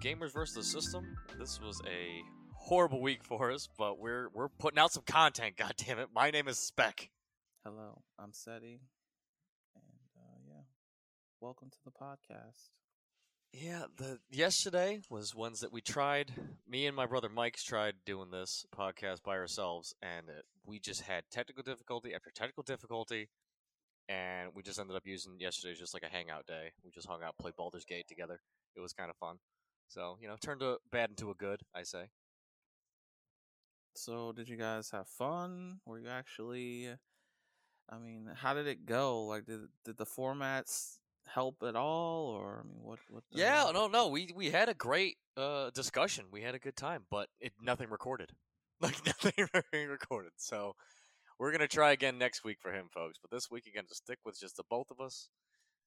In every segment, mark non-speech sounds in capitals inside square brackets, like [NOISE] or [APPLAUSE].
Gamers versus the System. This was a horrible week for us, but we're we're putting out some content. [LAUGHS] God damn it! My name is Spec. Hello, I'm Cetty, and uh, yeah, welcome to the podcast. Yeah, the yesterday was ones that we tried. Me and my brother Mike's tried doing this podcast by ourselves, and it, we just had technical difficulty after technical difficulty, and we just ended up using yesterday just like a hangout day. We just hung out, played Baldur's Gate together. It was kind of fun. So you know, turned a bad into a good, I say. So, did you guys have fun? Were you actually? I mean, how did it go? Like, did did the formats help at all, or I mean, what? What? The... Yeah, no, no. We we had a great uh, discussion. We had a good time, but it nothing recorded. [LAUGHS] Like nothing [LAUGHS] recorded. So we're gonna try again next week for him, folks. But this week again, to stick with just the both of us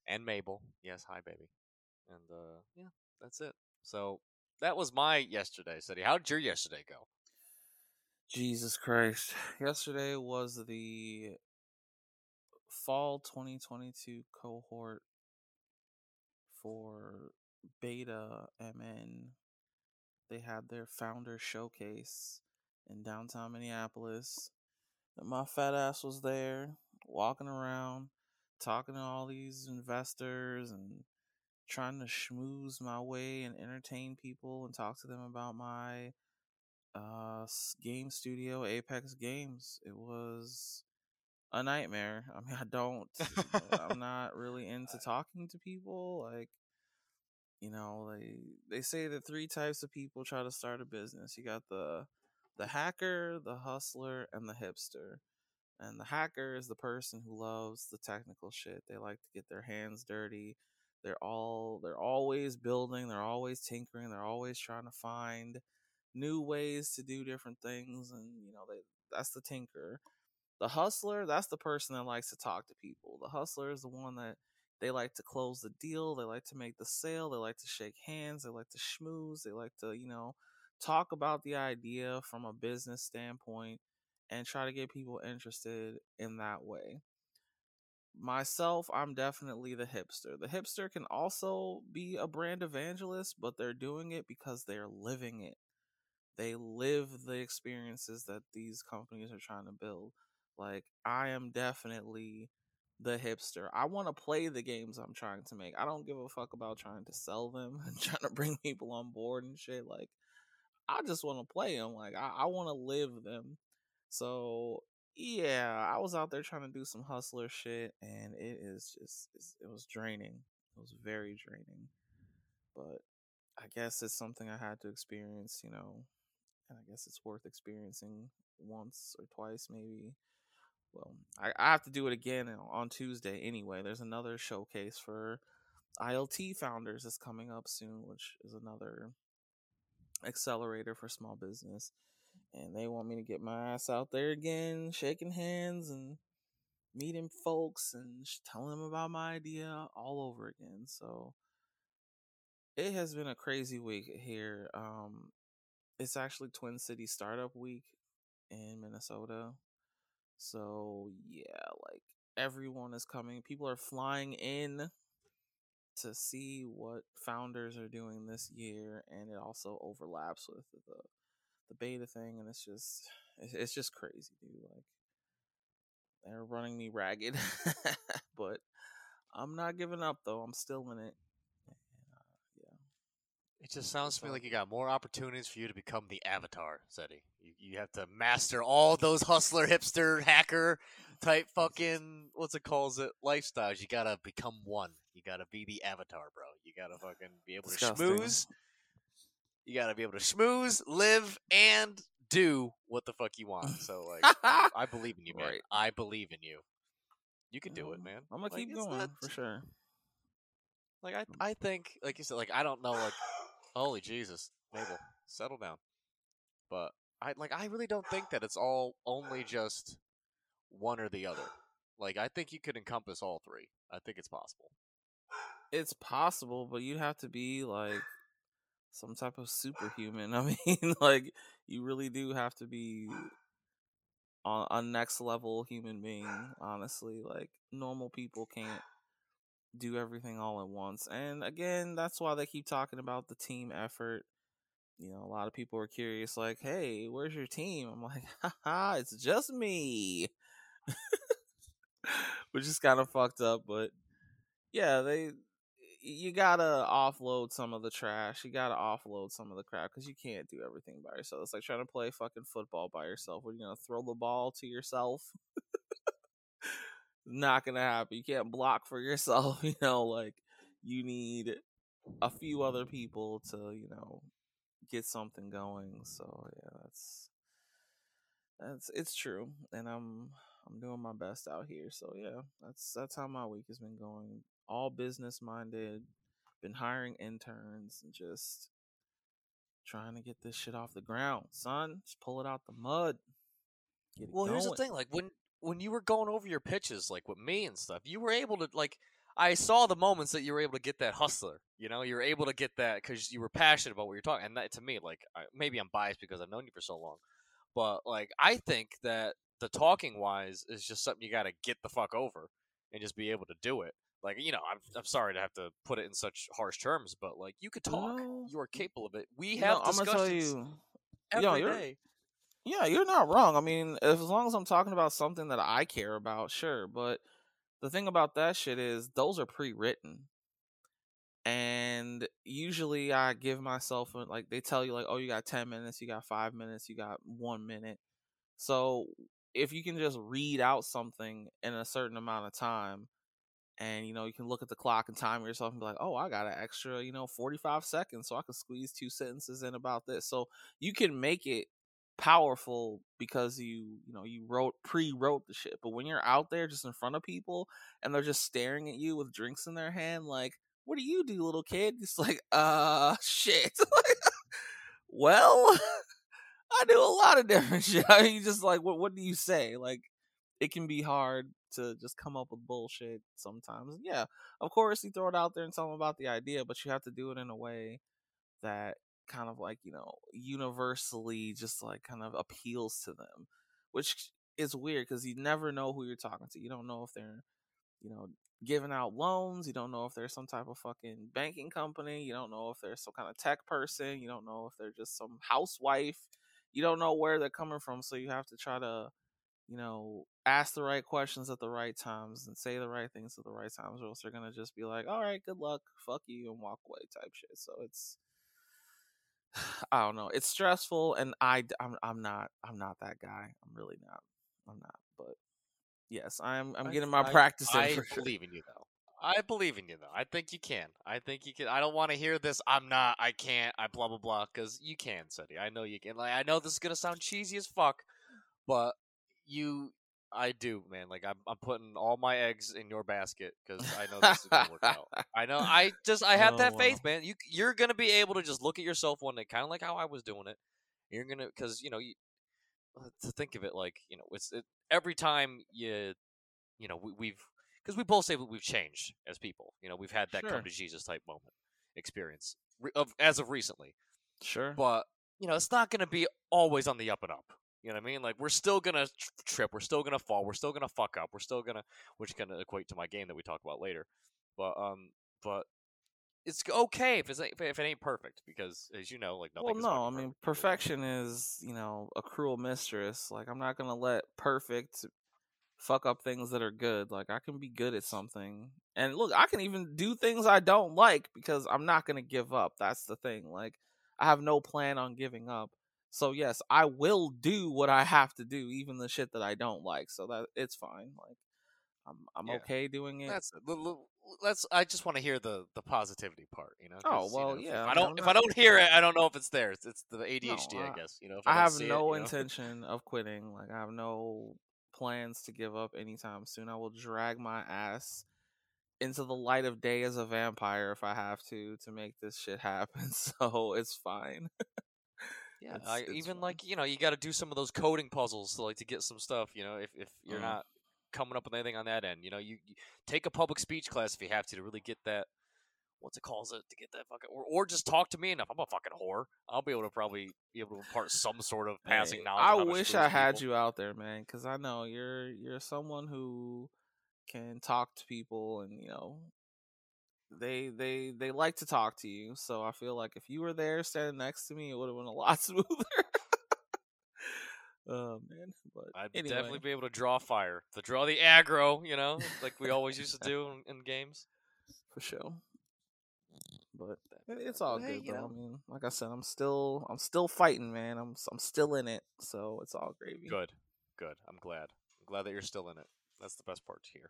and Mabel. Yes, hi, baby. And uh, yeah, that's it. So that was my yesterday, Cetty. How did your yesterday go? Jesus Christ! [SIGHS] Yesterday was the fall 2022 cohort for Beta MN. They had their founder showcase in downtown Minneapolis. And my fat ass was there, walking around, talking to all these investors and trying to schmooze my way and entertain people and talk to them about my uh, game studio, Apex Games. It was a nightmare. I mean, I don't, I'm [LAUGHS] not really into talking to people. Like, you know, they they say that three types of people try to start a business. You got the the hacker, the hustler, and the hipster. And the hacker is the person who loves the technical shit. They like to get their hands dirty. They're all they're always building, they're always tinkering, they're always trying to find new ways to do different things and you know, they that's the tinker. The hustler, that's the person that likes to talk to people. The hustler is the one that they like to close the deal, they like to make the sale, they like to shake hands, they like to schmooze, they like to, you know, talk about the idea from a business standpoint and try to get people interested in that way. Myself, I'm definitely the hipster. The hipster can also be a brand evangelist, but they're doing it because they're living it. They live the experiences that these companies are trying to build. Like, I am definitely the hipster. I want to play the games I'm trying to make. I don't give a fuck about trying to sell them [LAUGHS] and trying to bring people on board and shit. Like, I just want to play them. Like I, I want to live them. So yeah, I was out there trying to do some hustler shit, and it is just it was draining. It was very draining. But I guess it's something I had to experience, you know, and I guess it's worth experiencing once or twice, maybe. Well, I, I have to do it again on Tuesday anyway. There's another showcase for ILT founders that's coming up soon, which is another accelerator for small business. And they want me to get my ass out there again, shaking hands and meeting folks and telling them about my idea all over again. So it has been a crazy week here. Um, it's actually Twin City Startup Week in Minnesota. So yeah, like everyone is coming. People are flying in to see what founders are doing this year, and it also overlaps with the the beta thing, and it's just it's just crazy, dude. Like they're running me ragged, [LAUGHS] but I'm not giving up though. I'm still in it. And, uh, yeah. It just sounds to me like you got more opportunities for you to become the avatar, Cetty. You, you have to master all those hustler, hipster, hacker type fucking what's it calls it lifestyles. You gotta become one. You gotta be the avatar, bro. You gotta fucking be able to Disgusting. schmooze. You gotta be able to schmooze, live, and do what the fuck you want. So [LAUGHS] like, I believe in you, man. Right. I believe in you. You can do it, um, man. I'm gonna like, keep going not... for sure. Like I, I think, like you said, like I don't know, like, [LAUGHS] holy Jesus, Mabel, settle down. But I like, I really don't think that it's all only just one or the other. Like I think you could encompass all three. I think it's possible. It's possible, but you have to be like some type of superhuman. I [LAUGHS] mean, like you really do have to be on a next level human being. Honestly, like normal people can't do everything all at once. And again, that's why they keep talking about the team effort. You know, a lot of people are curious, like, hey, where's your team? I'm like, [LAUGHS] haha, it's just me. [LAUGHS] Which is kind of fucked up, but yeah, they you gotta offload some of the trash. You gotta offload some of the crap because you can't do everything by yourself. It's like trying to play fucking football by yourself. Where you are gonna throw the ball to yourself? Not gonna happen. You can't block for yourself. [LAUGHS] You know, like you need a few other people to you know get something going. So yeah, that's that's it's true, and I'm I'm doing my best out here. So yeah, that's that's how my week has been going all business minded, been hiring interns and just trying to get this shit off the ground. Son, just pull it out the mud. well, going. here's the thing, like when when you were going over your pitches, like with me and stuff, you were able to like. I saw the moments that you were able to get that hustler. You know, you were able to get that because you were passionate about what you're talking. And that to me, like, I, maybe I'm biased because I've known you for so long, but like, I think that the talking wise is just something you got to get the fuck over and just be able to do it. Like you know, I'm I'm sorry to have to put it in such harsh terms, but like you could talk, no. you are capable of it. We have no, discussions I'm gonna tell you, every yo, day. Yeah, you're not wrong. I mean, as long as I'm talking about something that I care about, sure. But the thing about that shit is those are pre-written, and usually I give myself like they tell you like, oh, you got ten minutes, you got five minutes, you got one minute. So if you can just read out something in a certain amount of time and you know you can look at the clock and time yourself and be like oh i got an extra you know 45 seconds so i can squeeze two sentences in about this. So you can make it powerful because you you know you wrote pre-wrote the shit but when you're out there just in front of people and they're just staring at you with drinks in their hand like what do you do little kid? It's like uh [LAUGHS] shit. [LAUGHS] Well [LAUGHS] i do a lot of different shit. I mean just like what, what do you say? Like it can be hard to just come up with bullshit sometimes. Yeah, of course you throw it out there and tell them about the idea, but you have to do it in a way that kind of like, you know, universally just like kind of appeals to them, which is weird because you never know who you're talking to. You don't know if they're, you know, giving out loans. You don't know if they're some type of fucking banking company. You don't know if they're some kind of tech person. You don't know if they're just some housewife. You don't know where they're coming from. So you have to try to you know, ask the right questions at the right times and say the right things at the right times, or else they're gonna just be like, "All right, good luck, fuck you," and walk away type shit. So it's, [SIGHS] I don't know, it's stressful, and I, I'm, I'm not, I'm not that guy. I'm really not. I'm not. But yes, I'm, I'm getting my I, practice. I, I believe in you though. I believe in you though. I think you can. I think you can. I don't want to hear this. I'm not. I can't. I blah blah blah. Because you can, Cetty. I know you can. Like I know this is gonna sound cheesy as fuck, but you I do, man. Like I'm, I'm putting all my eggs in your basket because I know this is gonna work out. [LAUGHS] I know. I just, I have oh, that faith, man. You, you're gonna be able to just look at yourself one day, kind of like how I was doing it. You're gonna, because you know, you, uh, to think of it like, you know, it's it, every time you, you know, we, we've, because we both say we've changed as people. You know, we've had that sure. come to Jesus type moment experience of as of recently. Sure. But you know, it's not gonna be always on the up and up. You know what I mean? Like we're still gonna trip, we're still gonna fall, we're still gonna fuck up, we're still gonna, which kind of equate to my game that we talk about later. But um, but it's okay if it's if it ain't perfect because as you know, like nothing. Well, no, I mean perfection is you know a cruel mistress. Like I'm not gonna let perfect fuck up things that are good. Like I can be good at something, and look, I can even do things I don't like because I'm not gonna give up. That's the thing. Like I have no plan on giving up. So yes, I will do what I have to do, even the shit that I don't like. So that it's fine. Like I'm I'm yeah. okay doing it. That's let's. I just want to hear the the positivity part. You know. Oh well, you know, yeah. If I don't if I don't hear it, I don't know if it's there. It's, it's the ADHD, no, I, I, guess. You know. I, I have no it, intention know? of quitting. Like I have no plans to give up anytime soon. I will drag my ass into the light of day as a vampire if I have to to make this shit happen. [LAUGHS] So it's fine. Yeah, it's, I, it's even fun. like you know you got to do some of those coding puzzles to like to get some stuff. You know, if if you're mm. not coming up with anything on that end, you know, you, you, take a public speech class if you have to to really get that. What's it calls it to get that fucking or or just talk to me enough. I'm a fucking whore. I'll be able to probably be able to impart some sort of passing hey, knowledge. I wish I had you out there, man, because I know you're you're someone who can talk to people and you know they they they like to talk to you. So I feel like if you were there standing next to me, it would have been a lot [LAUGHS] smoother. oh man, but I'd anyway, definitely be able to draw fire, to draw the aggro, you know, like we always used to [LAUGHS] do in, in games. for sure. But it's all good though. know. I mean, like I said, I'm still I'm still fighting, man. I'm I'm still in it, so it's all gravy. Good, good. I'm glad. I'm glad that you're still in it. That's the best part to hear.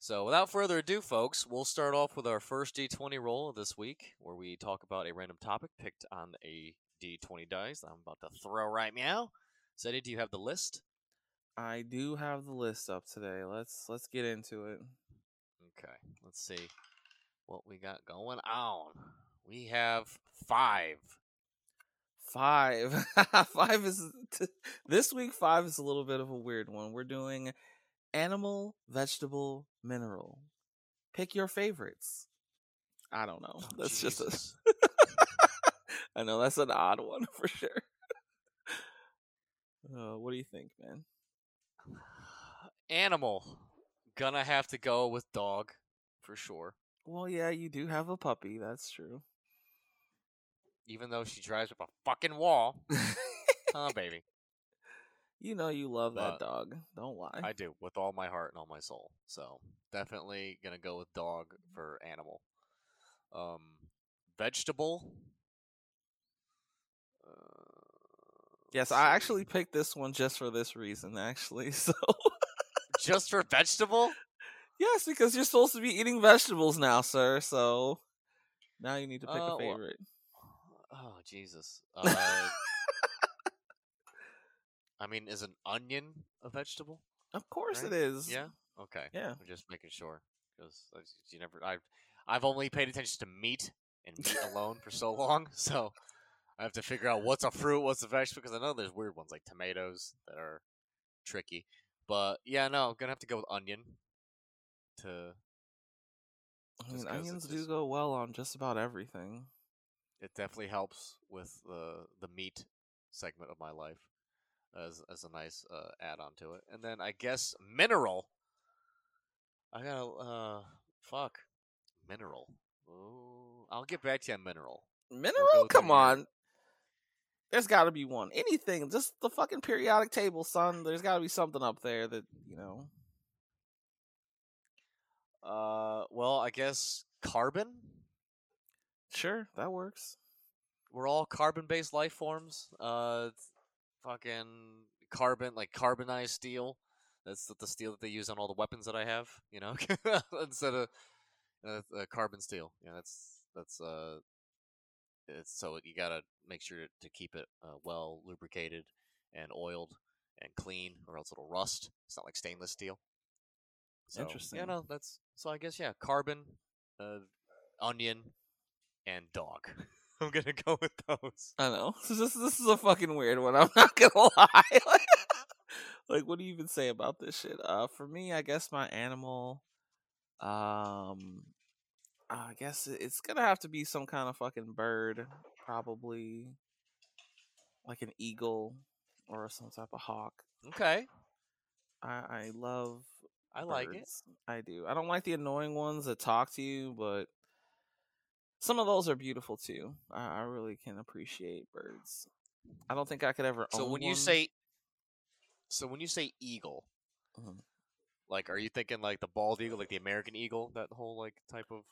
So, without further ado, folks, we'll start off with our first D20 roll of this week, where we talk about a random topic picked on a D20 dice. I'm about to throw right now. Cetty, do you have the list? I do have the list up today. Let's let's get into it. Okay, let's see what we got going on. We have five. Five. [LAUGHS] five is t- this week. Five is a little bit of a weird one. We're doing animal, vegetable, mineral. Pick your favorites. I don't know. That's just a. Jesus. [LAUGHS] I know that's an odd one [LAUGHS] for sure. Uh, what do you think, man? Animal. Gonna have to go with dog for sure. Well, yeah, you do have a puppy. That's true. Even though she drives up a fucking wall. [LAUGHS] Huh, baby. You know you love that dog. Don't lie. I do, with all my heart and all my soul. So definitely gonna go with dog for animal. Um, vegetable. Uh, yes, I actually picked this one just for this reason. Actually, [LAUGHS] so just for vegetable. yes, because you're supposed to be eating vegetables now, sir. So now you need to pick Uh, a well- favorite. Oh Jesus. I mean, is an onion a vegetable? Of course right? it is. Yeah. Okay. Yeah. I'm just making sure because you never. I've I've only paid attention to meat and meat [LAUGHS] alone for so long, [LAUGHS] so I have to figure out what's a fruit, what's a vegetable. Because I know there's weird ones like tomatoes that are tricky. But yeah, no, I'm gonna have to go with onion. To I mean, onions do just- go well on just about everything. it definitely helps with the the meat segment of my life as as a nice uh, add on to it. And then I guess mineral. I gotta uh fuck mineral. Ooh, I'll get back to you on mineral. Mineral? Come on. There's got to be one. Anything. Just the fucking periodic table, son. There's got to be something up there that, you know. Uh, well, I guess carbon. Sure, that works. We're all carbon-based life forms. Uh, fucking carbon, like carbonized steel. That's the, steel that they use on all the weapons that I have. You know, [LAUGHS] instead of uh, uh, carbon steel. Yeah, that's that's uh, it's so you gotta make sure to keep it uh, well lubricated and oiled and clean, or else it'll rust. It's not like stainless steel. So, Interesting. Yeah, no, that's so. I guess yeah, carbon, uh, onion, and dog. [LAUGHS] I'm gonna go with those. I know. [LAUGHS] This, this is a fucking weird one. I'm not to [LAUGHS] lie. [LAUGHS] like, what do you even say about this shit? Uh, for me, I guess my animal. Um, I guess it's gonna have to be some kind of fucking bird, probably like an eagle or some type of hawk. Okay, I I love. I like it. I do. I don't like the annoying ones that talk to you, but some of those are beautiful too. I, I really can appreciate birds. I don't think I could ever. So own when you one. say, so when you say eagle, Mhm. like, are you thinking like the bald eagle, like the American eagle, that whole like type of?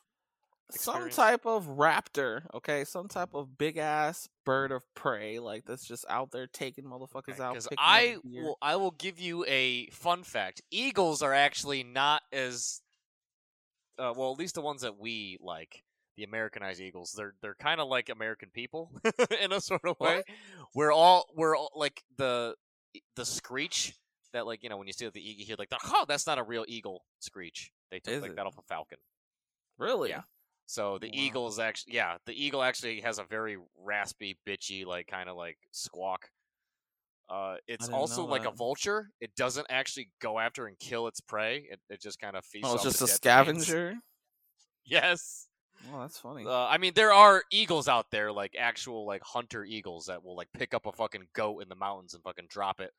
some type of raptor, okay, some type of big ass bird of prey, like that's just out there taking motherfuckers out. Because I will, I will give you a fun fact. Eagles are actually not as, uh, well, at least the ones that we like, the Americanized eagles. They're they're kind of like American people [LAUGHS] in a sort of way. What? We're all we're all, like the the screech that like you know when you see the eagle, you hear like the oh that's not a real eagle screech. They took Is like it? that off a falcon. really. yeah. So the Wow. eagle is actually yeah, the eagle actually has a very raspy, bitchy, like kind of like squawk. Uh, it's also like a vulture. It doesn't actually go after and kill its prey. It, it just kind of feasts. Oh, it's just a scavenger. [LAUGHS] Yes. Oh, that's funny. Uh, I mean, there are eagles out there, like actual like hunter eagles that will like pick up a fucking goat in the mountains and fucking drop it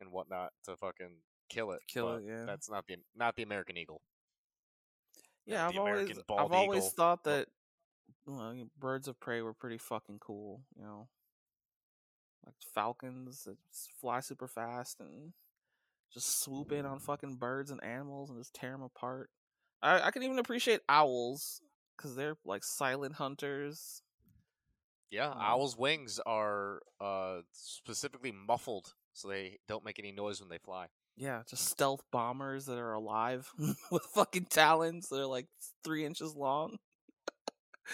and whatnot to fucking kill it. Kill it, yeah. That's not the not the American eagle. Yeah, I've always American I've always thought that well, birds of prey were pretty fucking cool. You know, like falcons that fly super fast and just swoop in on fucking birds and animals and just tear them apart. I I can even appreciate owls because they're like silent hunters. Yeah, Um, owls' wings are uh specifically muffled so they don't make any noise when they fly. Yeah, just stealth bombers that are alive [LAUGHS] with fucking talons that are like three inches long.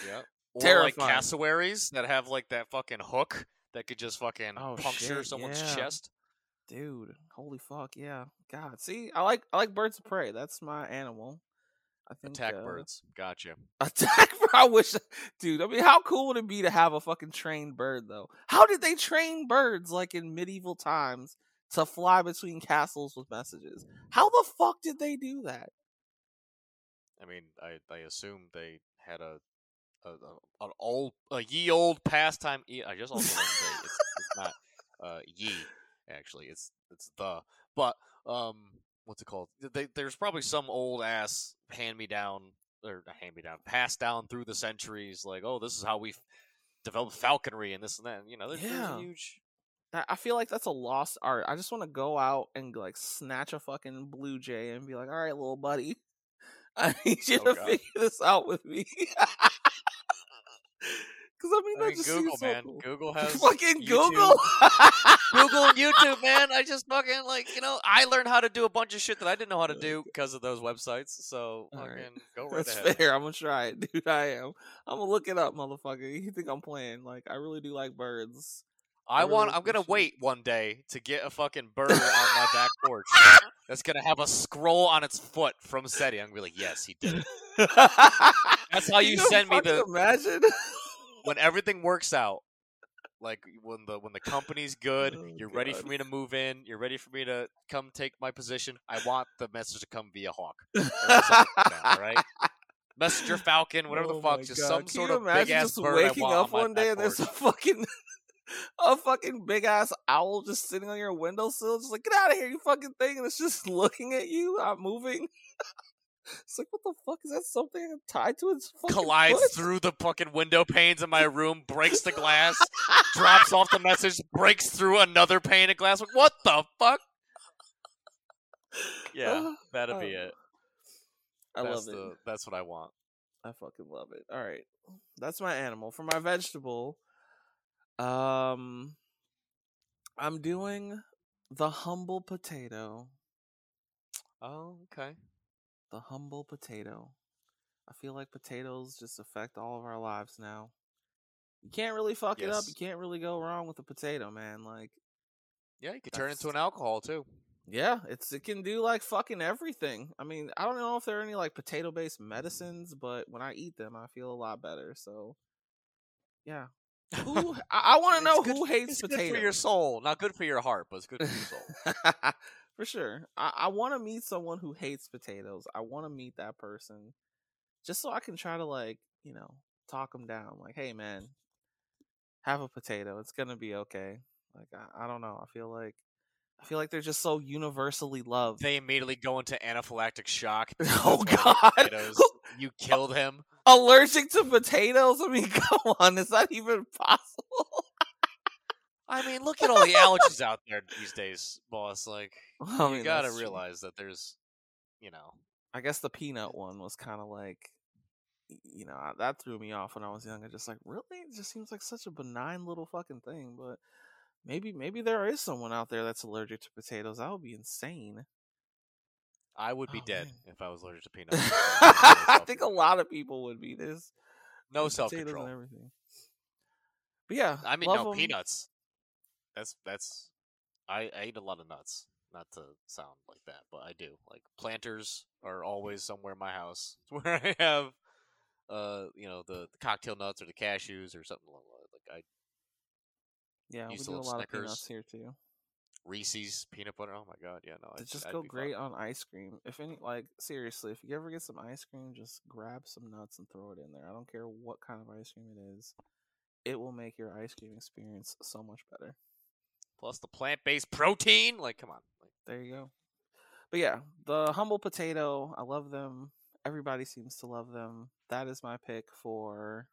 Yeah. [LAUGHS] Or Terrifying. like cassowaries that have like that fucking hook that could just fucking Oh, puncture shit, someone's yeah. chest. Dude, holy fuck, yeah. God, see, I like I like birds of prey. That's my animal. I think Attack uh, birds. Gotcha. Attack. [LAUGHS] I wish, dude. I mean, how cool would it be to have a fucking trained bird though? How did they train birds like in medieval times to fly between castles with messages? How the fuck did they do that? I mean, I I assume they had a, a, a an old a ye old pastime. e- I just also want to say it's, it's not uh ye actually. It's it's the but um what's it called? They, there's probably some old ass hand me down or hand me down passed down through the centuries. Like oh this is how we developed falconry and this and that. You know, there's, there's Yeah. a huge. I feel like that's a lost art. I just want to go out and like snatch a fucking blue jay and be like, "All right, little buddy, [LAUGHS] I need you Oh, to God. figure this out with me." [LAUGHS] Because I mean, I that mean, just Google so man, cool. Google [LAUGHS] has fucking YouTube. Google. Google and [LAUGHS] YouTube, man. I just fucking like you know. I learned how to do a bunch of shit that I didn't know how to do because of those websites. So fucking right. go right That's ahead. fair. I'm gonna try it, [LAUGHS] dude. I am. I'm gonna look it up, motherfucker. You think I'm playing? Like, I really do like birds. I I want. really I'm gonna appreciate wait one day to get a fucking bird on my back [LAUGHS] porch that's gonna have a scroll on its foot from Cetty. I'm gonna be like, yes, he did it. That's how you send me the- Imagine. When everything works out, like when the when the company's good, Oh, you're ready for me to move in. You're ready for me to come take my position. I want the message to come via hawk. like right? Messenger Falcon, whatever Oh the fuck, just God. some Can sort of big ass just bird waking up on one day and there's a fucking [LAUGHS] a fucking big ass owl just sitting on your windowsill, just like get out of here, you fucking thing, and it's just [LAUGHS] looking at you, not moving. It's like what the fuck is that? Something tied to its fucking collides foot? through the fucking window panes in my room, breaks the glass, [LAUGHS] drops off the message, breaks through another pane of glass. Like, what the fuck? [LAUGHS] Yeah, that'd be Oh, it. I that's love it. That's what I want. I fucking love it. All right. That's my animal. For my vegetable, um I'm doing the humble potato. Oh, okay. The humble potato. I feel like potatoes just affect all of our lives now. You can't really fuck it up. You can't really go wrong with a potato, man. Like, Yeah, you could turn into an alcohol too. yeah, it's it can do like fucking everything. I mean, I don't know if there are any like potato based medicines, but when I eat them, I feel a lot better. So, yeah. Who [LAUGHS] I, I want to know good- who hates It's potatoes. good for your soul. Not good for your heart, but it's good for your soul. [LAUGHS] for sure. I, I want to meet someone who hates potatoes. I want to meet that person just so I can try to like, you know, talk them down. Like, hey, man, have a potato. It's gonna be okay. Like, I, I don't know. I feel like I feel like they're just so universally loved. they immediately go into anaphylactic shock. [LAUGHS] Oh, because one of the God. You killed him. Allergic to potatoes? I mean, [LAUGHS] come on, is that even possible? I mean, look at all the [LAUGHS] allergies out there these days, boss. Like, I you gotta that's true. realize that there's, you know, I guess the peanut one was kind of like, you know, uh, that threw me off when I was younger. Just like, really, it just seems like such a benign little fucking thing. But maybe, maybe there is someone out there that's allergic to potatoes. That would be insane. I would be Oh, dead man. if I was allergic to [LAUGHS] peanuts. I think a lot of people would be. There's no self control and everything. But yeah, I mean, no no 'em. peanuts. That's that's. I, I eat a lot of nuts. Not to sound like that, but I do. Like planters are always somewhere in my house [LAUGHS] where I have, uh, you know, the, the cocktail nuts or the cashews or something like I Yeah, we do a lot Snickers. of peanuts here too. Reese's peanut butter. Oh my god, yeah, no, It just I'd go great on ice cream. If any, like seriously, if you ever get some ice cream, just grab some nuts and throw it in there. I don't care what kind of ice cream it is. It will make your ice cream experience so much better. Plus the plant based protein. Like, come on. Like, There you go. But yeah, the humble potato, I love them. everybody seems to love them. That is my pick for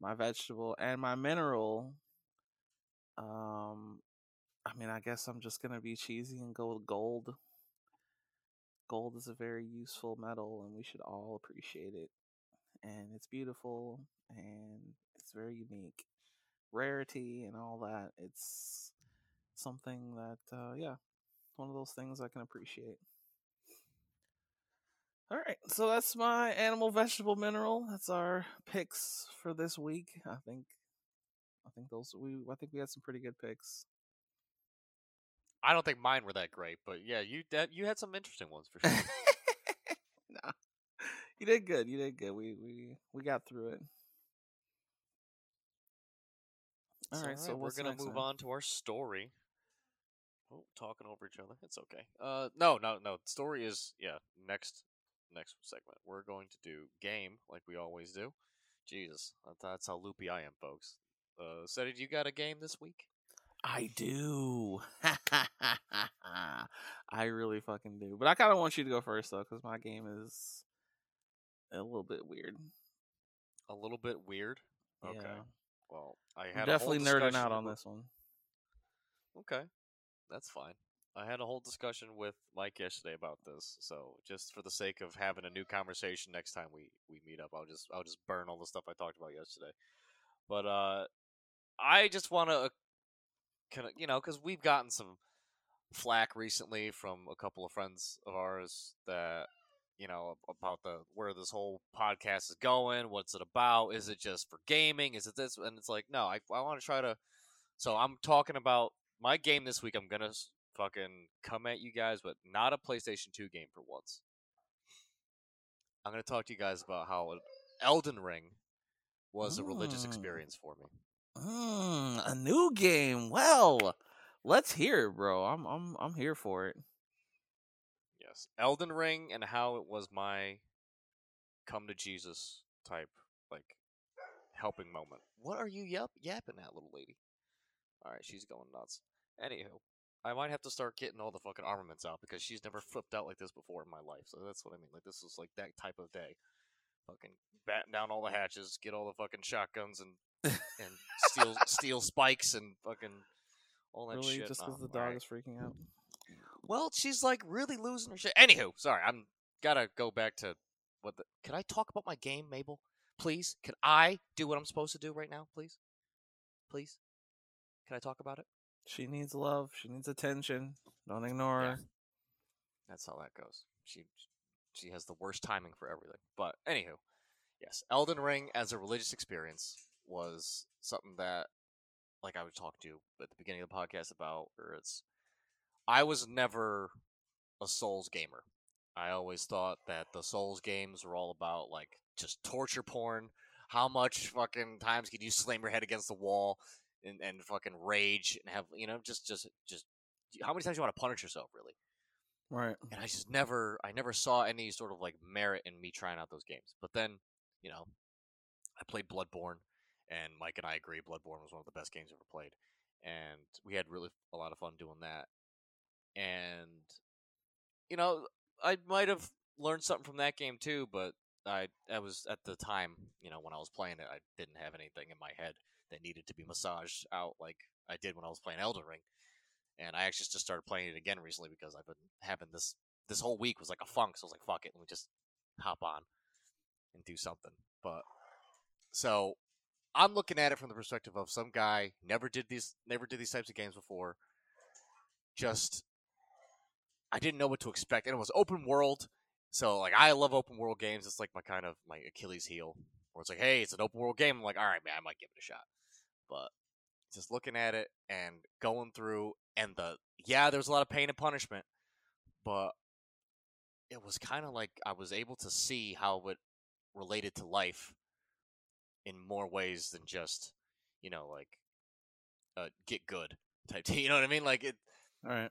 my vegetable and my mineral. Um, I mean, I guess I'm just gonna be cheesy and go with gold. Gold is a very useful metal, and we should all appreciate it. And it's beautiful, and it's very unique. Rarity and all that. It's something that, uh, yeah, one of those things I can appreciate. All right, so that's my animal, vegetable, mineral. That's our picks for this week. I think, I think those we, I think we had some pretty good picks. I don't think mine were that great, but yeah, you that you had some interesting ones for sure. [LAUGHS] no, you did good. You did good. We we we got through it. All So, right, so we're gonna move then? on to our story. Oh, talking over each other. It's okay. Uh, no, no, no. Story is yeah. Next, next segment. We're going to do game like we always do. Jesus, that's how loopy I am, folks. Uh, so did you got a game this week? I do. [LAUGHS] I really fucking do. But I kind of want you to go first though, because my game is a little bit weird. A little bit weird. Okay. Yeah. Well, I I'm had definitely a whole nerding out on this one. Okay, that's fine. I had a whole discussion with Mike yesterday about this, so just for the sake of having a new conversation next time we, we meet up, I'll just I'll just burn all the stuff I talked about yesterday. But uh, I just want to kind of you know because we've gotten some flack recently from a couple of friends of ours that you know about the where this whole podcast is going, what's it about? Is it just for gaming? Is it this? And it's like no, I I want to try to. So I'm talking about my game this week. I'm gonna fucking come at you guys, but not a PlayStation 2 game for once. I'm gonna talk to you guys about how Elden Ring was a religious Mm. experience for me. Mm, a new game. Well, let's hear it, bro. I'm I'm I'm here for it. Yes, Elden Ring and how it was my come to Jesus type like helping moment. What are you yap- yapping at, little lady? All right, she's going nuts. Anywho, I might have to start getting all the fucking armaments out because she's never flipped out like this before in my life. So that's what I mean. Like this is like that type of day. Fucking batten down all the hatches, get all the fucking shotguns and and steel [LAUGHS] steel spikes and fucking all that Really, shit. just because the dog alright. is freaking out. Well, she's like really losing her shit. Anywho, sorry, I'm gotta go back to what the. Can I talk about my game, Mabel? Please, can I do what I'm supposed to do right now? Please, please. Can I talk about it? She needs love. She needs attention. Don't ignore Yeah. her. That's how that goes. She she has the worst timing for everything. But anywho, yes, Elden Ring as a religious experience was something that, like I was talking to at the beginning of the podcast about, or it's. I was never a Souls gamer. I always thought that the Souls games were all about like just torture porn. How much fucking times can you slam your head against the wall and, and fucking rage and have you know just just just how many times you want to punish yourself really? Right. and I just never I never saw any sort of like merit in me trying out those games. But then, you know, I played Bloodborne, and Mike and I agree Bloodborne was one of the best games ever played, and we had really a lot of fun doing that. And you know, I might have learned something from that game too, but I I was at the time, you know, when I was playing it, I didn't have anything in my head that needed to be massaged out like I did when I was playing Elden Ring and I actually just started playing it again recently because I've been having this this whole week was like a funk, so I was like, fuck it, let me just hop on and do something. But so I'm looking at it from the perspective of some guy never did these never did these types of games before. Just I didn't know what to expect, and it was open world. So like I love open world games. It's like my kind of my Achilles heel. Where it's like, hey, it's an open world game. I'm like, all right, man, I might give it a shot. But just looking at it and going through and the yeah there was a lot of pain and punishment but it was kind of like i was able to see how it related to life in more ways than just you know like uh, get good type [LAUGHS] thing you know what i mean like it All right.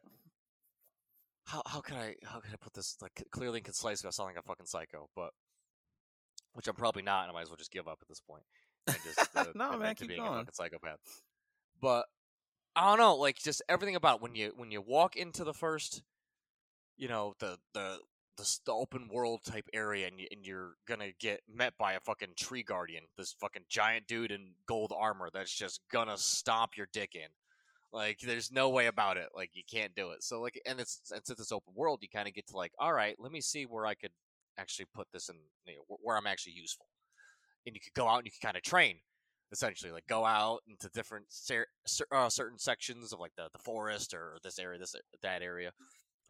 how how can I how can I put this like clearly and concise without sounding like a fucking psycho, but which I'm probably not, and I might as well just give up at this point just [LAUGHS] uh, No, man, keep being a going. fucking psychopath. But I don't know, like just everything about it. when you when you walk into the first, you know, the the this the open world type area, and, y- and you're gonna get met by a fucking tree guardian, this fucking giant dude in gold armor that's just gonna stomp your dick in. Like, there's no way about it. Like, you can't do it. So, like, and it's and since it's open world, you kind of get to like, all right, let me see where I could actually put this in, you know, where I'm actually useful. And you could go out and you could kind of train, essentially, like go out into different cer- uh, certain sections of like the the forest or this area, this that area,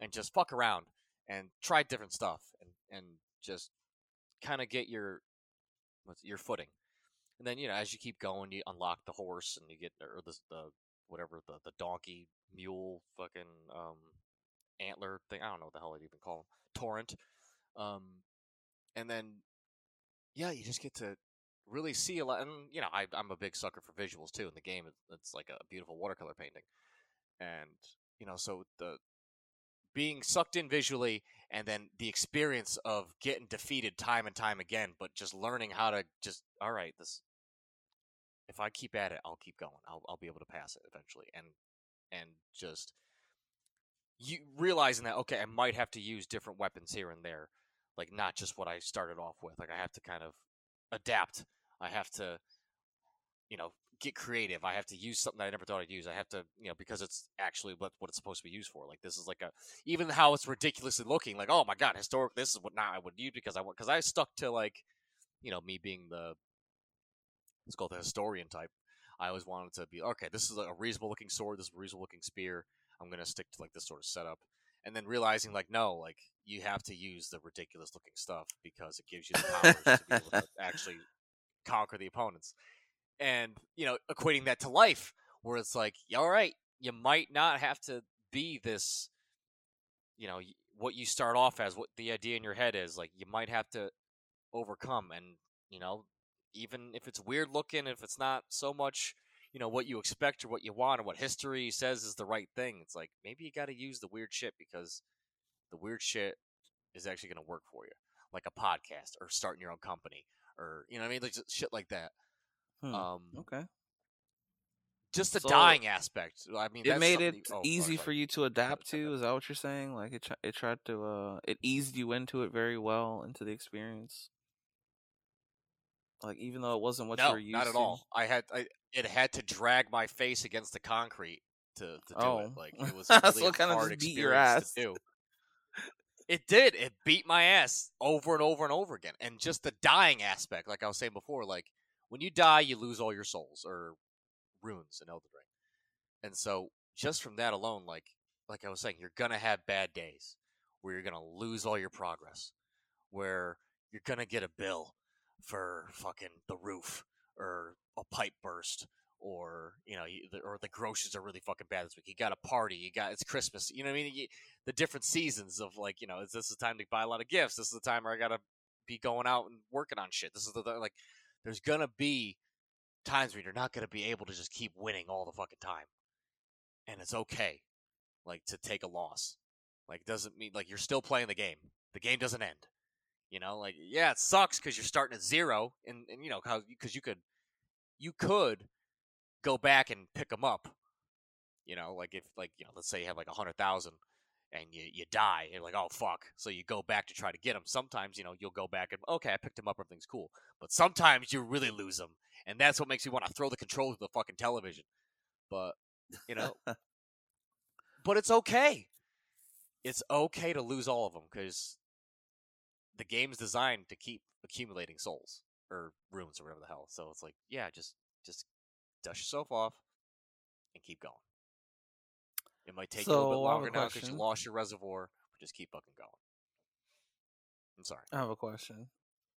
and just fuck around and try different stuff and and just kind of get your your footing. And then you know, as you keep going, you unlock the horse and you get or the the whatever the the donkey mule fucking um antler thing. I don't know what the hell I'd even call them. Torrent. Um, and then yeah, you just get to really see a lot. And you know, I, I'm a big sucker for visuals too. In the game, it's, it's like a beautiful watercolor painting, and you know, so the being sucked in visually and then the experience of getting defeated time and time again, but just learning how to just all right, this if I keep at it, I'll keep going. I'll I'll be able to pass it eventually, and and just you realizing that okay, I might have to use different weapons here and there, like not just what I started off with. Like I have to kind of adapt. I have to, you know, get creative. I have to use something that I never thought I'd use. I have to, you know, because it's actually what what it's supposed to be used for. Like this is like a even how it's ridiculously looking. Like oh my god, historic. This is what now I would use because I want because I stuck to like, you know, me being the let's call it the historian type. I always wanted to be okay. This is a reasonable looking sword. This is a reasonable looking spear. I'm gonna stick to like this sort of setup, and then realizing like no, like you have to use the ridiculous looking stuff because it gives you the powers to be able to [LAUGHS] actually conquer the opponents, and you know equating that to life where it's like yeah, all right, you might not have to be this, you know, what you start off as, what the idea in your head is. Like you might have to overcome, and you know even if it's weird looking, if it's not so much, you know, what you expect or what you want or what history says is the right thing, it's like maybe you got to use the weird shit because the weird shit is actually going to work for you, like a podcast or starting your own company or you know what I mean, like shit like that. Hmm, Um, okay. just the So, dying aspect. I mean, It that's made it you- oh, easy sorry. for you to adapt to. Is that what you're saying? Like it, it tried to, uh, it eased you into it very well into the experience. Like even though it wasn't what you No, were used not at to. all. I had I, it had to drag my face against the concrete to, to do Oh. it. Like it [LAUGHS] was a So really kinda hard just beat your experience ass. to do. [LAUGHS] It did. It beat my ass over and over and over again. And just the dying aspect, like I was saying before, like when you die, you lose all your souls or runes in Elden Ring. And so just from that alone, like like I was saying, you're gonna have bad days where you're gonna lose all your progress, where you're gonna get a bill for fucking the roof or a pipe burst or you know or the groceries are really fucking bad this week. You got a party. You got it's christmas. You know what i mean? You, the different seasons of like you know is this the time to buy a lot of gifts? This is the time where i gotta be going out and working on shit. This is the like there's gonna be times where you're not gonna be able to just keep winning all the fucking time. And it's okay like to take a loss. Like doesn't mean like you're still playing the game. The game doesn't end you know, like yeah, it sucks because you're starting at zero, and and you know how because you could you could go back and pick them up. You know, like if like you know, let's say you have like a hundred thousand, and you you die, you're like oh fuck, so you go back to try to get them. Sometimes you know you'll go back and okay, I picked them up, everything's cool. But sometimes you really lose them, and that's what makes you want to throw the controller to the fucking television. But you know, [LAUGHS] but it's okay. It's okay to lose all of them because the game's designed to keep accumulating souls or runes or whatever the hell. So it's like, yeah, just just dust yourself off and keep going. It might take you a little bit So, I have a longer now because you lost your reservoir, but just keep fucking going. I'm sorry. I have a question.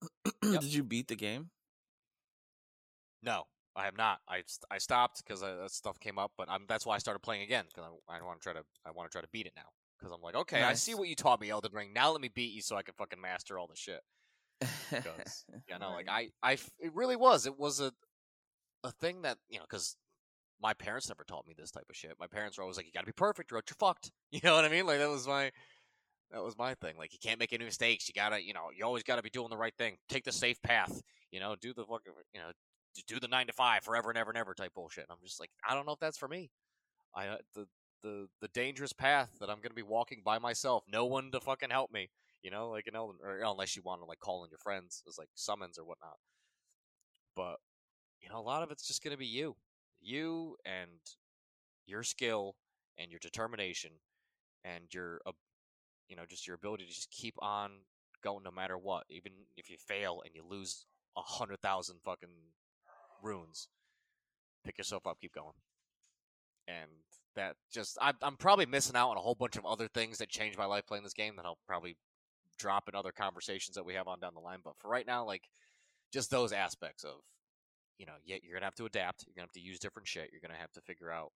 [CLEARS THROAT] Yep. Did you beat the game? No, I have not. I I stopped because uh, that stuff came up, but I'm, that's why I started playing again because I, I want to try to I want to try to beat it now because I'm like, okay, I see what you taught me, Elden Ring. Now let me beat you so I can fucking master all the shit. Because [LAUGHS] yeah, no, like I, I, it really was. It was a, a thing that you know, because my parents never taught me this type of shit. My parents were always like, "You got to be perfect, or else you're fucked." [LAUGHS] You know what I mean? Like that was my, that was my thing. Like you can't make any mistakes. You gotta, you know, you always gotta be doing the right thing. Take the safe path. You know, do the fucking, you know, do the nine to five forever and ever and ever type bullshit. And I'm just like, I don't know if that's for me. I uh, the the the dangerous path that I'm gonna be walking by myself, no one to fucking help me. You know, like in Elden, or unless you want to like call in your friends as like summons or whatnot. But you know, a lot of it's just gonna be you, you and your skill and your determination and your, uh, you know, just your ability to just keep on going no matter what, even if you fail and you lose a hundred thousand fucking runes. Pick yourself up, keep going. And that just, I, I'm probably missing out on a whole bunch of other things that changed my life playing this game that I'll probably drop in other conversations that we have on down the line. But for right now, like, just those aspects of, you know, yeah, you're gonna have to adapt. You're gonna have to use different shit. You're gonna have to figure out,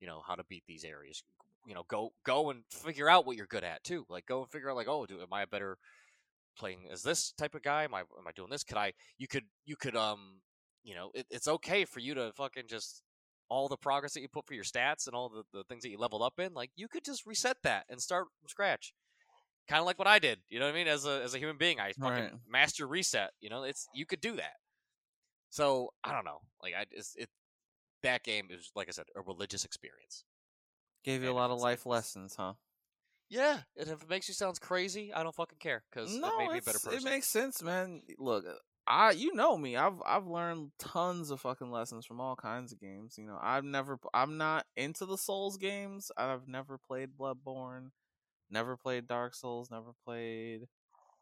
you know, how to beat these areas. You know, go go and figure out what you're good at too. Like, go and figure out, like, oh, do am I a better playing as this type of guy? Am I am I doing this? Could I? You could you could um you know it, it's okay for you to fucking just all the progress that you put for your stats and all the, the things that you leveled up in. Like you could just reset that and start from scratch. Kind of like what I did, you know what I mean? As a as a human being, I fucking Right. master reset. You know, it's you could do that. So I don't know, like I it's, it that game is like I said a religious experience. Gave you a And if lot of life lessons, huh? Yeah, and if it makes you sounds crazy, I don't fucking care because No, it made me a better person. it makes sense, man. Look, I you know me. I've I've learned tons of fucking lessons from all kinds of games. You know, I've never I'm not into the Souls games. I've never played Bloodborne, never played Dark Souls, never played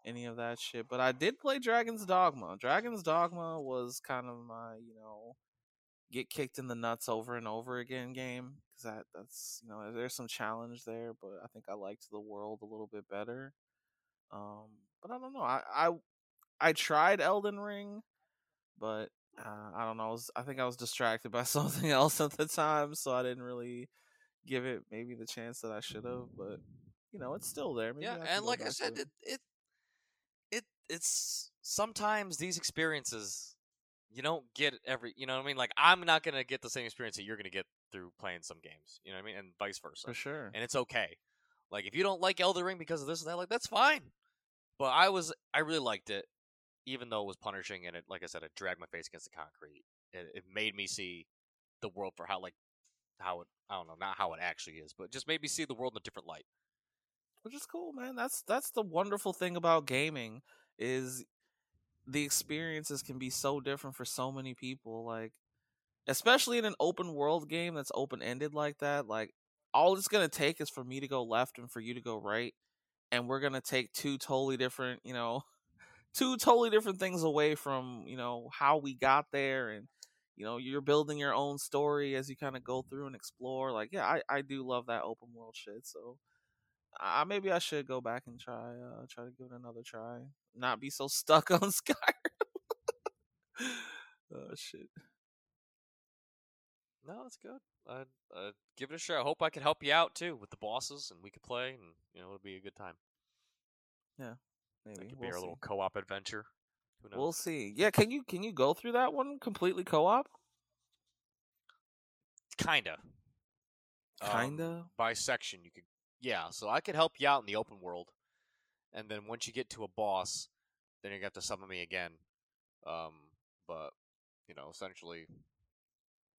any of that shit. But I did play Dragon's Dogma. Dragon's Dogma was kind of my, you know, get kicked in the nuts over and over again game because that that's you know there's some challenge there, but I think I liked the world a little bit better. Um, but I don't know. I I I tried Elden Ring, but uh, I don't know. I, was, I think I was distracted by [LAUGHS] something else at the time, so I didn't really give it maybe the chance that I should have. But you know, it's still there. Maybe yeah, and like I said, it it it it's sometimes these experiences you don't get every. You know what I mean? Like I'm not gonna get the same experience that you're gonna get through playing some games. You know what I mean? And vice versa. for sure. And it's okay. Like if you don't like Elden Ring because of this and that, like that's fine. But I was I really liked it, even though it was punishing and it like I said, it dragged my face against the concrete. It, it made me see the world for how like how it I don't know, not how it actually is, but just made me see the world in a different light. which is cool, man. That's that's the wonderful thing about gaming is the experiences can be so different for so many people. Like, especially in an open world game that's open ended like that. Like, all it's gonna take is for me to go left and for you to go right, and we're gonna take two totally different, you know, two totally different things away from you know how we got there and. You know, you're building your own story as you kind of go through and explore. Like, yeah, I, I do love that open world shit. So, uh, maybe I should go back and try uh try to give it another try. Not be so [LAUGHS] stuck on Skyrim. [LAUGHS] oh shit. No, it's good. I'd, i give it a shot. I hope I could help you out too with the bosses, and we could play, and you know, it'll be a good time. That Maybe could we'll be our see. little co-op adventure. We'll see. Yeah, can you can you go through that one completely co-op? Kinda. Um, Kinda. by section, you could. Yeah, so I could help you out in the open world, and then once you get to a boss, then you have to summon me again. Um, but you know, essentially,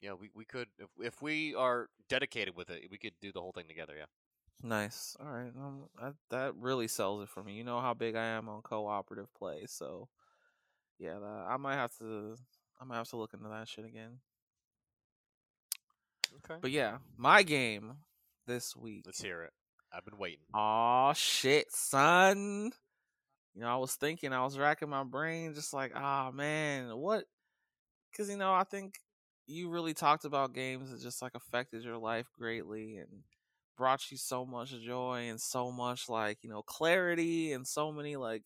yeah, we, we could if if we are dedicated with it, we could do the whole thing together. Yeah. Nice. All right. Um, that that really sells it for me. You know how big I am on cooperative play, so yeah, that, I might have to I might have to look into that shit again. Okay. But yeah, my game this week. Let's hear it. I've been waiting. Oh shit, son. You know, I was thinking, I was racking my brain, just like, ah man, what? Because you know, I think you really talked about games that just like affected your life greatly and brought you so much joy and so much like you know clarity and so many like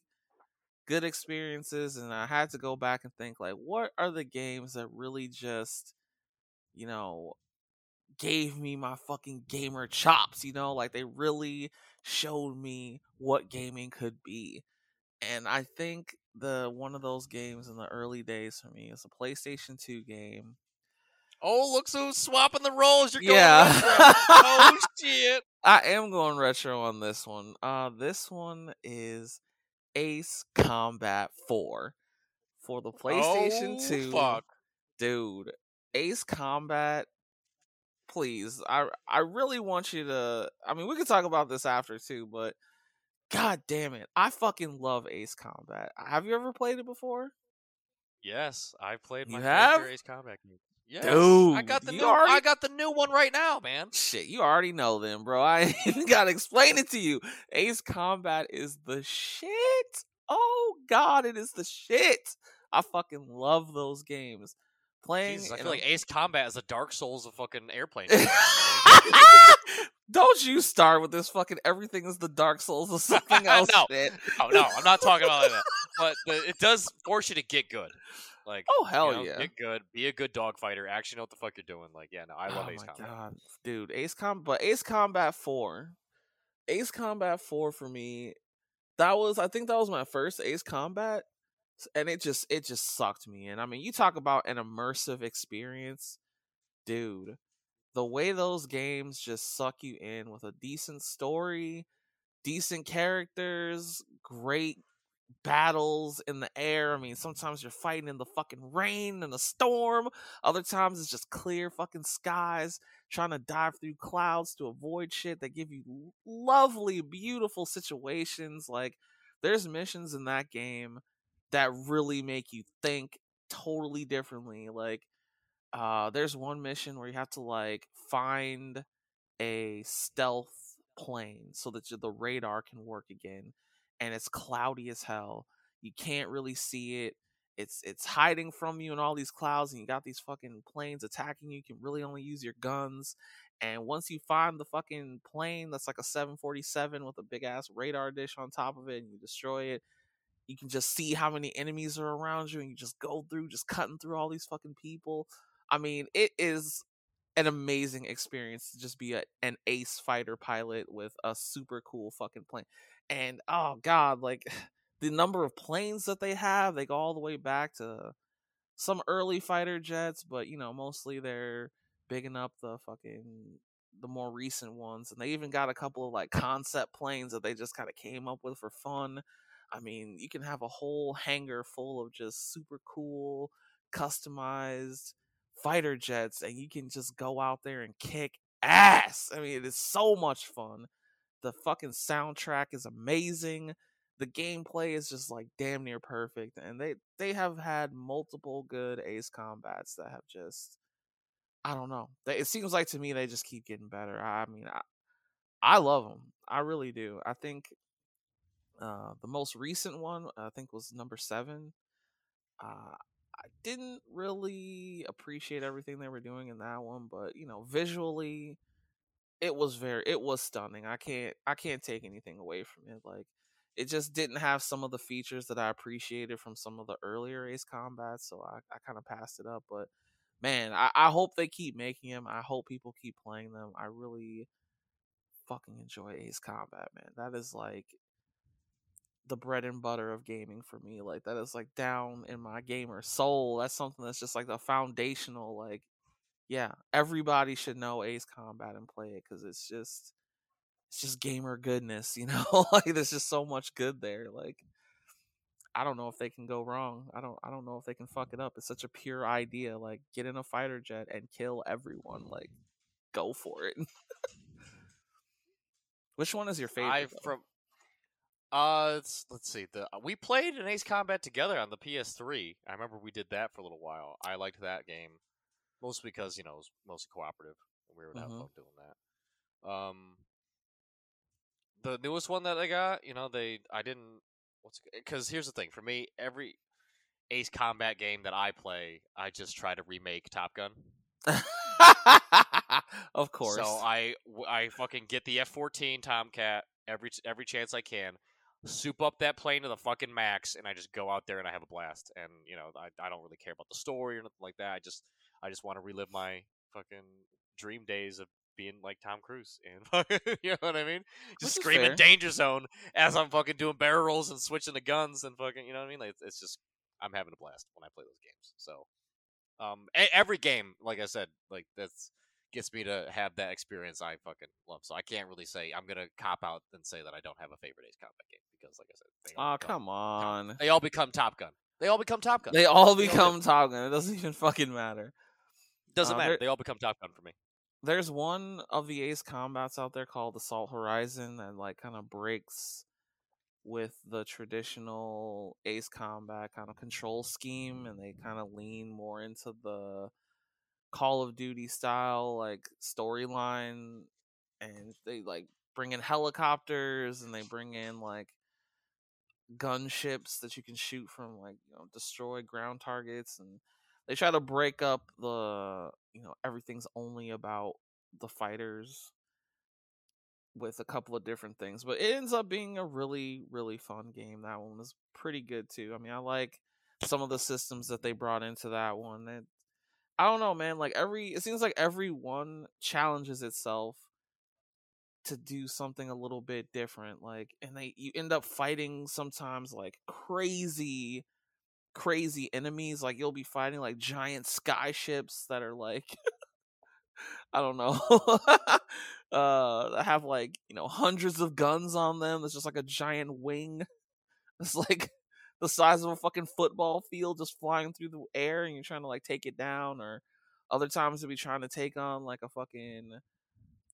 good experiences. And I had to go back and think, like, what are the games that really just, you know, gave me my fucking gamer chops, you know, like they really showed me what gaming could be. And I think the one of those games in the early days for me is a PlayStation 2 game. Oh, look who's swapping the roles. You're going Yeah. retro. [LAUGHS] oh shit. I am going retro on this one. Uh this one is Ace Combat 4 for the PlayStation oh, 2. Fuck. dude ace combat please i i really want you to i mean we could talk about this after too but God damn it. I fucking love Ace Combat. Have you ever played it before? Yes, I played You my have? favorite Ace Combat game. Yes, I got the new. already- I got the new one right now, man. Shit, you already know them, bro. I [LAUGHS] gotta explain it to you. Ace Combat is the shit. Oh god, it is the shit. I fucking love those games. Playing Jesus, I feel a- like Ace Combat is the Dark Souls of fucking airplane. [LAUGHS] Don't you start with this fucking everything is the Dark Souls of [LAUGHS] something else No. shit. oh no, I'm not talking about that. But the, it does force you to get good. Like, Oh hell you know, yeah. get good, be a good dog fighter, actually know what the fuck you're doing. Like, yeah, no, I love oh Ace my Combat. god, dude, Ace Combat, but Ace Combat Four, Ace Combat Four for me, that was I think that was my first Ace Combat, and it just it just sucked me in. I mean, you talk about an immersive experience, dude. The way those games just suck you in with a decent story, decent characters, great battles in the air. I mean, sometimes you're fighting in the fucking rain and a storm. Other times it's just clear fucking skies, trying to dive through clouds to avoid shit that give you lovely, beautiful situations. Like, there's missions in that game that really make you think totally differently. Like, uh, there's one mission where you have to like find a stealth plane so that the radar can work again, and it's cloudy as hell. You can't really see it. It's it's hiding from you in all these clouds, and you got these fucking planes attacking you. You can really only use your guns. And once you find the fucking plane that's like a 747 with a big ass radar dish on top of it, and you destroy it, you can just see how many enemies are around you, and you just go through, just cutting through all these fucking people. I mean, it is an amazing experience to just be a, an ace fighter pilot with a super cool fucking plane. And oh god, like [SIGHS] the number of planes that they have, they go all the way back to some early fighter jets, but you know, mostly they're bigging up the fucking the more recent ones. And they even got a couple of like concept planes that they just kind of came up with for fun. I mean, you can have a whole hangar full of just super cool, customized fighter jets, and you can just go out there and kick ass. I mean, it is so much fun. The fucking soundtrack is amazing. The gameplay is just like damn near perfect, and they they have had multiple good Ace combats that have just I don't know. It seems like to me they just keep getting better. I mean, I, I love them. I really do. I think uh, the most recent one I think was number seven. Uh, I didn't really appreciate everything they were doing in that one, but you know, visually, it was very, it was stunning. I can't, I can't take anything away from it. Like, it just didn't have some of the features that I appreciated from some of the earlier Ace Combats, so I, I kind of passed it up. But man, I, I hope they keep making them. I hope people keep playing them. I really fucking enjoy Ace Combat, man. That is like the bread and butter of gaming for me. Like that is like down in my gamer soul. That's something that's just like the foundational. Like, yeah, everybody should know Ace Combat and play it because it's just, it's just gamer goodness. You know, [LAUGHS] like there's just so much good there. Like, I don't know if they can go wrong. I don't. I don't know if they can fuck it up. It's such a pure idea. Like, get in a fighter jet and kill everyone. Like, go for it. [LAUGHS] Which one is your favorite? I though? from uh let's, let's see the we played an Ace Combat together on the PS3. I remember we did that for a little while. I liked that game mostly because you know it was mostly cooperative and we have Mhm. fun doing that. Um, the newest one that I got, you know, they I didn't what's because here's the thing for me every Ace Combat game that I play, I just try to remake Top Gun. [LAUGHS] of course. So I I fucking get the F-14 Tomcat every every chance I can, soup up that plane to the fucking max, and I just go out there and I have a blast. And you know I, I don't really care about the story or nothing like that. I just I just want to relive my fucking dream days of being like Tom Cruise and [LAUGHS] fucking, you know what I mean? Just screaming danger zone as I'm fucking doing barrel rolls and switching the guns and fucking you know what I mean? Like it's, just I'm having a blast when I play those games. So um every game like I said like that's gets me to have that experience I fucking love. So I can't really say I'm gonna cop out and say that I don't have a favorite Ace Combat game because, like I said, they all oh become, come on. they all become Top Gun. They all become Top Gun. They all They all become Top Gun. It doesn't even fucking matter. Doesn't uh, matter. They all become Top Gun for me. There's one of the Ace Combats out there called Assault Horizon that like kind of breaks with the traditional Ace Combat kind of control scheme, and they kind of lean more into the Call of Duty style like storyline, and they like bring in helicopters and they bring in like gunships that you can shoot from like you know destroy ground targets and they try to break up the you know everything's only about the fighters with a couple of different things but it ends up being a really really fun game. That one was pretty good too. I mean i like some of the systems that they brought into that one it, i don't know man like every it seems like every one challenges itself to do something a little bit different like and they you end up fighting sometimes like crazy crazy enemies like you'll be fighting like giant sky ships that are like [LAUGHS] i don't know [LAUGHS] uh have like you know hundreds of guns on them it's just like a giant wing. [LAUGHS] It's like the size of a fucking football field just flying through the air and you're trying to like take it down or other times you'll be trying to take on like a fucking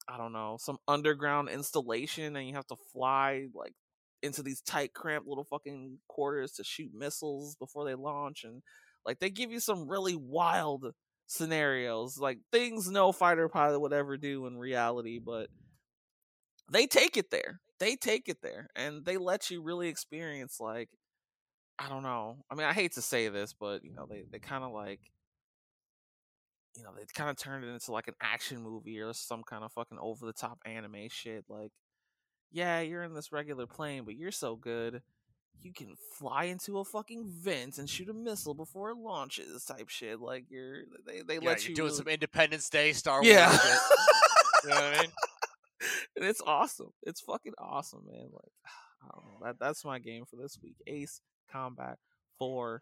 I don't know, some underground installation and you have to fly like into these tight cramped little fucking quarters to shoot missiles before they launch and like they give you some really wild scenarios, like things no fighter pilot would ever do in reality, but they take it there. They take it there and they let you really experience like I don't know. I mean, I hate to say this, but you know, they they kind of like you know, they kind of turned it into like an action movie or some kind of fucking over the top anime shit. Like, yeah, you're in this regular plane, but you're so good, you can fly into a fucking vent and shoot a missile before it launches, type shit. Like, you're they they Yeah, let you're you doing really- some Independence Day Star Wars yeah. shit. [LAUGHS] You know what I mean? and it's awesome. It's fucking awesome, man. Like, [SIGHS] I don't know. That that's my game for this week. Ace Combat Four.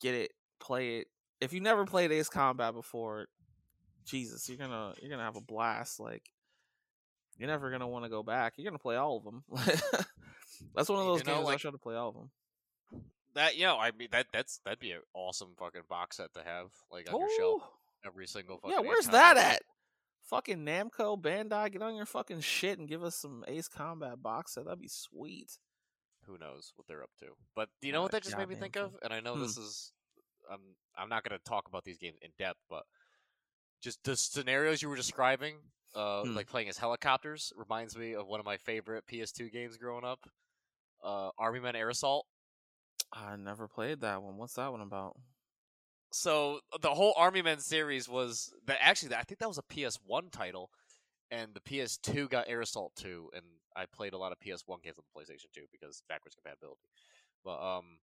Get it, play it. If you never played Ace Combat before, Jesus, you're gonna you're gonna have a blast. Like, you're never gonna want to go back. You're gonna play all of them. [LAUGHS] that's one of You those know, games I like- try to play all of them. That you know, I mean that that's that'd be an awesome fucking box set to have like on your shelf. Every single fucking yeah, where's that game. at? Fucking Namco, Bandai, get on your fucking shit and give us some Ace Combat box set. That'd be sweet. Who knows what they're up to? But do you know what that just made me think thing. of? And I know Hmm. this is I'm I'm not gonna talk about these games in depth, but just the scenarios you were describing, uh, Hmm. like playing as helicopters, reminds me of one of my favorite PS2 games growing up, uh, Army Men Air Assault. I never played that one. What's that one about? so the whole Army Men series was that actually I think that was a PS1 title, and the PS2 got Air Assault 2, and I played a lot of PS1 games on the PlayStation 2 because backwards compatibility. But um,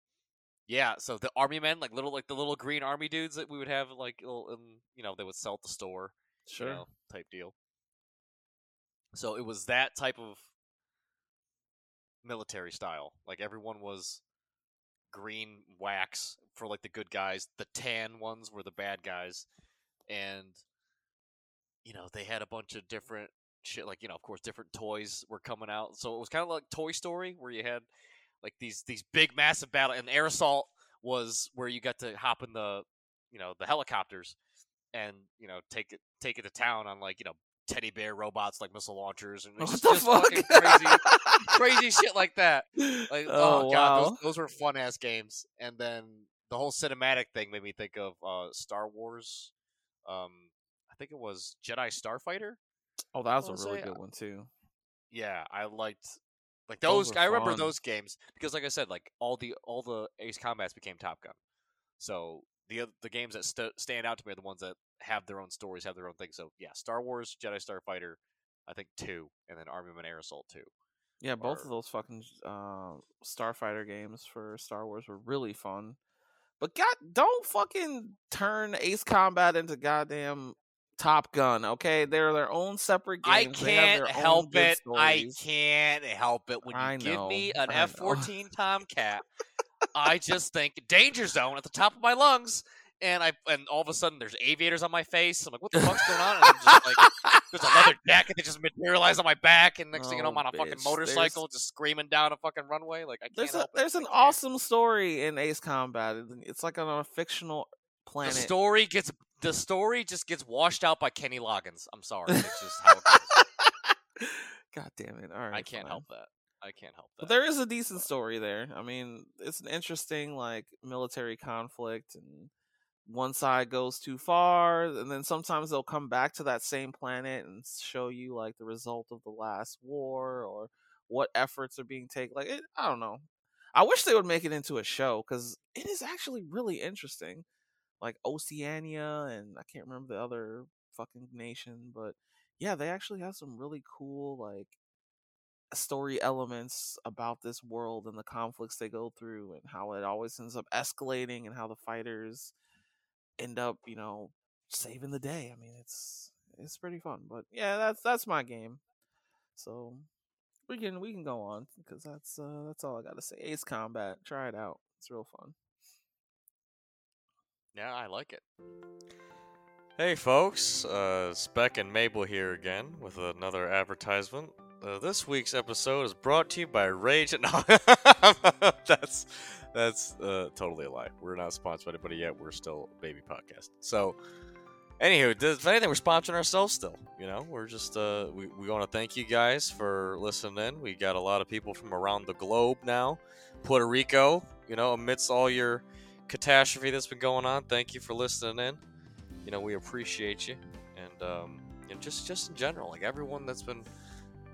yeah, so the Army Men, like little like the little green army dudes that we would have like little, you know they would sell at the store, Sure. you know, type deal. So it was that type of military style. Like everyone was green wax for like the good guys. The tan ones were the bad guys. And you know, they had a bunch of different shit like, you know, of course different toys were coming out. So it was kind of like Toy Story where you had like these these big massive battle and air assault was where you got to hop in the you know, the helicopters and, you know, take it take it to town on like, you know, teddy bear robots like missile launchers and [LAUGHS] What just, the fuck? fucking crazy [LAUGHS] crazy shit like that. Like, oh, oh, god, wow. those, those were fun ass games. And then the whole cinematic thing made me think of uh, Star Wars. Um, I think it was Jedi Starfighter. oh, that was a really say, good one too. Yeah, I liked like Those those. I remember fun. those games because, like I said, like all the all the Ace Combats became Top Gun. So the the games that st- stand out to me are the ones that have their own stories, have their own things. So yeah, Star Wars, Jedi Starfighter, I think two, and then Army Men Air Assault two. Yeah, both of those fucking uh, Starfighter games for Star Wars were really fun. But God, don't fucking turn Ace Combat into goddamn Top Gun, okay? They're their own separate I games. Have can't help it. I can't help it when you I give me an F fourteen Tomcat. [LAUGHS] I just think danger zone at the top of my lungs, and I and all of a sudden there's aviators on my face. I'm like, what the fuck's going on? And I'm just like, [LAUGHS] there's a leather jacket that just materialized on my back, and next thing you know, oh, I'm Oh, on a fucking bitch, motorcycle, just screaming down a fucking runway. Like I can't There's a, help it. there's I an awesome story in Ace Combat. It's like on a fictional The planet. story gets the story just gets washed out by Kenny Loggins. I'm sorry, it's just how it goes. [LAUGHS] God damn it! All right, I can't fine. help that. I can't help that. But there is a decent story there. I mean, it's an interesting like military conflict and one side goes too far and then sometimes they'll come back to that same planet and show you like the result of the last war or what efforts are being taken like it, i don't know i wish they would make it into a show because it is actually really interesting like oceania and i can't remember the other fucking nation but yeah they actually have some really cool like story elements about this world and the conflicts they go through and how it always ends up escalating and how the fighters end up, you know, saving the day. I mean, it's it's pretty fun. But yeah, that's that's my game. So we can we can go on because that's uh that's all I got to say. Ace Combat, try it out. It's real fun. Yeah, I like it. Hey folks, uh, Spec and Mabel here again with another advertisement. Uh, this week's episode is brought to you by Rage. No, [LAUGHS] that's that's uh, totally a lie. We're not sponsored by anybody yet. We're still baby podcast. So, anywho, if anything, we're sponsoring ourselves still. You know, we're just uh, we we want to thank you guys for listening in. We got a lot of people from around the globe now, Puerto Rico. You know, amidst all your catastrophe that's been going on, thank you for listening in. You know, we appreciate you, and um, and just just in general, like everyone that's been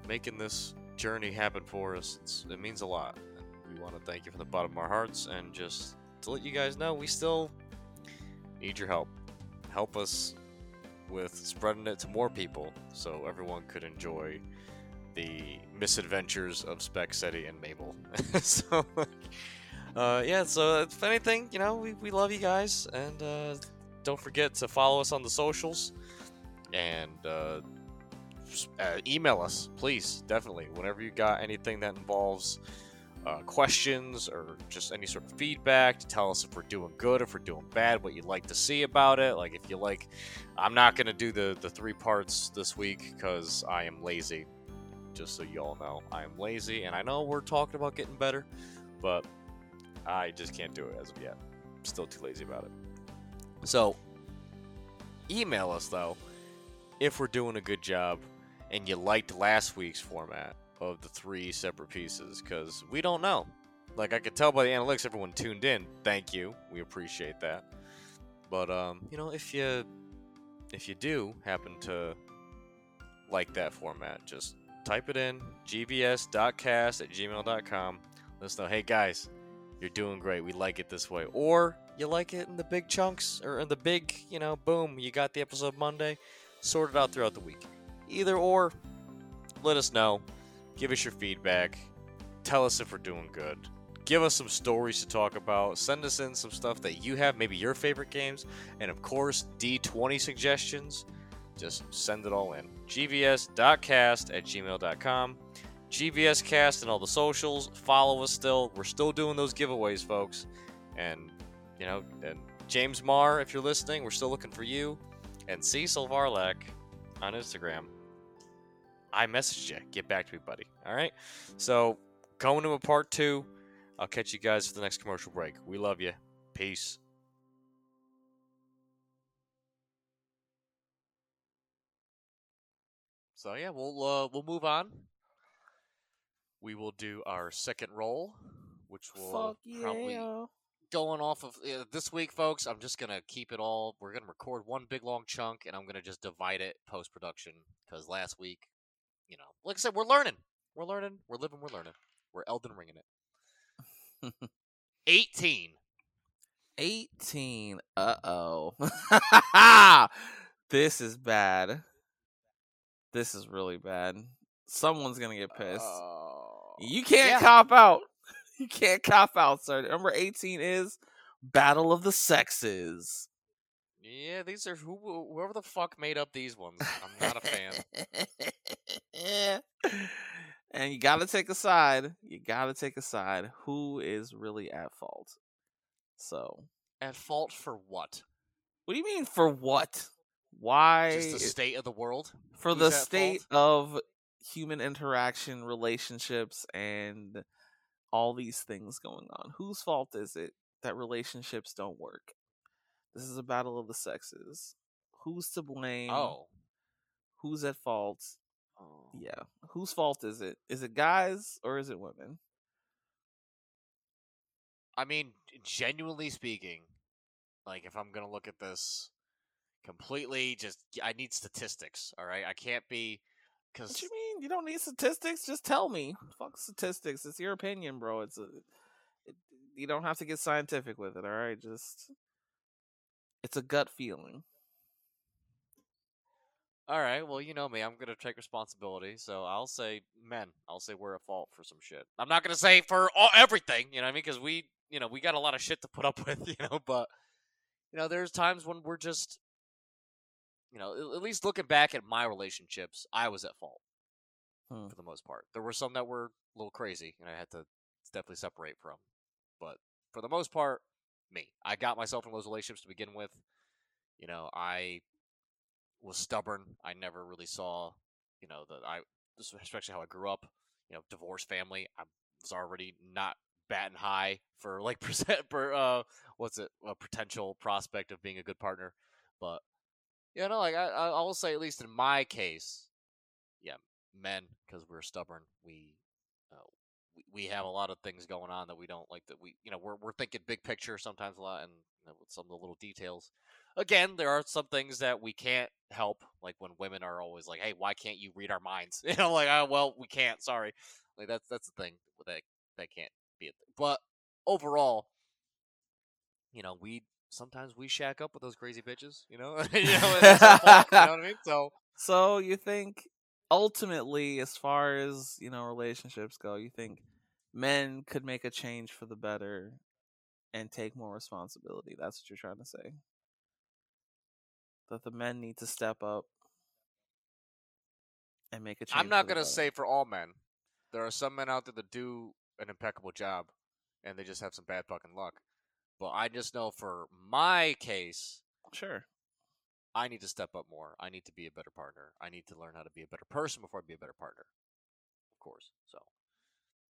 making this journey happen for us. it means a lot. And we want to thank you from the bottom of our hearts and just to let you guys know we still need your help. Help us with spreading it to more people so everyone could enjoy the misadventures of Spec Cetty and Mabel. [LAUGHS] so, uh, yeah, so if anything, you know, we, we love you guys. And uh, don't forget to follow us on the socials. And uh, uh, email us, please, definitely. Whenever you got anything that involves uh, questions or just any sort of feedback to tell us if we're doing good, if we're doing bad, what you'd like to see about it. Like if you like, I'm not gonna do the the three parts this week because I am lazy. Just so you all know, I am lazy, and I know we're talking about getting better, but I just can't do it as of yet. I'm still too lazy about it. So, email us though if we're doing a good job and you liked last week's format of the three separate pieces because we don't know. Like I could tell by the analytics, everyone tuned in. Thank you, we appreciate that. But um, you know, if you if you do happen to like that format, just type it in gvs.cast at gmail.com. Let us know, hey guys, you're doing great. We like it this way. Or you like it in the big chunks or in the big, you know, boom, you got the episode Monday, sort it out throughout the week. Either or, let us know. Give us your feedback. Tell us if we're doing good. Give us some stories to talk about. Send us in some stuff that you have, maybe your favorite games. And of course, D20 suggestions. Just send it all in. GVS.cast at gmail.com. GVScast and all the socials. Follow us still. We're still doing those giveaways, folks. And, you know, and James Marr, if you're listening, we're still looking for you. And Cecil Varlak on Instagram. I messaged you. Get back to me, buddy. All right. So going to a part two. I'll catch you guys for the next commercial break. We love you. Peace. So yeah, we'll uh, we'll move on. We will do our second roll, which will Fuck probably yeah. going off of uh, this week, folks. I'm just gonna keep it all. We're gonna record one big long chunk, and I'm gonna just divide it post production because last week, you know, like I said, we're learning, we're learning, we're living, we're learning, we're Elden Ringing it. [LAUGHS] 18. 18. Uh oh. [LAUGHS] this is bad. This is really bad. Someone's gonna get pissed. Oh. you can't yeah. cop out. [LAUGHS] You can't cop out, sir. Number 18 is Battle of the Sexes. Yeah, these are who whoever the fuck made up these ones. I'm not a fan. [LAUGHS] and you gotta take a side. You gotta take a side. Who is really at fault? So, At fault for what? what do you mean for what? Why? Just the state of the world? for Who's the at state of human interaction, relationships, and all these things going on. Whose fault is it that relationships don't work? This is a battle of the sexes. Who's to blame? Oh. Who's at fault? Oh. Yeah. Whose fault is it? Is it guys or is it women? I mean, genuinely speaking, like if I'm gonna look at this completely, just I need statistics. All right, I can't be What because you mean? You don't need statistics? Just tell me. Fuck statistics. It's your opinion, bro. It's a. It, you don't have to get scientific with it. All right, just. It's a gut feeling. all right. Well, you know me, I'm gonna take responsibility. So I'll say men. I'll say we're at fault for some shit. I'm not gonna say for all, everything. You know what I mean? Because we, you know, we got a lot of shit to put up [LAUGHS] with. You know, but you know, there's times when we're just, you know, at- least looking back at my relationships, I was at fault. Hmm. for the most part. There were some that were a little crazy, and I had to definitely separate from. But for the most part, me. I got myself in those relationships to begin with. You know, I was stubborn. I never really saw, you know, that I, especially how I grew up. You know, divorced family. I was already not batting high for like [LAUGHS] percent for uh, what's it, a potential prospect of being a good partner. But you know, like I, I I will say, at least in my case, yeah, men because we're stubborn. We, we have a lot of things going on that we don't like. That we, you know, we're we're thinking big picture sometimes a lot, and you know, with some of the little details. Again, there are some things that we can't help, like when women are always like, "Hey, why can't you read our minds?" [LAUGHS] You know, like, "Oh, well, we can't. Sorry." Like that's that's the thing that that can't be. A thing. But overall, you know, we sometimes we shack up with those crazy bitches. You know, [LAUGHS] you know, fault, you [LAUGHS] know what I mean? So. So you think ultimately, as far as you know, relationships go, you think men could make a change for the better and take more responsibility. That's what you're trying to say. That the men need to step up and make a change. I'm not gonna better. say for all men. There are some men out there that do an impeccable job, and they just have some bad fucking luck. But I just know for my case, Sure. I need to step up more. I need to be a better partner. I need to learn how to be a better person before I be a better partner. Of course. So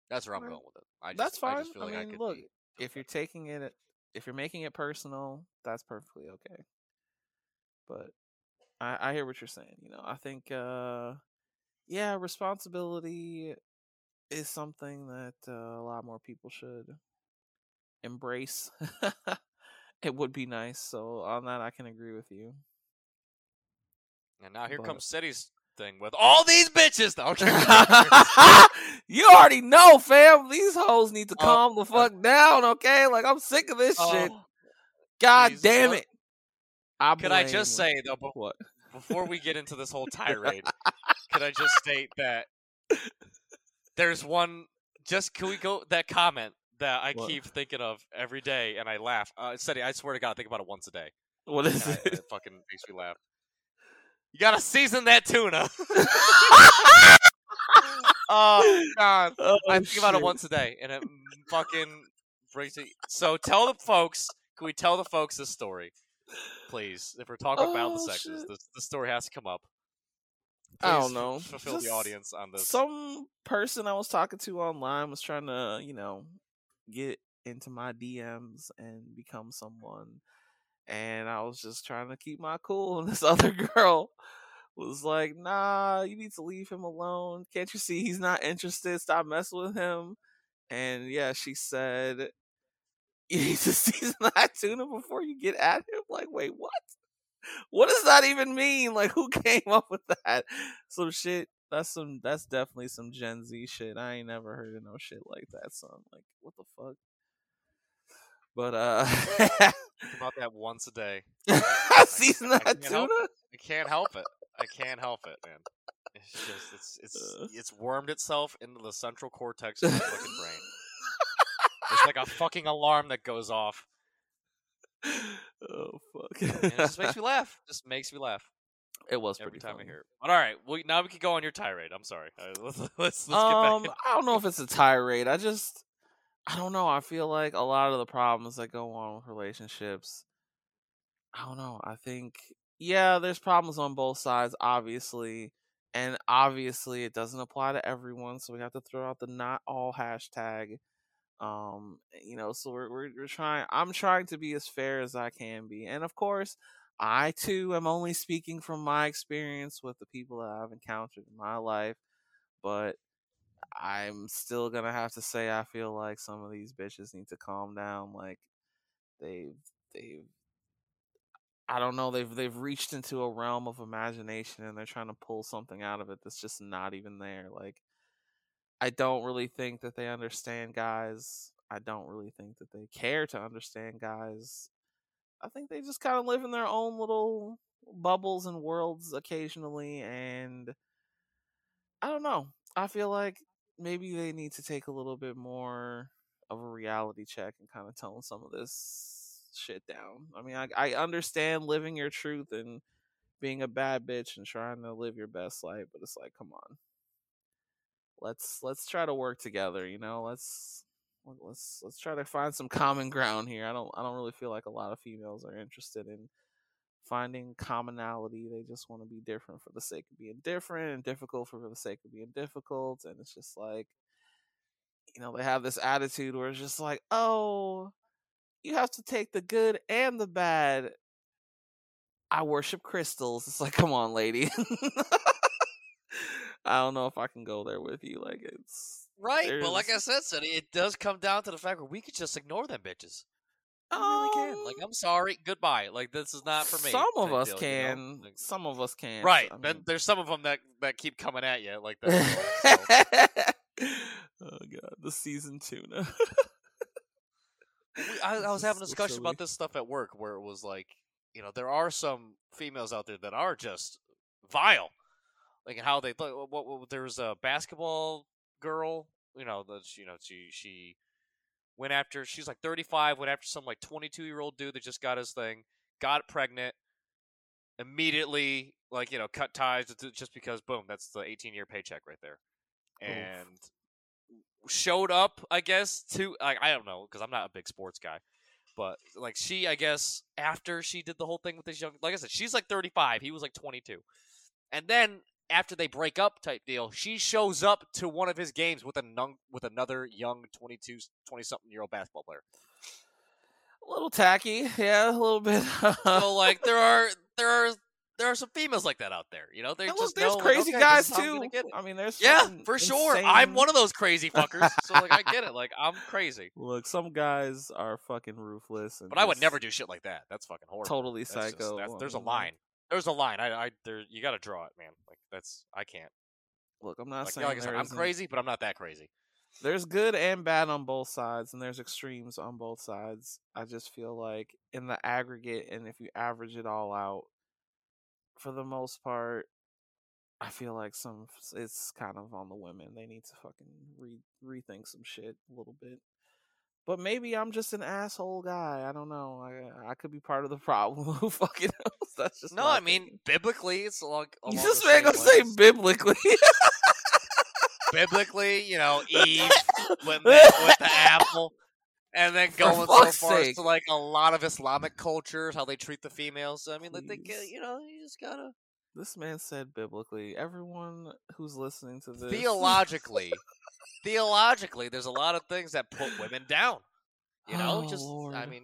that's where I'm going with it. I just, That's I fine. just feel I like I mean, could look, if you're taking it, if you're making it personal, that's perfectly okay. But I, I hear what you're saying. You know, I think, uh, yeah, responsibility is something that uh, a lot more people should embrace. [LAUGHS] it would be nice. So on that, I can agree with you. And now here But- comes Cetty's thing with all these bitches. [LAUGHS] No, [LAUGHS] you already know, fam. These hoes need to Oh, calm the fuck down, okay? Like I'm sick of this shit. Oh, God damn uh, it. I could I just say though, bef- what? before we get into this whole [LAUGHS] tirade, could I just state that there's one? Just can we go that comment that I What? keep thinking of every day, and I laugh. Uh, Cetty, I swear to God, I think about it once a day. What is and I- it? it fucking makes me laugh. You gotta season that tuna. [LAUGHS] oh God, [LAUGHS] Oh, I think about it once a day, and it fucking brings me. So tell the folks. Can we tell the folks this story, please? If we're talking about the Oh, sexes, this the story has to come up. I don't Please know. Fulfill the audience on this. Some person I was talking to online was trying to, you know, get into my DMs and become someone. And I was just trying to keep my cool. And this [LAUGHS] other girl was like, nah, you need to leave him alone. Can't you see he's not interested? Stop messing with him. And yeah, she said, [LAUGHS] you need to [LAUGHS] season that tuna before you get at him. Like, wait, what? What does that even mean? Like, who came up with that? Some shit. That's some. That's definitely some Gen Z shit. I ain't never heard of no shit like that, son. Like, what the fuck? But uh, [LAUGHS] about that once a day. season I that can't help tuna. I can't help it. I can't help it, man. It's just it's it's Uh. it's wormed itself into the central cortex of my fucking brain. [LAUGHS] It's like a fucking alarm that goes off, oh fuck! it just makes me [LAUGHS] laugh. Just makes me laugh it was every pretty time funny. I hear it. But all right, well, now we can go on your tirade. I'm sorry. Uh, let's let's, let's get um. I don't know if it's a tirade. I just, I don't know. I feel like a lot of the problems that go on with relationships. I don't know. I think, yeah, there's problems on both sides, obviously, and obviously it doesn't apply to everyone. So we have to throw out the not all hashtag. Um, you know, so we're we're, we're trying. I'm trying to be as fair as I can be, and of course, I too am only speaking from my experience with the people that I've encountered in my life, but I'm still gonna have to say I feel like some of these bitches need to calm down. Like they've they've I don't know, they've they've reached into a realm of imagination and they're trying to pull something out of it that's just not even there. Like I don't really think that they understand guys. I don't really think that they care to understand guys. I think they just kind of live in their own little bubbles and worlds occasionally and I don't know. I feel like maybe they need to take a little bit more of a reality check and kind of tone some of this shit down. I mean, I, I understand living your truth and being a bad bitch and trying to live your best life, but it's like, come on, let's let's try to work together. You know, let's let's let's try to find some common ground here. I don't I don't really feel like a lot of females are interested in finding commonality. They just want to be different for the sake of being different and difficult for the sake of being difficult. And it's just like, you know, they have this attitude where it's just like, oh, you have to take the good and the bad. I worship crystals. It's like, come on, lady. [LAUGHS] I don't know if I can go there with you. Like, it's. Right, but like I said, Sonny, it does come down to the fact where we could just ignore them bitches. You um, really can. Like, I'm sorry, goodbye. Like, this is not for me. Some of us deal, you can. know? Like, Some of us can. right. I mean- there's some of them that that keep coming at you like [LAUGHS] that. so. oh god, the season tuna. I, I was having a is so discussion about this stuff at work where it was like, you know, there are some females out there that are just vile, like how they. What, what there was a basketball girl, you know, that you know she she went after. She's like 35, went after some like 22 year old dude that just got his thing, got pregnant, immediately like you know cut ties just because boom, that's the 18 year paycheck right there, and showed up, I guess, to like I don't know because I'm not a big sports guy, but like she, I guess, after she did the whole thing with this young, like I said, she's like 35, he was like 22, and then after they break up type deal, she shows up to one of his games with a nun- with another young 22, 20 something year old basketball player. a little tacky, yeah, a little bit. So [LAUGHS] like there are there are there are some females like that out there, you know. They just there's know, like, crazy okay, guys this is how I'm too. gonna get it. I mean, there's Yeah, for sure. I'm one of those crazy fuckers. so like I get it. Like I'm crazy. Look, some guys are fucking ruthless, and But I would never do shit like that. That's fucking horrible. Totally That's just- psycho. that's- I there's a line. There's a line. I, I, there, you got to draw it, man. Like that's, I can't. Look, I'm not Like, saying like I said, I'm crazy, but I'm not that crazy. there's good and bad on both sides and there's extremes on both sides i just feel like in the aggregate and if you average it all out for the most part i feel like some it's kind of on the women they need to fucking re- rethink some shit a little bit but maybe i'm just an asshole guy i don't know i i could be part of the [LAUGHS] problem who fucking knows that's just No, I mean opinion. biblically, it's along. [LAUGHS] along this the man gonna say biblically biblically, you know, Eve [LAUGHS] went met with the apple, and then going so far as to like a lot of Islamic cultures, how they treat the females. I mean, like they get, you know, you just gotta This man said biblically. Everyone who's listening to this theologically, theologically, there's a lot of things that put women down. You know, Oh, just I mean,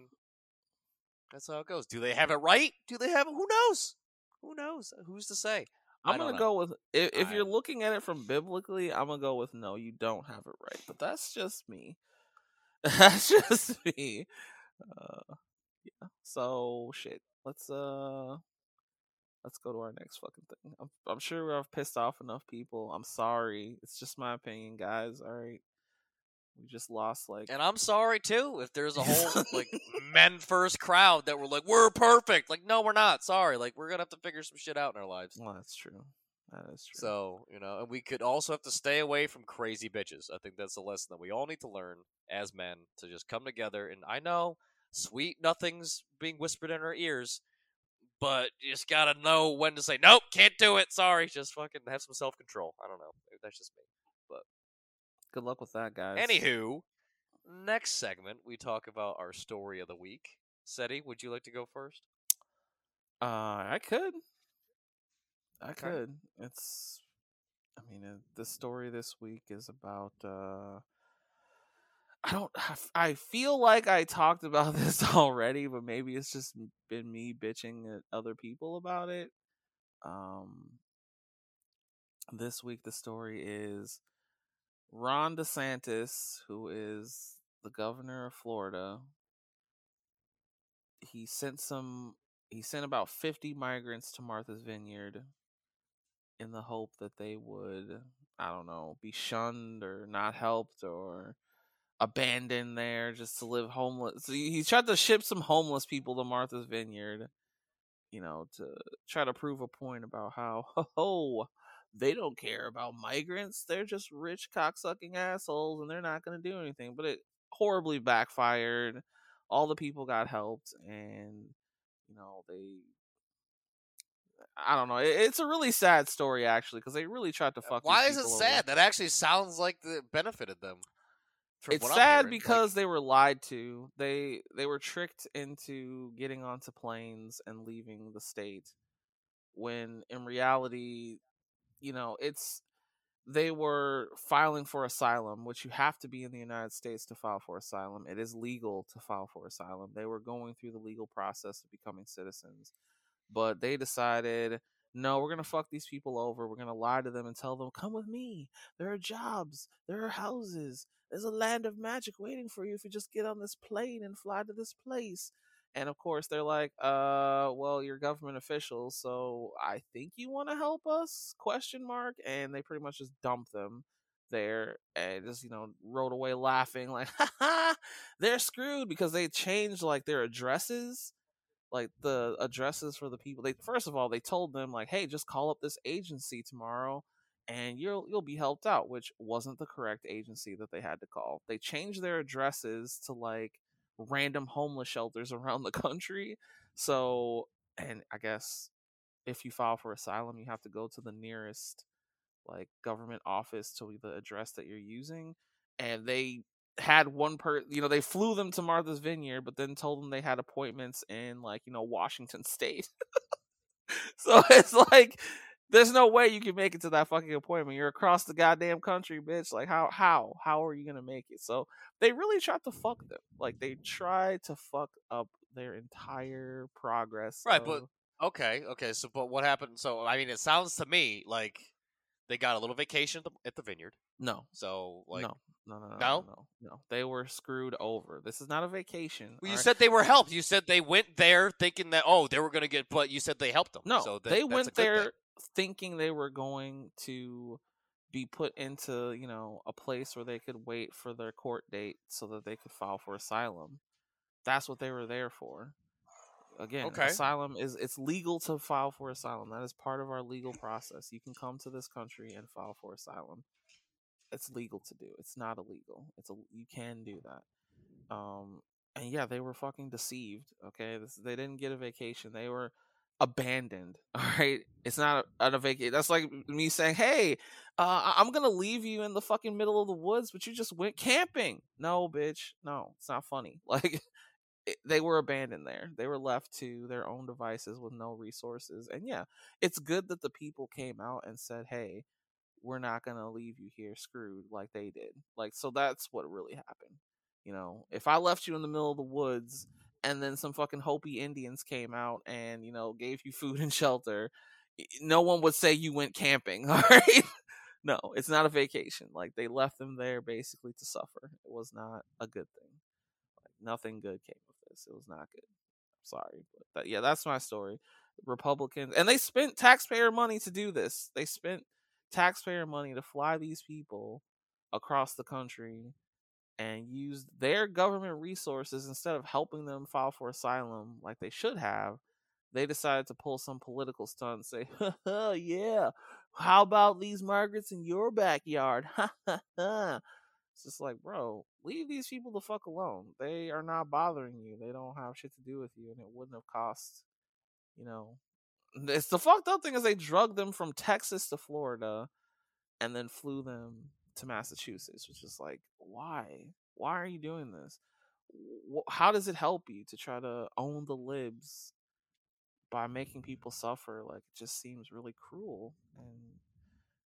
that's how it goes. Do they have it right? Do they have it? Who knows? Who knows? Who's to say? I'm gonna know. go with if, if you're looking at it from biblically, I'm gonna go with no, you don't have it right. But that's just me. [LAUGHS] That's just me. Uh, yeah. So shit. Let's uh, let's go to our next fucking thing. I'm I'm sure I've pissed off enough people. I'm sorry. It's just my opinion, guys. All right. We just lost like And I'm sorry too if there's a whole like [LAUGHS] men first crowd that were like, "We're perfect." Like, no, we're not. Sorry. Like, we're gonna have to figure some shit out in our lives. Well, that's true. That is true. So you know, and we could also have to stay away from crazy bitches. I think that's a lesson that we all need to learn as men to just come together. And I know sweet nothings being whispered in our ears, but you just gotta know when to say nope, can't do it. Sorry, just fucking have some self control. I don't know. Maybe That's just me. But good luck with that, guys. Anywho, next segment we talk about our story of the week. Cetty, would you like to go first? Uh, I could. I Okay. could. It's. I mean, uh, the story this week is about uh, I don't. [SIGHS] I feel like I talked about [LAUGHS] this already, but maybe it's just been me bitching at other people about it. Um, this week the story is Ron DeSantis, who is the governor of Florida. He sent some. He sent about fifty migrants to Martha's Vineyard in the hope that they would, I don't know, be shunned or not helped or abandoned there just to live homeless. So he, he tried to ship some homeless people to Martha's Vineyard, you know, to try to prove a point about how, [LAUGHS] oh, they don't care about migrants. They're just rich cocksucking assholes and they're not going to do anything. But it horribly backfired. All the people got helped and, you know, they I don't know. It's a really sad story actually because they really tried to uh, fuck. Why is it sad? That actually sounds like it benefited them. It's sad because like... they were lied to. They they were tricked into getting onto planes and leaving the state when in reality, you know, it's they were filing for asylum, which you have to be in the United States to file for asylum. It is legal to file for asylum. They were going through the legal process of becoming citizens but they decided no, we're gonna fuck these people over. We're gonna lie to them and tell them, "Come with me. There are jobs. There are houses. There's a land of magic waiting for you if you just get on this plane and fly to this place." And of course, they're like, "Uh, well, you're government officials, so I think you want to help us?" Question mark. And they pretty much just dump them there and just you know rode away laughing like, [LAUGHS] "Ha ha, they're screwed because they changed like their addresses." Like the addresses for the people. They first of all they told them like, hey, just call up this agency tomorrow and you'll you'll be helped out, which wasn't the correct agency that they had to call. They changed their addresses to like random homeless shelters [LAUGHS] around the country. So, and I guess if you file for asylum, you have to go to the nearest like government office to the address that you're using and they had one per you know they flew them to Martha's Vineyard, but then told them they had appointments in like you know Washington [LAUGHS] State. so [LAUGHS] it's like there's no way you can make it to that fucking appointment. You're across the goddamn country, bitch. Like how how how are you gonna make it? So they really tried to fuck them. Like they tried to fuck up their entire progress. Right, of... but okay, okay. So but what happened? So I mean, it sounds to me like they got a little vacation at the, at the vineyard. No. So like no. No, no, no, no, no, no. They were screwed over. This is not a vacation. Well, you right? said they were helped. You said they went there thinking that oh they were going to get, but you said they helped them. No, so that, they went there thing. thinking they were going to be put into you know a place where they could wait for their court date so that they could file for asylum. That's what they were there for. Again, okay. asylum is it's legal to file for asylum. That is part of our legal process. You can come to this country and file for asylum it's legal to do. It's not illegal. It's a you can do that. Um, and yeah, they were fucking deceived. Okay, this, they didn't get a vacation. They were abandoned. [LAUGHS] All right, it's not a, a vacation. That's like me saying, "Hey, uh, I'm gonna leave you in the fucking middle of the woods, but you just went camping." No, bitch. No, it's not funny. [LAUGHS] Like. It, they were abandoned there. They were left to their own devices with no resources. And yeah, it's good that the people came out and said, "Hey, we're not going to leave you here screwed like they did. Like, so that's what really happened. You know, if I left you in the middle of the woods and then some fucking Hopi Indians came out and, you know, gave you food and shelter, no one would say you went camping, [LAUGHS] all right? no, it's not a vacation. Like, they left them there basically to suffer. It was not a good thing. Like, nothing good came of this. It was not good. I'm sorry. But that, yeah, that's my story. Republicans, and they spent taxpayer money to do this. They spent taxpayer money to fly these people across the country and use their government resources instead of helping them file for asylum like they should have they decided to pull some political stunt and say [LAUGHS] yeah how about these migrants in your backyard? [LAUGHS] It's just like bro leave these people the fuck alone. They are not bothering you. They don't have shit to do with you. And it wouldn't have cost you know it's the fucked up thing is they drugged them from Texas to Florida and then flew them to Massachusetts, which is like, why? Why are you doing this? How does it help you to try to own the libs by making people suffer? Like, it just seems really cruel. And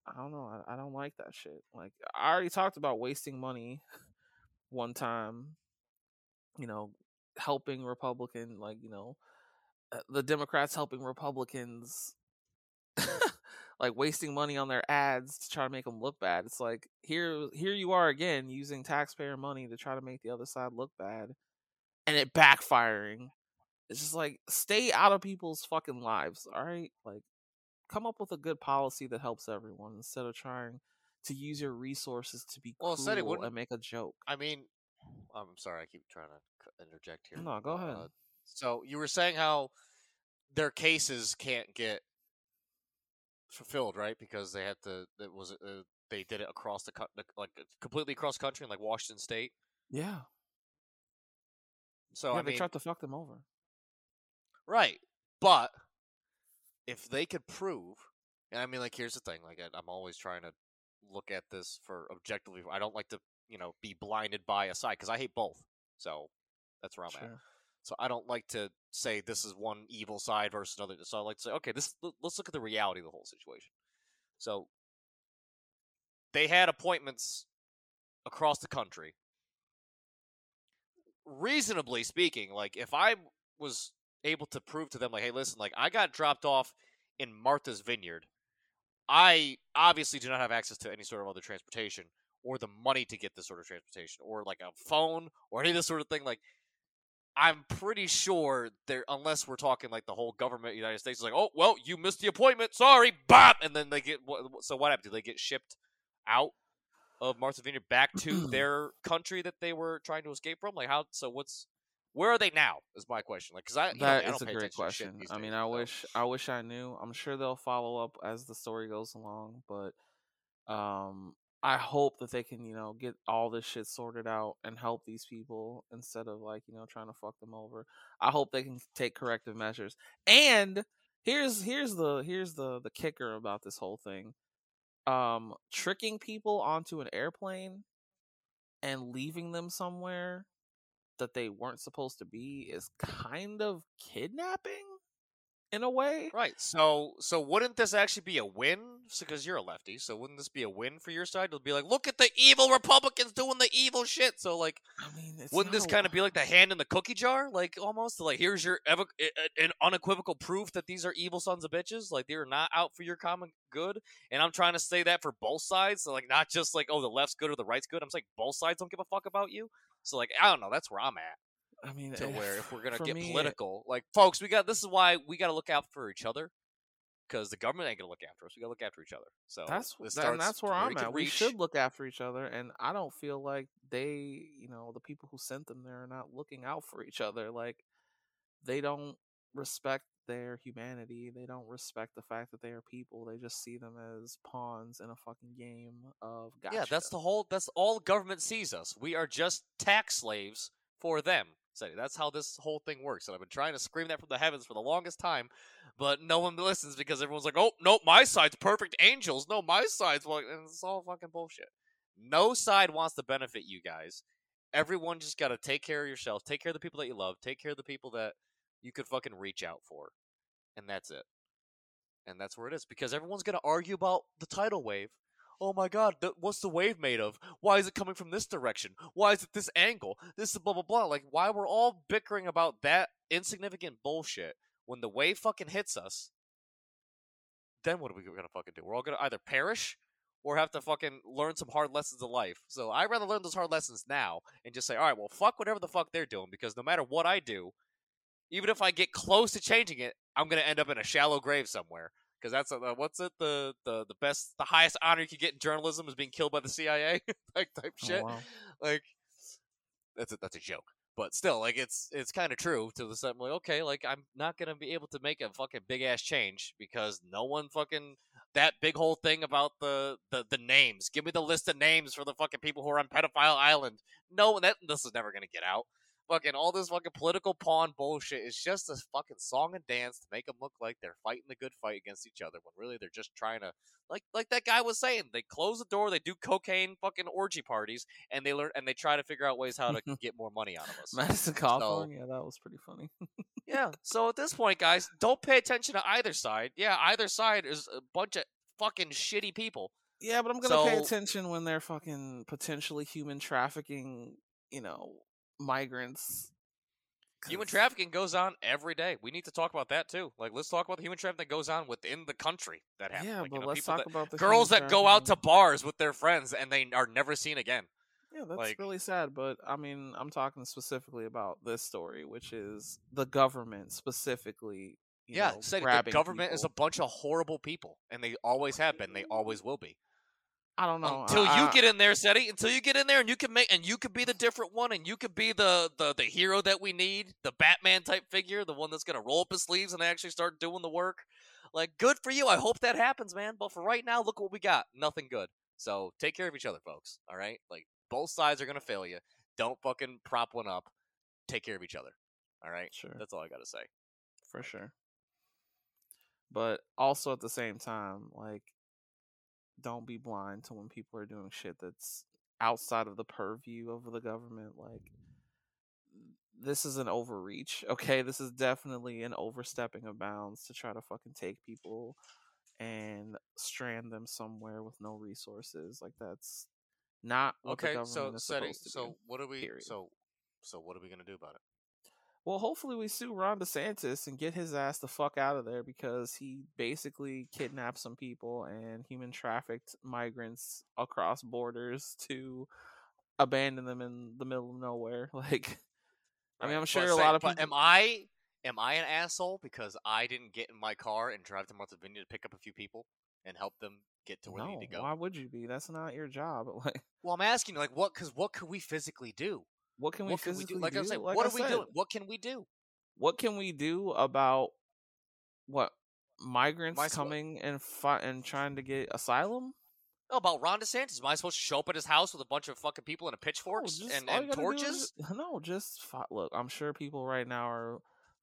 I don't know. I, I don't like that shit. Like, I already talked about wasting money [LAUGHS] one time, you know, helping Republican, like you know, the Democrats helping Republicans, [LAUGHS] like wasting money on their ads to try to make them look bad. It's like here, here you are again using taxpayer money to try to make the other side look bad, and it backfiring. It's just like stay out of people's fucking lives, all right? Like come up with a good policy that helps everyone instead of trying to use your resources to be Well, said it wouldn't- and make a joke. I mean, I'm sorry, I keep trying to interject here. No, go ahead. Uh, so you were saying how their cases can't get fulfilled, right? Because they had to. It was uh, they did it across the, like uh, completely across country in like Washington State. Yeah, So yeah, I they mean, tried to fuck them over. right, but if they could prove, and I mean, like, here's the thing: like, I, I'm always trying to look at this for objectively. I don't like to, you know, be blinded by a side because I hate both. So that's where I'm at. So I don't like to say this is one evil side versus another. So I like to say, okay, this let's look at the reality of the whole situation. So they had appointments across the country. Reasonably speaking, like if I was able to prove to them, like, hey, listen, like I got dropped off in Martha's Vineyard, I obviously do not have access to any sort of other transportation or the money to get this sort of transportation or like a phone or any of this sort of thing. Like I'm pretty sure there, unless we're talking like the whole government of the United States is like, oh well, you missed the appointment, sorry, bop, and then they get. So what happened? Do they get shipped out of Martha's Vineyard back to [CLEARS THROAT] their country that they were trying to escape from? Like how? So what's? Where are they now? Is my question. Like, because I you know, That I don't is a great attention to shit question. I mean, days, I so- wish I wish I knew. I'm sure they'll follow up as the story goes along, but um I hope that they can, you know, get all this shit sorted out and help these people instead of like, you know, trying to fuck them over. I hope they can take corrective measures. And here's here's the here's the the kicker about this whole thing. Um tricking people onto an airplane and leaving them somewhere that they weren't supposed to be is kind of kidnapping in a way. Right. So so wouldn't this actually be a win? Because you're a lefty, so wouldn't this be a win for your side? It'll be like, look at the evil Republicans doing the evil shit. So like, I mean, it's wouldn't this kind of be like the hand in the cookie jar? Like almost like here's your evo- i- i- an unequivocal proof that these are evil sons of bitches. Like they're not out for your common good. And I'm trying to say that for both sides. So like not just like oh the left's good or the right's good. I'm saying both sides don't give a fuck about you. So like I don't know. That's where I'm at. I mean, to where if we're [LAUGHS] gonna get me, it- political, like folks, we got this is why we got to look out for each other because the government ain't gonna look after us. We gotta look after each other. So that's that- and that's where I'm at. We should look after each other, and I don't feel like they, you know, the people who sent them there are not looking out for each other. Like they don't respect their humanity. They don't respect the fact that they are people. They just see them as pawns in a fucking game of gotcha. Yeah, that's the whole. That's all government sees us. We are just tax slaves for them. So that's how this whole thing works. And I've been trying to scream that from the heavens for the longest time, but no one [LAUGHS] listens because everyone's like, "Oh, no, my side's perfect angels. No, my side's like," and it's all fucking bullshit. No side wants to benefit you guys. Everyone just got to take care of yourself, take care of the people that you love, take care of the people that you could fucking reach out for, and that's it. And that's where it is because everyone's gonna argue about the tidal wave oh my god, th- what's the wave made of? Why is it coming from this direction? Why is it this angle? This is blah blah blah. Like, why we're all bickering about that insignificant bullshit when the wave fucking hits us? Then what are we gonna fucking do? We're all gonna either perish or have to fucking learn some hard lessons of life. So I'd rather learn those hard lessons now and just say, all right, well, fuck whatever the fuck they're doing because no matter what I do, even if I get close to changing it, I'm gonna end up in a shallow grave somewhere because that's uh, what's it? The, the the best the highest honor you could get in journalism is being killed by the CIA [LAUGHS] like type Oh, shit. wow. like that's a, that's a joke. But still like it's it's kind of true to the sense like okay like I'm not gonna be able to make a fucking big ass change because no one fucking that big whole thing about the, the the names give me the list of names for the fucking people who are on pedophile island. No that this is never gonna get out fucking all this fucking political pawn bullshit is just a fucking song and dance to make them look like they're fighting the good fight against each other when really they're just trying to like like that guy was saying they close the door they do cocaine fucking orgy parties and they learn and they try to figure out ways how to [LAUGHS] get more money out of us Madison Cawthorn. yeah, that was pretty funny. [LAUGHS] yeah so at this point guys don't pay attention to either side yeah either side is a bunch of fucking shitty people Yeah, but I'm gonna pay attention when they're fucking potentially human trafficking you know, migrants. human trafficking goes on every day. We need to talk about that too. Like, let's talk about the human trafficking that goes on within the country that happens. Yeah, like, but you know, let's talk that, about the girls that go out to bars with their friends and they are never seen again. Yeah, that's like- really sad. But I mean, I'm talking specifically about this story, which is the government specifically. You yeah, know, said the government is a bunch of horrible people, and they always have been. They always will be. I don't know. Until I- you I- get in there, Cetty. Until you get in there, and you can make, and you could be the different one, and you could be the the the hero that we need, the Batman type figure, the one that's gonna roll up his sleeves and actually start doing the work. Like, good for you. I hope that happens, man. But for right now, look what we got. Nothing good. So take care of each other, folks. All right. Like both sides are gonna fail you. Don't fucking prop one up. Take care of each other. All right. Sure. That's all I gotta say. for sure. But also at the same time, like, don't be blind to when people are doing shit that's outside of the purview of the government. Like, this is an overreach. Okay, this is definitely an overstepping of bounds to try to fucking take people and strand them somewhere with no resources. Like, that's not what the Okay. government So is Cetty. supposed to So do. what are we? period. So so what are we gonna do about it? Well, hopefully we sue Ron DeSantis and get his ass the fuck out of there because he basically kidnapped some people and human trafficked migrants across borders to abandon them in the middle of nowhere. [LAUGHS] Like, I mean, I'm but sure a say- lot of people. Am I am I an asshole because I didn't get in my car and drive to Vineyard to pick up a few people and help them get to where they need to go? why would you be? That's not your job. [LAUGHS] Like, Well, I'm asking, you like, what? Because what could we physically do? What can we what can we do? Like I was Like what I are we doing? What can we do? What can we do about what migrants coming and fi- and trying to get asylum? Oh, about Ron DeSantis? Am I supposed to show up at his house with a bunch of fucking people and a No, pitchforks just- and, and is torches? ju- no, just look. I'm sure people right now are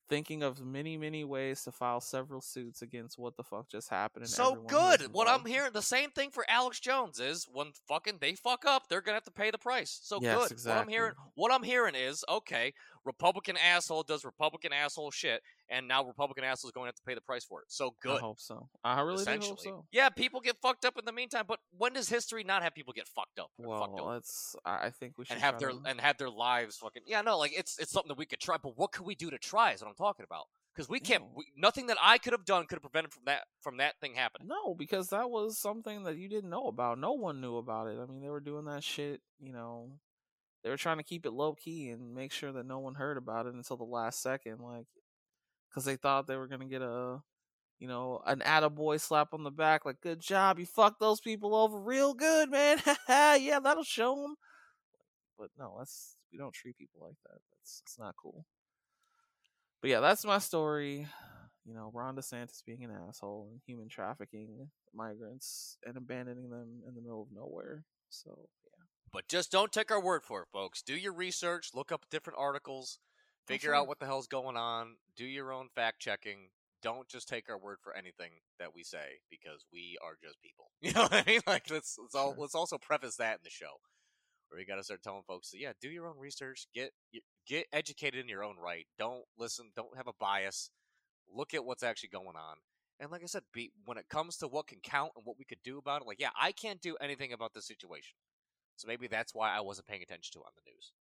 thinking of many, many ways to file several suits against what the fuck just happened. And So everyone who is good. What I'm hearing, the same thing for Alex Jones is when fucking they fuck up, they're gonna have to pay the price. So Yes, good. What I'm hearing, what I'm hearing is okay. Republican asshole does Republican asshole shit, and now Republican assholes going to have to pay the price for it. So good. I hope so. I really do hope so. yeah, people get fucked up in the meantime. But when does history not have people get fucked up? Uh, fucked Well, over? let's. I I think we should and have try their to- and have their lives fucking yeah no like it's it's something that we could try but what could we do to try is what i'm talking about because we can't we, nothing that i could have done could have prevented from that from that thing happening No, because that was something that you didn't know about. No one knew about it. I mean, they were doing that shit, you know. They were trying to keep it low key and make sure that no one heard about it until the last second, like, because they thought they were gonna get a, you know, an attaboy slap on the back, like, "Good job, you fucked those people over real good, man." [LAUGHS] yeah, that'll show them. But no, that's we don't treat people like that. That's it's not cool. But yeah, that's my story you know, Ron DeSantis being an asshole and human trafficking migrants and abandoning them in the middle of nowhere. So yeah, but just don't take our word for it folks do your research look up different articles figure sure. out what the hell's going on do your own fact checking don't just take our word for anything that we say because we are just people. [LAUGHS] You know what i mean? Like let's let's, all, let's also preface that in the show where we got to start telling folks that, yeah do your own research get get educated in your own right don't listen don't have a bias look at what's actually going on. And like i said be when it comes to what can count and what we could do about it like yeah i can't do anything about this situation. So maybe that's why i wasn't paying attention to it on the news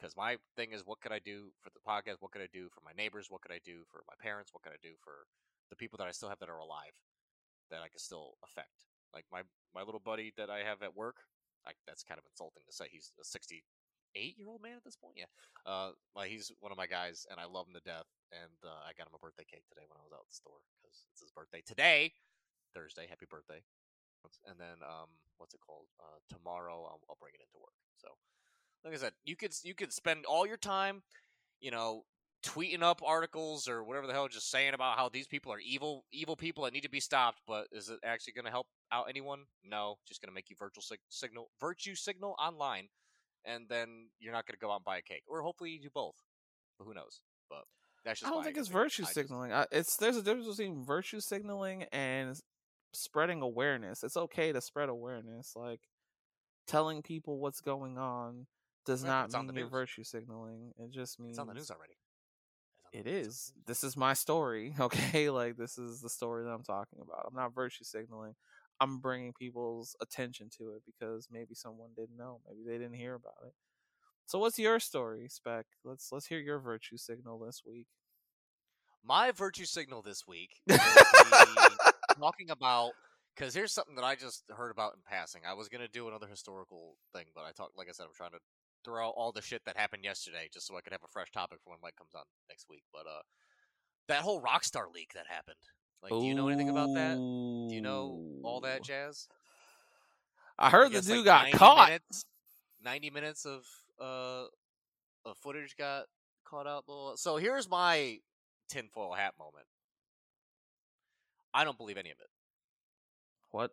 because my thing is what could i do for the podcast? What could i do for my neighbors? What could i do for my parents? What could i do for the people that i still have that are alive that i can still affect? Like my my little buddy that i have at work I, that's kind of insulting to say he's a 68 year old man at this point yeah uh like he's one of my guys and i love him to death and uh, i got him a birthday cake today when i was out at the store because it's his birthday today thursday happy birthday and then um what's it called uh tomorrow i'll, I'll bring it into work so like I said, you could you could spend all your time, you know, tweeting up articles or whatever the hell, just saying about how these people are evil, evil people that need to be stopped. But is it actually going to help out anyone? No, just going to make you virtual sig- signal, virtue signal online, and then you're not going to go out and buy a cake, or hopefully you do both. But who knows? But that's I don't think it's opinion. virtue I just- signaling. I, it's there's a difference between virtue signaling and spreading awareness. It's okay to spread awareness, like telling people what's going on does Right, not mean you're virtue signaling. It just means It's on the news already. It is. This is my story, [LAUGHS] okay? Like this is the story that I'm talking about. I'm not virtue signaling. I'm bringing people's attention to it because maybe someone didn't know, maybe they didn't hear about it. So what's your story, Spec? Let's let's hear your virtue signal this week. My virtue signal this week [LAUGHS] talking about because here's something that I just heard about in passing. I was gonna do another historical thing, but I talked like I said, I'm trying to throw out all the shit that happened yesterday just so I could have a fresh topic for when Mike comes on next week. But uh, that whole Rockstar leak that happened. Like, do you know anything about that? Do you know all that jazz? I I heard the dude like, got 90 caught. Minutes, Ninety minutes of uh of footage got caught out. So here's my tinfoil hat moment. I don't believe any of it. What?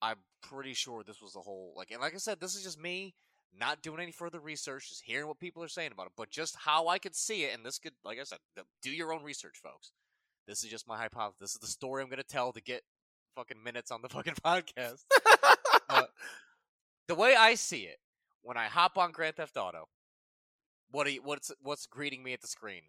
I'm pretty sure this was the whole like, and like I said, this is just me not doing any further research, just hearing what people are saying about it, but just how I could see it. And this could, like I said, do your own research, folks. This is just my hypothesis. This is the story I'm gonna tell to get fucking minutes on the [LAUGHS] fucking podcast. [LAUGHS] The way I see it, when I hop on Grand Theft Auto, what are you, what's what's greeting me at the screen?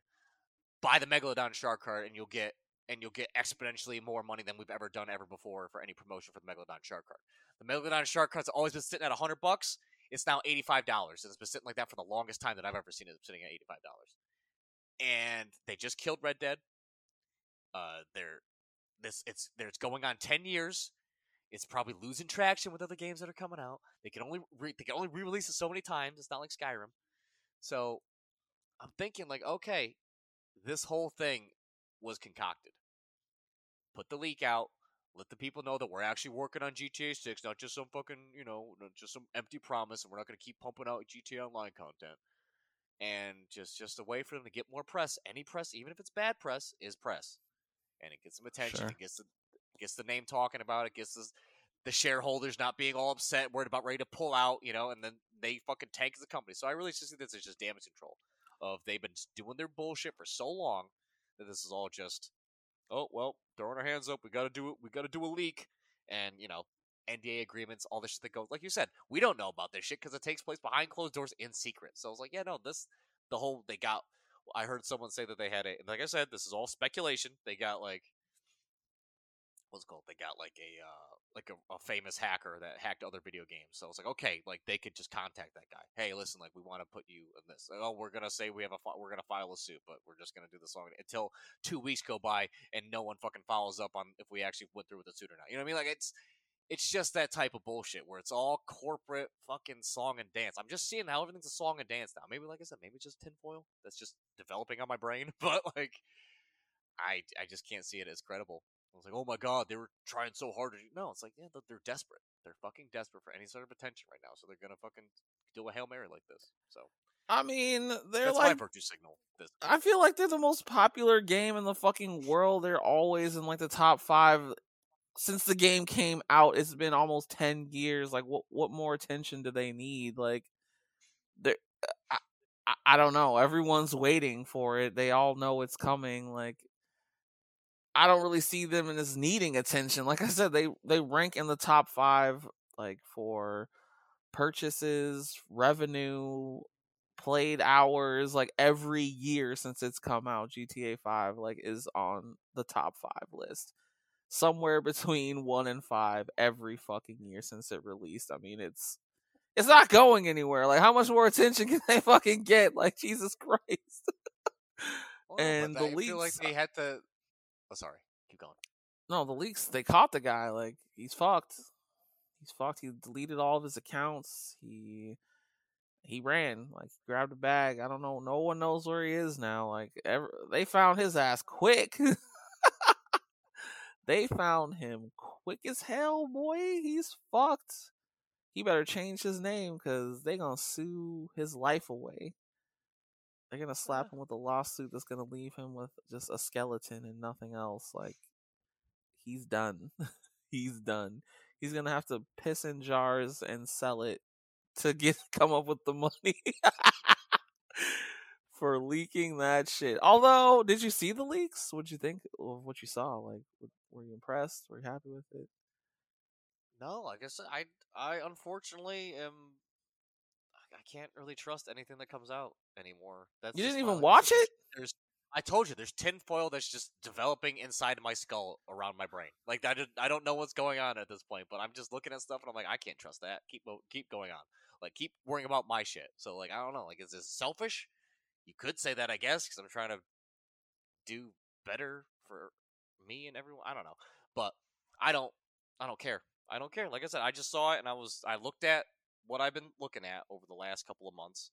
Buy the Megalodon Shark card, and you'll get and you'll get exponentially more money than we've ever done ever before for any promotion for the Megalodon Shark card. The Megalodon Shark card's always been sitting at hundred bucks. It's now eighty five dollars, and it's been sitting like that for the longest time that I've ever seen it sitting at eighty five dollars. And they just killed Red Dead. Uh, they're this it's there. It's going on ten years. It's probably losing traction with other games that are coming out. They can only re- they can only re-release it so many times. It's not like Skyrim. So I'm thinking like, okay, this whole thing was concocted. Put the leak out. Let the people know that we're actually working on GTA 6, not just some fucking, you know, just some empty promise, and we're not going to keep pumping out GTA Online content. And just just a way for them to get more press. Any press, even if it's bad press, is press, and it gets some attention. Sure. It gets the gets the name talking about it. Gets the the shareholders not being all upset, worried about ready to pull out, you know, and then they fucking tank a company. So I really just see this as just damage control. Of they've been doing their bullshit for so long that this is all just, oh well, throwing our hands up. We got to do it. We got to do a leak, and you know, NDA agreements, all this shit that goes. Like you said, we don't know about this shit because it takes place behind closed doors in secret. So I was like, yeah, no, this the whole they got. I heard someone say that they had a. And like I said, this is all speculation. They got like what's it called? They got like a uh, like a, a famous hacker that hacked other video games. So it's like, okay, like they could just contact that guy. Hey, listen, like we want to put you in this. Oh, we're gonna say we have a fi- we're gonna file a suit, but we're just gonna do this long until two weeks go by and no one fucking follows up on if we actually went through with the suit or not. You know what I mean? Like it's it's just that type of bullshit where it's all corporate fucking song and dance. I'm just seeing how everything's a song and dance now. Maybe like I said, maybe just tinfoil that's just developing on my brain, [LAUGHS] but like I I just can't see it as credible. I was like, oh my god, they were trying so hard to. do-" No, it's like, yeah, they're- desperate. They're fucking desperate for any sort of attention right now, so they're gonna fucking do a hail mary like this. So I mean, they're that's my like virtue signal. This I feel like they're the most popular game in the fucking world. They're always in like the top five since the game came out. It's been almost ten years. Like, what what more attention do they need? Like, they uh, I, I I don't know. Everyone's waiting for it. They all know it's coming. Like, I don't really see them as needing attention. Like I said, they they rank in the top five like for purchases, revenue, played hours like every year since it's come out gta 5 like is on the top 5 list somewhere between 1 and 5 every fucking year since it released i mean it's it's not going anywhere like how much more attention [LAUGHS] can they fucking get like jesus christ Well, and the I feel like they had to. Oh, sorry. Keep going. no the leaks they caught the guy like he's fucked. He's fucked. He deleted all of his accounts. He he ran like grabbed a bag. I don't know no one knows where he is now like ever they found his ass quick. [LAUGHS] They found him quick as hell boy. He's fucked. He better change his name because they gonna sue his life away they're gonna slap [LAUGHS] him with a lawsuit that's gonna leave him with just a skeleton and nothing else like he's done [LAUGHS] he's done he's gonna have to piss in jars and sell it to get [LAUGHS] come up with the money for leaking that shit. Although, did you see the leaks? What'd you think of what you saw? Like, were you impressed? Were you happy with it? No, like I said, I I unfortunately am. I can't really trust anything that comes out anymore. That's You didn't even watch it? There's, I told you, there's tinfoil that's just developing inside my skull around my brain. Like I, I don't know what's going on at this point, but I'm just looking at stuff and I'm like, I can't trust that. Keep keep going on. Like keep worrying about my shit. So like I don't know. Like is this selfish? You could say that I guess because I'm trying to do better for me and everyone. I don't know, but I don't. I don't care. I don't care. Like I said, I just saw it and I was I looked at what I've been looking at over the last couple of months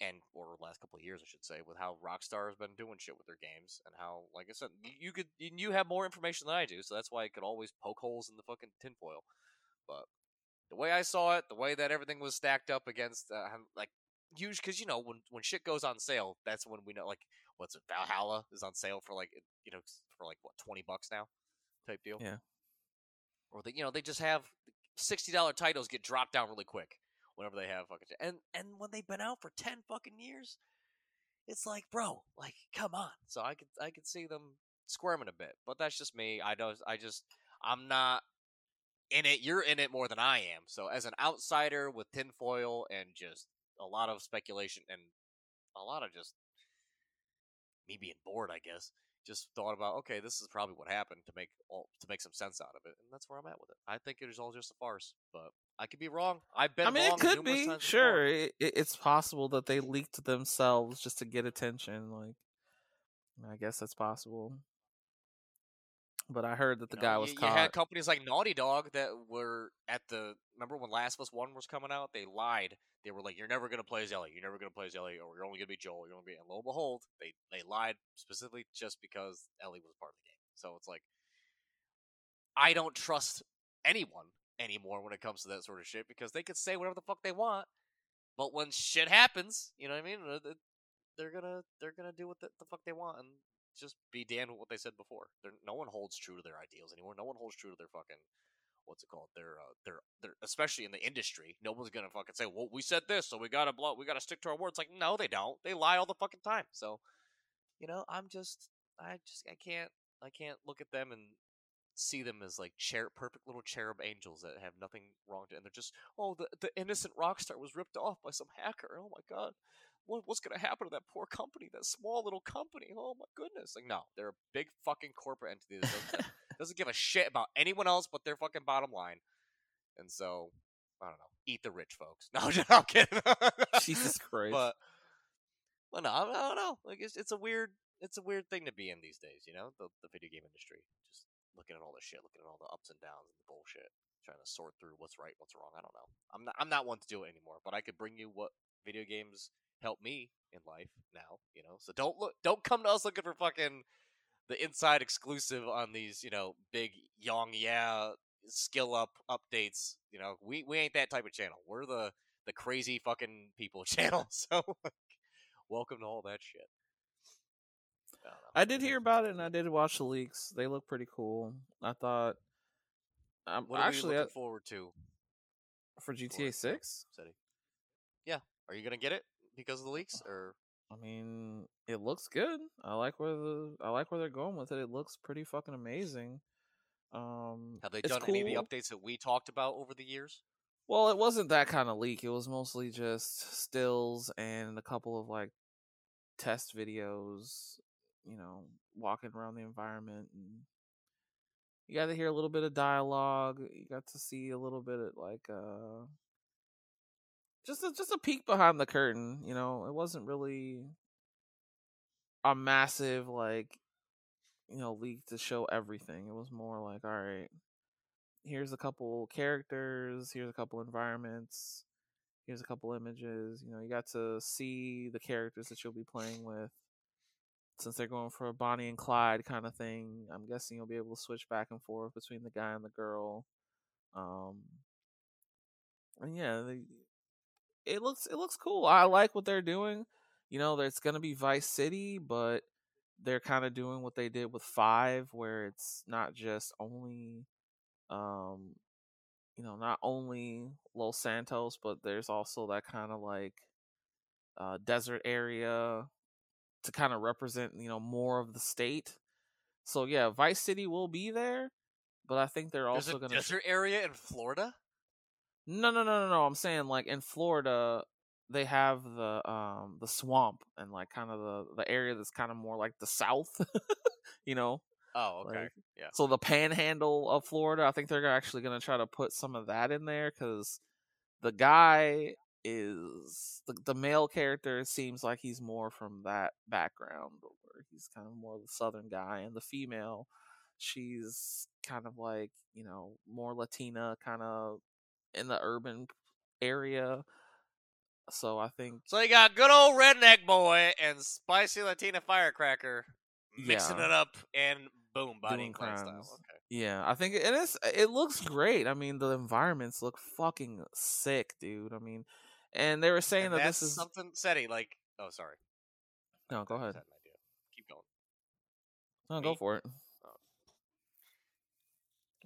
and or last couple of years, I should say, with how Rockstar has been doing shit with their games and how, like I said, you, could you have more information than I do, so that's why I could always poke holes in the fucking tinfoil. But the way I saw it, the way that everything was stacked up against, uh, like, huge, because you know when when shit goes on sale, that's when we know, like, what's it? Valhalla is on sale for like you know for like what twenty bucks now, type deal. Yeah. Or they you know they just have sixty dollar titles get dropped down really quick whenever they have fucking and and when they've been out for ten fucking years, it's like, bro, like, come on. So I could I could see them squirming a bit, but that's just me. I don't. I just I'm not in it. You're in it more than I am. So as an outsider with tinfoil and just a lot of speculation and a lot of just me being bored, I guess. Just thought about okay, this is probably what happened to make all to make some sense out of it, and that's where I'm at with it. I think it is all just a farce, but I could be wrong. I've been. I mean, wrong it could be. Sure, it- it's possible that they leaked themselves just to get attention. Like, I guess that's possible. But I heard that the You know, guy you- was you, caught. had companies like Naughty Dog that were at the. Remember when Last of Us One was coming out? They lied. They were like, "You're never gonna play as Ellie. You're never gonna play as Ellie, or you're only gonna be Joel. You're gonna be." And lo and behold, they they lied specifically just because Ellie was part of the game. So it's like, I don't trust anyone anymore when it comes to that sort of shit because they could say whatever the fuck they want, but when shit happens, you know what I mean? They're gonna they're gonna do what the, the fuck they want and just be damned with what they said before. They're, no one holds true to their ideals anymore. No one holds true to their fucking what's it called? Their uh, especially in the industry. No one's gonna fucking say, "Well, we said this, so we gotta blow, we gotta stick to our words." Like, no, they don't. They lie all the fucking time. So, you know, I'm just, I just, I can't, I can't look at them and see them as like perfect little cherub angels that have nothing wrong to, and they're just, oh, the the innocent Rockstar was ripped off by some hacker. Oh my god. What, what's gonna happen to that poor company, that small little company? Oh my goodness! Like, no, they're a big fucking corporate entity that doesn't, [LAUGHS] doesn't give a shit about anyone else but their fucking bottom line. And so, I don't know. Eat the rich, folks. [LAUGHS] No, I'm kidding. Jesus [LAUGHS] Christ. But, well, no, I I don't know. Like, it's, it's a weird, it's a weird thing to be in these days. You know, the the video game industry. Just looking at all the shit, looking at all the ups and downs and the bullshit, trying to sort through what's right, what's wrong. I don't know. I'm not, I'm not one to do it anymore. But I could bring you what video games help me in life now. You know, so don't look, don't come to us looking for fucking the inside exclusive on these, you know, big yong yeah skill up updates. You know, we we ain't that type of channel. We're the the crazy fucking people [LAUGHS] channel. So like, welcome to all that shit. I. I did hear about it and I did watch the leaks. They look pretty cool. I thought. Um, What are actually, we I- looking forward to? for GTA Six, Cetty? Yeah, are you gonna get it because of the leaks or? I mean, it looks good. I like where the I like where they're going with it. It looks pretty fucking amazing. Um, Have they done any of the updates that we talked about over the years? Well, it wasn't that kind of leak. It was mostly just stills and a couple of like test videos, you know, walking around the environment and you got to hear a little bit of dialogue. You got to see a little bit of like uh just a, just a peek behind the curtain, you know. It wasn't really a massive like you know, leak to show everything. It was more like, all right, here's a couple characters, here's a couple environments, here's a couple images. You know, you got to see the characters that you'll be playing with. Since they're going for a Bonnie and Clyde kind of thing, I'm guessing you'll be able to switch back and forth between the guy and the girl. Um, and yeah, they, it looks it looks cool. I like what they're doing. You know, there's gonna be Vice City, but they're kind of doing what they did with Five, where it's not just only, um, you know, not only Los Santos, but there's also that kind of like uh, desert area to kind of represent, you know, more of the state. So yeah, Vice City will be there, but I think they're There's also a gonna. desert area in Florida. No, no, no, no, no. I'm saying like in Florida, they have the um the swamp and like kind of the the area that's kind of more like the south, [LAUGHS] you know. Oh, okay. Like, yeah. So the panhandle of Florida, I think they're actually going to try to put some of that in there because the guy is the, the male character seems like he's more from that background where he's kind of more the southern guy and the female she's kind of like you know more latina kind of in the urban area so i think So you got good old redneck boy and spicy Latina firecracker mixing Yeah. it up and boom, Bonnie and Clyde style. Okay. yeah i think it is it looks great i mean the environments look fucking sick dude i mean and they were saying And that this is something Cetty like. Oh, sorry. no go ahead had an idea. Keep going. no go for it Oh.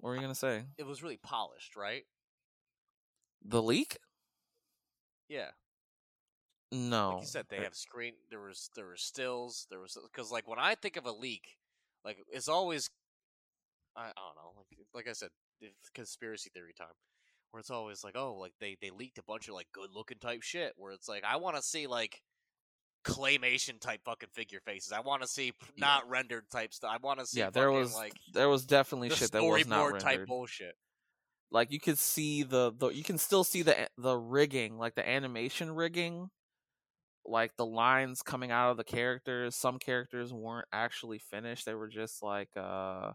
what were you gonna say It was really polished, right? The leak Yeah. no Like you said, they have screen. There was there were stills. There was because like when I think of a leak, like it's always, I, I don't know. Like like I said, conspiracy theory time, where it's always like, oh, like they they leaked a bunch of like good looking type shit. Where it's like I want to see like claymation type fucking figure faces. I want to see p- Yeah. not rendered type stuff. I want to see yeah there was like there was definitely the shit that was not rendered type bullshit. Like you could see the, the you can still see the the rigging like the animation rigging like the lines coming out of the characters some characters weren't actually finished they were just like uh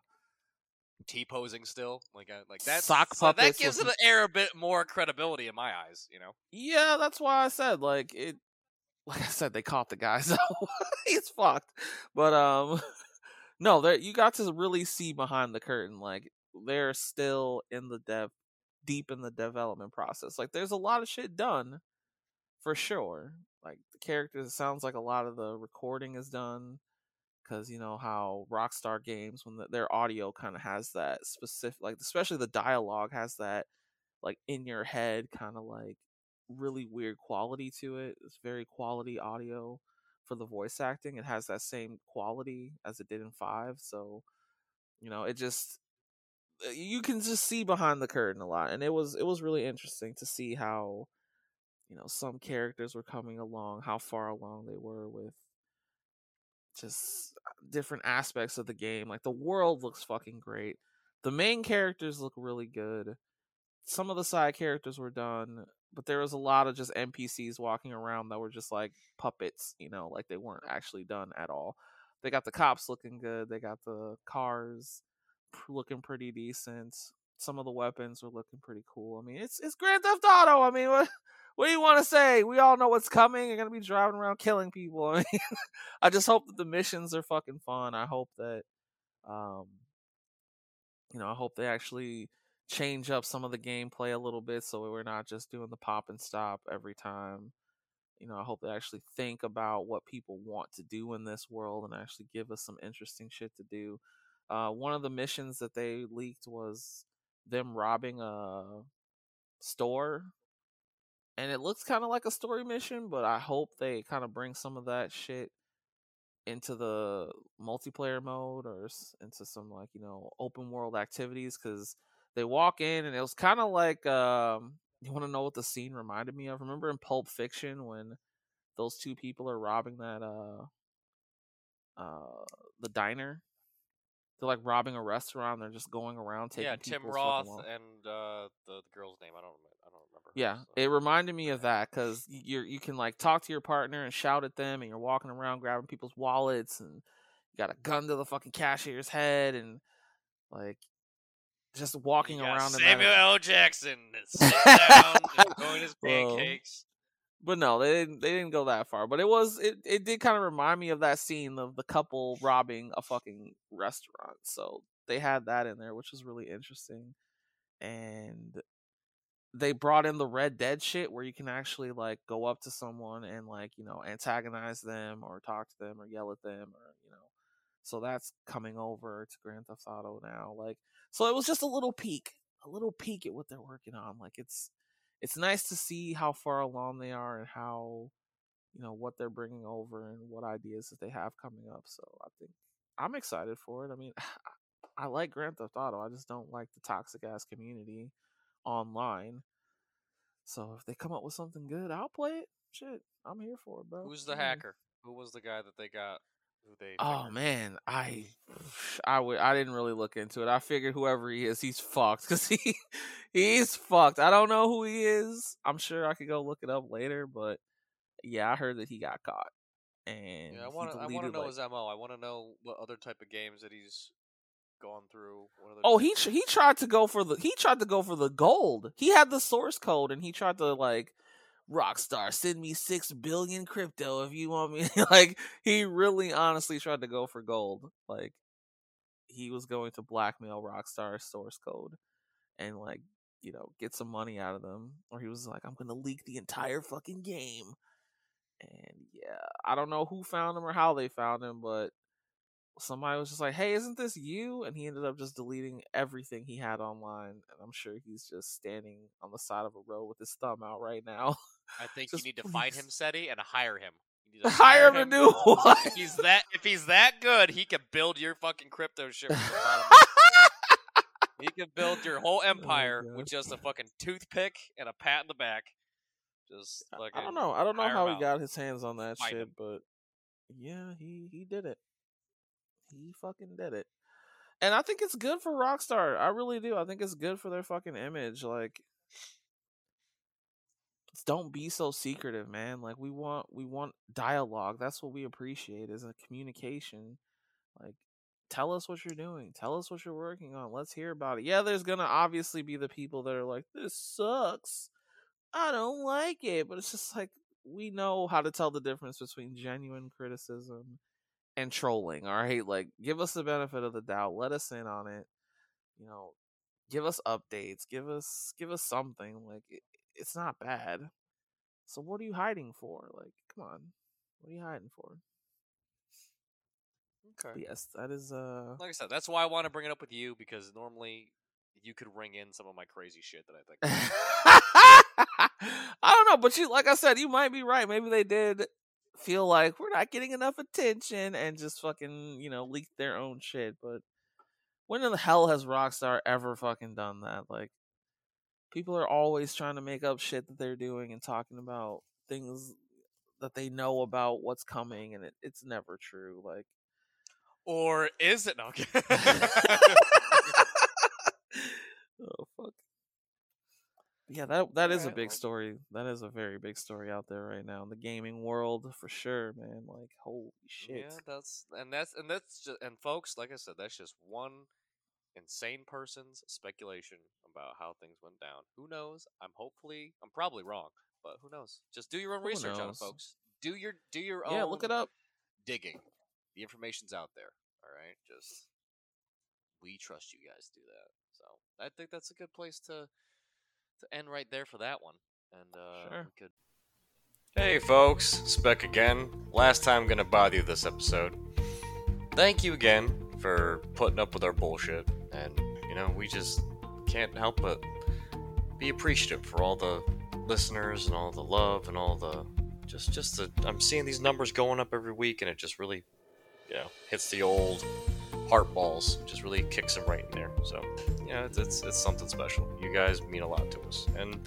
T posing still, like I, like that. Sock so that gives it an air a bit more credibility in my eyes. You know. yeah that's why i said like it like i said they caught the guy [LAUGHS] so he's fucked but um [LAUGHS] no there you got to really see behind the curtain like they're still in the dev deep in the development process like there's a lot of shit done for sure like the characters it sounds like a lot of the recording is done because you know how rockstar games when the, their audio kind of has that specific like especially the dialogue has that like in your head kind of like really weird quality to it it's very quality audio for the voice acting it has that same quality as it did in five so you know it just you can just see behind the curtain a lot and it was it was really interesting to see how you know some characters were coming along how far along they were with just uh, different aspects of the game like the world looks fucking great. The main characters look really good. Some of the side characters were done but there was a lot of just npcs walking around that were just like puppets you know like they weren't actually done at all. They got the cops looking good they got the cars looking pretty decent some of the weapons were looking pretty cool i mean it's it's grand theft auto i mean what [LAUGHS] what do you want to say? We all know what's coming. You're gonna be driving around killing people. [LAUGHS] I mean, I just hope that the missions are fucking fun. I hope that, um, you know, I hope they actually change up some of the gameplay a little bit so we're not just doing the pop and stop every time. You know, I hope they actually think about what people want to do in this world and actually give us some interesting shit to do. Uh, one of the missions that they leaked was them robbing a store and it looks kind of like a story mission but i hope they kind of bring some of that shit into the multiplayer mode or into some like you know open world activities because they walk in and it was kind of like um [LAUGHS] you want to know what the scene reminded me of? Remember in pulp fiction when those two people are robbing that uh uh the diner they're like robbing a restaurant they're just going around taking yeah, Tim Roth and uh, the, the girl's name I don't remember. I don't remember. Yeah, hers, it reminded me of that because you you can like talk to your partner and shout at them, and you're walking around grabbing people's wallets, and you got a gun to the fucking cashier's head, and like just walking around. Samuel. L. Jackson sitting down, enjoying his [LAUGHS] pancakes. But no, they didn't. They didn't go that far. But it was. It, it did kind of remind me of that scene of the couple robbing a fucking restaurant. So they had that in there, which was really interesting. And they brought in the Red Dead shit where you can actually like go up to someone and like you know antagonize them or talk to them or yell at them or you know. So that's coming over to Grand Theft Auto now. Like so, it was just a little peek, a little peek at what they're working on. Like it's it's nice to see how far along they are and how you know what they're bringing over and what ideas that they have coming up. So I think I'm excited for it. I mean, [SIGHS] I like Grand Theft Auto. I just don't like the toxic ass community online. So if they come up with something good, I'll play it. Shit, I'm here for it, bro. Who's the hacker? Who was the guy that they got? Oh man, I [SIGHS] I would I didn't really look into it. I figured whoever he is, he's fucked because he [LAUGHS] he's fucked. I don't know who he is. I'm sure I could go look it up later, but yeah, I heard that he got caught. And Yeah, I want to. I want to know like- his mo. I want to know what other type of games that he's gone through. What Oh, he tr- he tried to go for the he tried to go for the gold. He had the source code, and he tried to like Rockstar send me six billion crypto if you want me. [LAUGHS] like he really, honestly tried to go for gold. Like he was going to blackmail Rockstar source code and like you know get some money out of them, or he was like, I'm gonna leak the entire fucking game. And yeah, I don't know who found him or how they found him, but somebody was just like, "Hey, isn't this you?" And he ended up just deleting everything he had online. And I'm sure he's just standing on the side of a road with his thumb out right now. [LAUGHS] I think just you need to find him, Cetty, and hire him. You need to [LAUGHS] Hire him to do what? If he's that, if he's that good, he can build your fucking crypto shit. from the bottom up. [LAUGHS] he can build your whole oh empire with Oh, God. just a fucking toothpick and a pat in the back. Just like I don't know. I don't know how he got his hands on that shit, him. but yeah, he he did it. He fucking did it. And I think it's good for Rockstar. I really do. I think it's good for their fucking image. Like don't be so secretive, man. Like we want we want dialogue. That's what we appreciate is a communication. Like tell us what you're doing. Tell us what you're working on. Let's hear about it. Yeah, there's gonna obviously be the people that are like, this sucks. I don't like it. But it's just like we know how to tell the difference between genuine criticism and trolling. All right, like give us the benefit of the doubt. Let us in on it. You know, give us updates. Give us give us something. Like it, it's not bad. So what are you hiding for? Like, come on, what are you hiding for? Okay. But yes, that is uh. Like I said, that's why I want to bring it up with you because normally you could ring in some of my crazy shit that I think. [LAUGHS] I don't know, but you like I said, you might be right. Maybe they did feel like we're not getting enough attention and just fucking, you know, leaked their own shit. But when in the hell has Rockstar ever fucking done that? Like people are always trying to make up shit that they're doing and talking about things that they know about what's coming and it, it's never true. Like or is it? No, okay. [LAUGHS] oh fuck. Yeah, that that is a big story. That is a very big story out there right now in the gaming world for sure, man. Like holy shit. Yeah, that's and that's and that's just and folks, like I said, that's just one insane person's speculation about how things went down. Who knows? I'm hopefully I'm probably wrong, but who knows? Just do your own Who research on it, folks. Do your do your own. Yeah, look it up. digging. The information's out there. All right, just we trust you guys to do that. So I think that's a good place to to end right there for that one. And uh, Sure. we could. Hey folks, Spec again. Last time gonna bother you this episode. Thank you again for putting up with our bullshit, and you know we just can't help but be appreciative for all the listeners and all the love and all the just just the I'm seeing these numbers going up every week, and it just really you know hits the old heart balls, just really kicks them right in there. So you know it's it's, it's something special. You guys mean a lot to us, and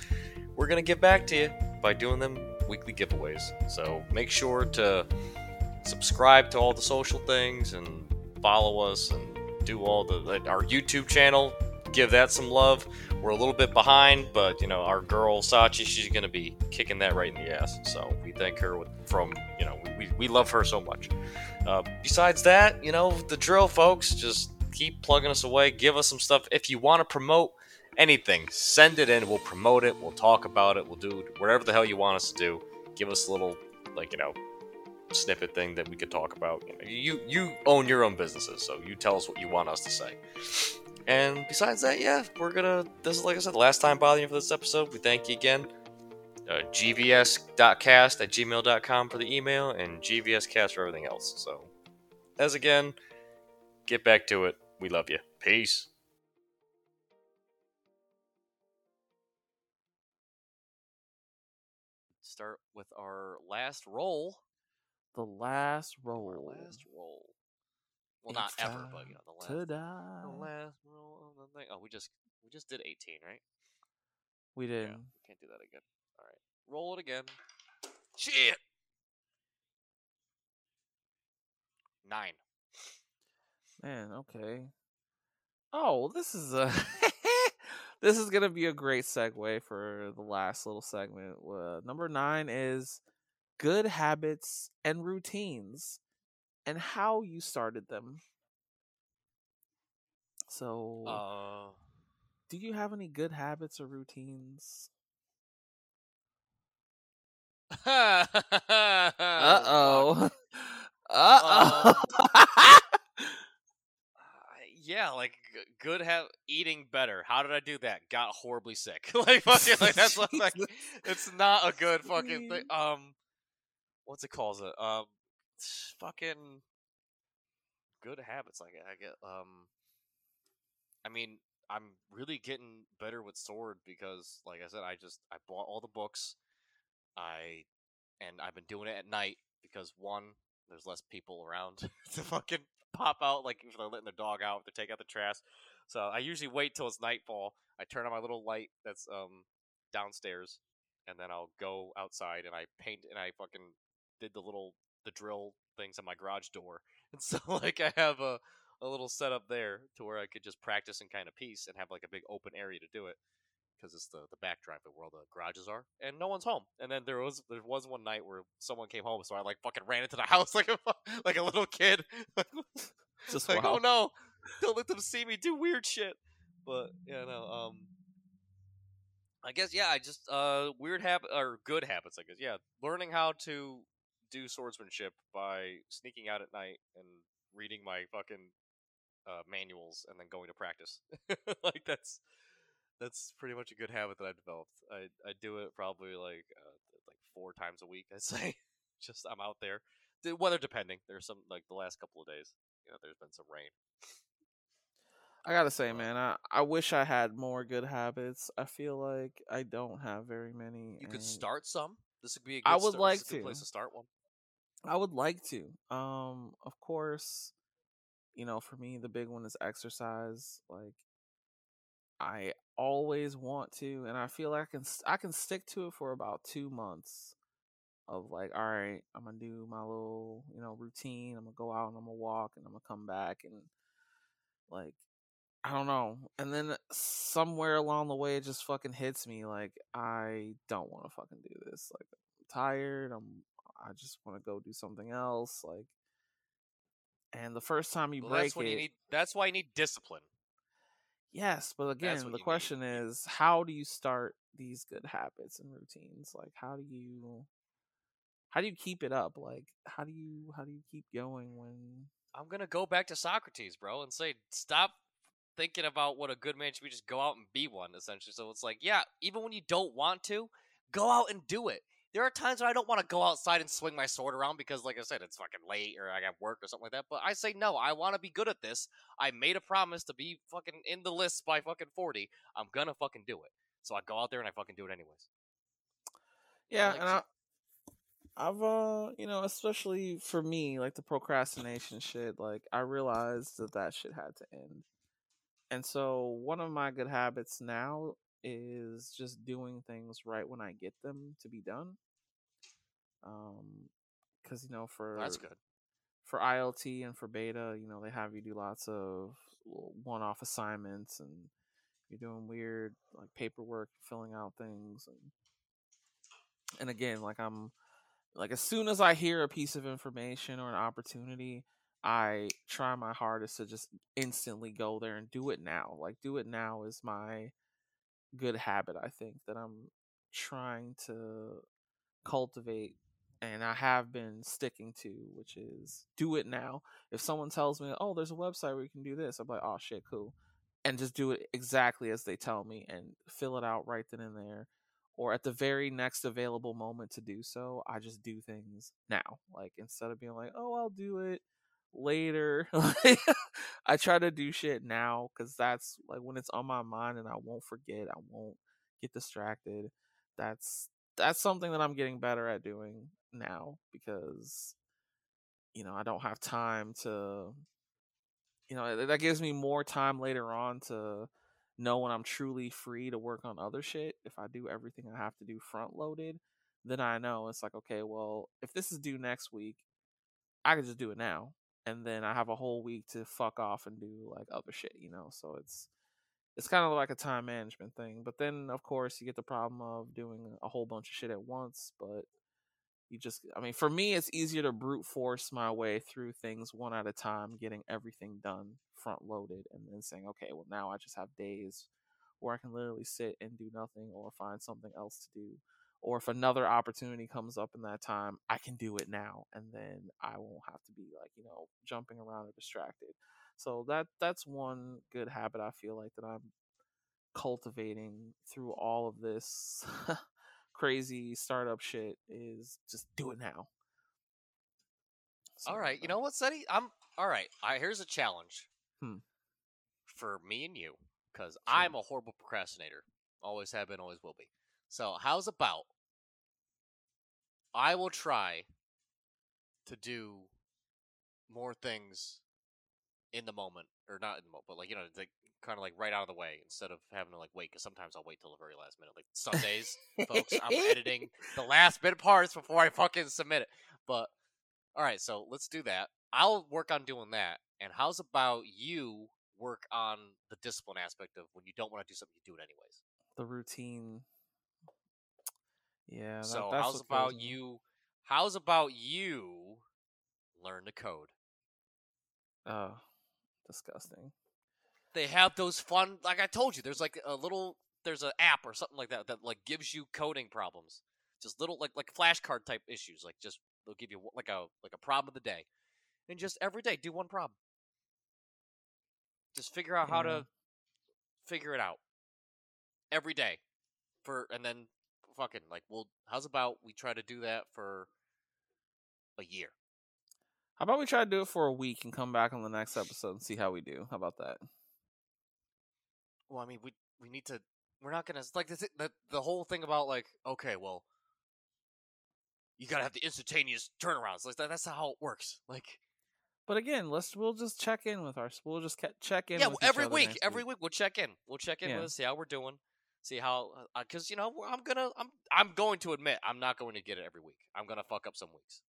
we're gonna get back to you by doing them weekly giveaways. So make sure to subscribe to all the social things and follow us and do all the our YouTube channel. Give that some love. We're a little bit behind, but you know our girl Sachi, she's gonna be kicking that right in the ass. So we thank her with, from you know we, we love her so much. Uh, besides that, you know the drill, folks. Just keep plugging us away. Give us some stuff if you want to promote anything. Send it in. We'll promote it. We'll talk about it. We'll do whatever the hell you want us to do. Give us a little like you know snippet thing that we could talk about. You, know, you you own your own businesses, so you tell us what you want us to say. And besides that, yeah, we're gonna. This is like I said, the last time bothering you for this episode. We thank you again. Uh, gvs.cast at gmail.com for the email and gvscast for everything else. So, as again, get back to it. We love you. Peace. Start with our last roll. The last Our last roll. Well, not It's ever, but you know the last. To The last roll of the thing. Oh, we just we just did 18, right? We Yeah, didn't. can't do that again. All right, roll it again. Shit. Nine. Man, okay. Oh, this is a [LAUGHS] this is gonna be a great segue for the last little segment. Uh, number nine is good habits and routines, and how you started them. So, Uh, do you have any good habits or routines? [LAUGHS] [LAUGHS] Uh uh oh. Uh oh. yeah, like good have eating better. How did I do that? Got horribly sick. [LAUGHS] like fucking like that's like it's not a good fucking thing. Um, what's it calls it? Um, fucking good habits. Like I get. Um, I mean, I'm really getting better with sword because, like I said, I just I bought all the books. I and I've been doing it at night because one, there's less people around [LAUGHS] to fucking pop out like if they're letting their dog out to take out the trash. So I usually wait till it's nightfall. I turn on my little light that's um downstairs, and then I'll go outside and I paint and I fucking did the little the drill things on my garage door, and so [LAUGHS] like I have a a little setup there to where I could just practice in kind of peace and have like a big open area to do it because it's the the back driveway where all the garages are, and no one's home. And then there was there was one night where someone came home, so I like fucking ran into the [LAUGHS] house like a like a little kid, [LAUGHS] Just like wow. oh no, don't let them see me do weird shit. But yeah, know, um, I guess yeah, I just uh weird habit or good habits. I guess yeah, learning how to do swordsmanship by sneaking out at night and reading my fucking uh, manuals and then going to practice. [LAUGHS] like that's that's pretty much a good habit that I've developed. I I do it probably like uh, like four times a week. [LAUGHS] I'd say. Just I'm out there, the weather depending. There's some like the last couple of days. You know, there's been some rain. I gotta say, Uh, man, I, I wish I had more good habits. I feel like I don't have very many. You could start some. This would be a good I would start- like to. place to start one. I would like to. Um, of course, you know, for me, the big one is exercise. Like, I always want to, and I feel like I can I can stick to it for about two months. Of like, all right, I'm gonna do my little, you know, routine. I'm gonna go out and I'm gonna walk and I'm gonna come back and like, I don't know. And then somewhere along the way, it just fucking hits me like I don't want to fucking do this. Like, I'm tired. I'm I just want to go do something else. Like, and the first time you Well, break that's when it, you need. That's why you need discipline. yes. But again, the you need. question is, how do you start these good habits and routines? Like, how do you, how do you keep it up? Like, how do you, how do you keep going when? I'm gonna go back to Socrates, bro, and say stop thinking about what a good man should be. Just go out and be one, essentially. So it's like, yeah, even when you don't want to, go out and do it. There are times when I don't want to go outside and swing my sword around because, like I said, it's fucking late or I got work or something like that. But I say no. I want to be good at this. I made a promise to be fucking in the list by fucking forty. I'm gonna fucking do it. So I go out there and I fucking do it anyways. Yeah, like and I, I've uh, you know, especially for me, like the procrastination shit. Like, I realized that that shit had to end. And so one of my good habits now is just doing things right when I get them to be done. Um, because you know for That's good. for ILT and for beta, you know they have you do lots of one-off assignments and you're doing weird like paperwork, filling out things, and and again, like I'm like as soon as I hear a piece of information or an opportunity, I try my hardest to just instantly go there and do it now. Like do it now is my good habit I think that I'm trying to cultivate and I have been sticking to, which is do it now. If someone tells me, "Oh, there's a website where you can do this," I'm like, "Oh shit, cool," and just do it exactly as they tell me and fill it out right then and there. Or at the very next available moment to do so, I just do things now. Like instead of being like, "Oh, I'll do it later," [LAUGHS] I try to do shit now because that's like when it's on my mind and I won't forget. I won't get distracted. That's that's something that I'm getting better at doing now because you know I don't have time to you know that- gives me more time later on to know when I'm truly free to work on other shit if I do everything I have to do front loaded then I know it's like okay well if this is due next week I can just do it now and then I have a whole week to fuck off and do like other shit you know so it's it's kind of like a time management thing. But then, of course, you get the problem of doing a whole bunch of shit at once. But you just, I mean, for me, it's easier to brute force my way through things one at a time, getting everything done front loaded, and then saying, okay, well, now I just have days where I can literally sit and do nothing or find something else to do. Or if another opportunity comes up in that time, I can do it now, and then I won't have to be like you know jumping around or distracted. So that that's one good habit I feel like that I'm cultivating through all of this [LAUGHS] crazy startup shit is just do it now. all right, you know what, Cetty? I'm all right. I here's a challenge Hmm. for me and you because Sure. I'm a horrible procrastinator. Always have been, always will be. So how's about I will try to do more things in the moment, or not in the moment, but like you know, like kind of like right out of the way instead of having to like wait. Because sometimes I'll wait till the very last minute. Like Sundays, folks, I'm editing [LAUGHS] the last bit of parts before I fucking submit it. But all right, so let's do that. I'll work on doing that. And how's about you work on the discipline aspect of when you don't want to do something, you do it anyways. the routine. Yeah. That, so that's how's about you? How's about you learn to code? Oh, disgusting. They have those fun, like I told you. There's like a little, there's an app or something like that that like gives you coding problems. Just little like like flashcard type issues. Like just they'll give you like a like a problem of the day, and just every day do one problem. Just figure out how Yeah. to figure it out every day for and then fucking like well how's about we try to do that for a year How about we try to do it for a week and come back on the next episode and see how we do? How about that? well i mean we we need to we're not gonna like the, the the whole thing about like okay well you gotta have the instantaneous turnarounds like that, that's not how it works like But again, let's we'll just check in with our we'll just check in. yeah with well, each every week every week we'll check in we'll check in Yeah. with us see how we're doing see how uh, because you know i'm gonna i'm i'm going to admit i'm not going to get it every week i'm gonna fuck up some weeks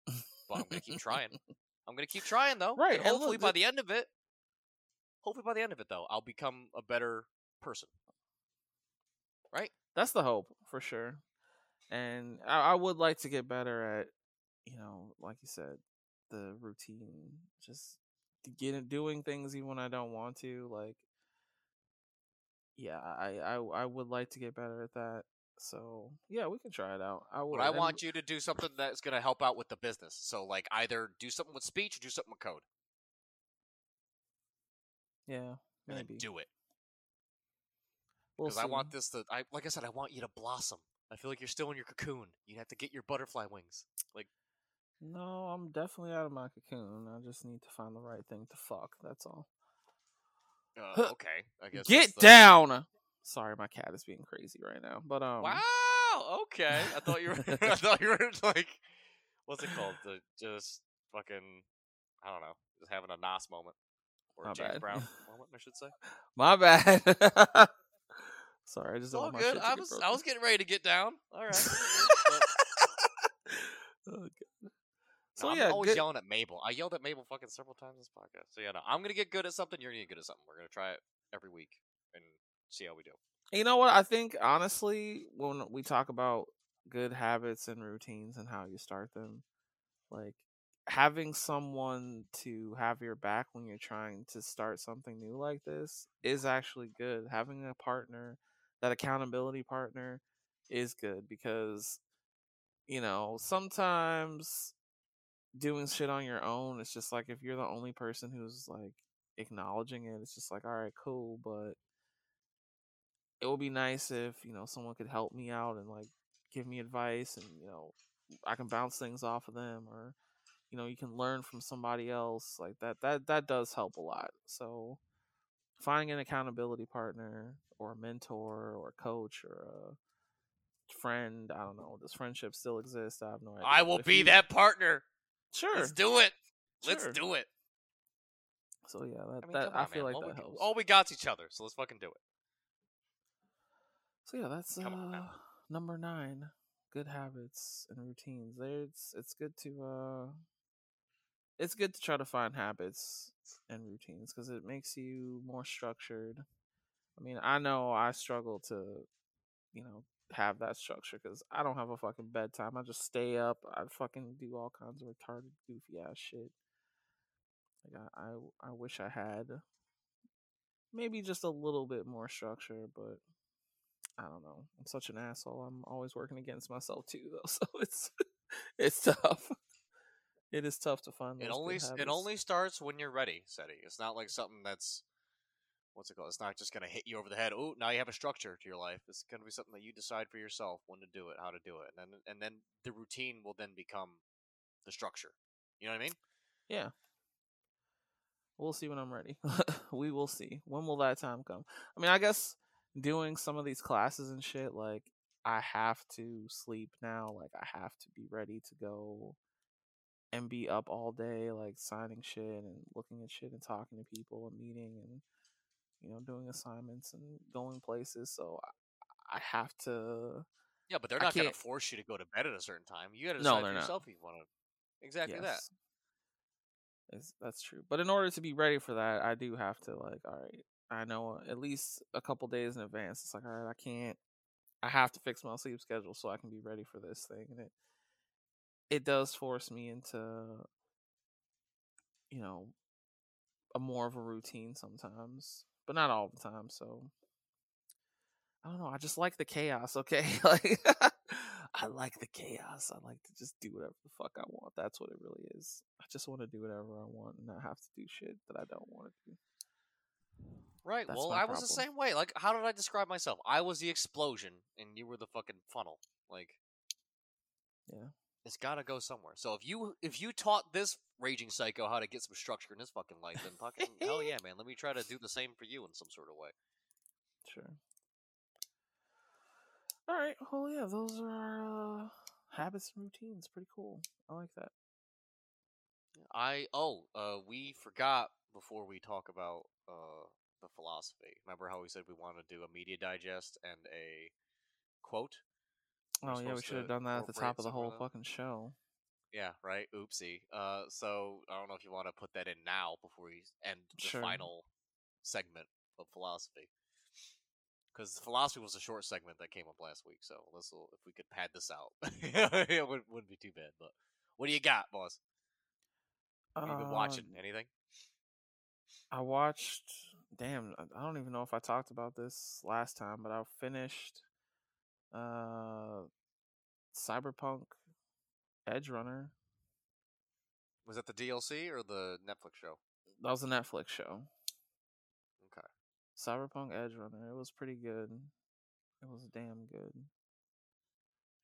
but i'm gonna keep trying [LAUGHS] i'm gonna keep trying though Right, and and look, hopefully by the- the end of it hopefully by the end of it though i'll become a better person right That's the hope for sure. And I, I would like to get better at, you know, like you said, the routine, just getting doing things even when I don't want to. Like, yeah, I, I I would like to get better at that. So yeah, we can try it out. I would. But I and- want you to do something that's going to help out with the business. So, like, either do something with speech or do something with code, Yeah, and maybe. then do it. We'll Because I want this to, I like I said, I want you to blossom. I feel like you're still in your cocoon. You have to get your butterfly wings. Like, No, I'm definitely out of my cocoon. I just need to find the right thing to fuck. That's all. Uh, okay, I guess. Get the- down. Sorry, my cat is being crazy right now. But um, Wow. Okay. I thought you were. [LAUGHS] I thought you were [LAUGHS] like, what's it called? The just fucking. I don't know. Just having a Nas moment or My a James bad. Brown [LAUGHS] moment, I should say. my bad. Sorry, I just all my good. I was. broken. I was getting ready to get down. All right. But- Oh, No, So I'm yeah, always good- yelling at Mabel. I yelled at Mabel fucking several times in this podcast. So yeah, no, I'm gonna get good at something. You're gonna get good at something. We're gonna try it every week and see how we do. You know what? I think honestly, when we talk about good habits and routines and how you start them, like having someone to have your back when you're trying to start something new like this is actually good. Having a partner, that accountability partner, is good because you know sometimes doing shit on your own it's just like if you're the only person who's like acknowledging it it's just like all right cool but it would be nice if you know someone could help me out and like give me advice and you know i can bounce things off of them or you know you can learn from somebody else like that that that does help a lot so finding an accountability partner or a mentor or a coach or a friend i don't know does friendship still exist i have no idea I will be you- that partner. Sure Let's do it. Let's do it. so yeah that, I mean, that come on, i feel man. like all that we, helps all we got's each other, so let's fucking do it. So yeah, that's uh, number nine. Good habits and routines. There, it's it's good to uh, it's good to try to find habits and routines because it makes you more structured, I mean, I know I struggle to, you know, have that structure because I don't have a fucking bedtime. I just stay up. I fucking do all kinds of retarded, goofy ass shit. Like I, I, I wish I had maybe just a little bit more structure, but I don't know. I'm such an asshole. I'm always working against myself too, though. [LAUGHS] So it's it's tough. It is tough to find. It only it only starts when you're ready, Cetty. It's not like something that's what's it called? It's not just gonna hit you over the head. Oh, now you have a structure to your life. It's gonna be something that you decide for yourself when to do it, how to do it, and then and then the routine will then become the structure. You know what I mean? Yeah. We'll see when I'm ready. [LAUGHS] we will see. When will that time come? I mean, I guess doing some of these classes and shit, like I have to sleep now. Like I have to be ready to go and be up all day, like signing shit and looking at shit and talking to people and meeting and you know doing assignments and going places. So I, I have to. Yeah, but they're not gonna force you to go to bed at a certain time. You gotta No, decide they're for yourself if you want to. Exactly that. Yes. Is that's true. But in order to be ready for that, I do have to like, all right, I know at least a couple days in advance. It's like, all right, I can't. I have to fix my sleep schedule so I can be ready for this thing, and it it does force me into, you know, a more of a routine sometimes, but not all the time. So I don't know. I just like the chaos. Okay, [LAUGHS] like I like the chaos. I like to just do whatever the fuck I want. That's what it really is. I just want to do whatever I want and not have to do shit that I don't want to do. Right. That's well, I was the same way. Like, how did I describe myself? I was the explosion, and you were the fucking funnel. Like, Yeah. It's gotta go somewhere. So if you if you taught this raging psycho how to get some structure in his fucking life, then fucking [LAUGHS] hell yeah, man. Let me try to do the same for you in some sort of way. Sure. All right. Well, yeah, those are uh, habits and routines. Pretty cool. I like that. I oh, uh, we forgot before we talk about uh the philosophy. Remember how we said we wanted to do a media digest and a quote? We're Oh yeah, we should have done that at the top of the whole fucking show. Yeah, right. Oopsie. Uh, so I don't know if you want to put that in now before we end the Sure. final segment of philosophy. Because philosophy was a short segment that came up last week, so let's if we could pad this out, [LAUGHS] it wouldn't, wouldn't be too bad. But what do you got, boss? Have you been watching? Um, Anything? I watched. Damn, I don't even know if I talked about this last time, but I finished uh Cyberpunk Edge Runner. Was that the DLC or the Netflix show? That was a Netflix show. Okay. Cyberpunk Edge Runner. It was pretty good. It was damn good.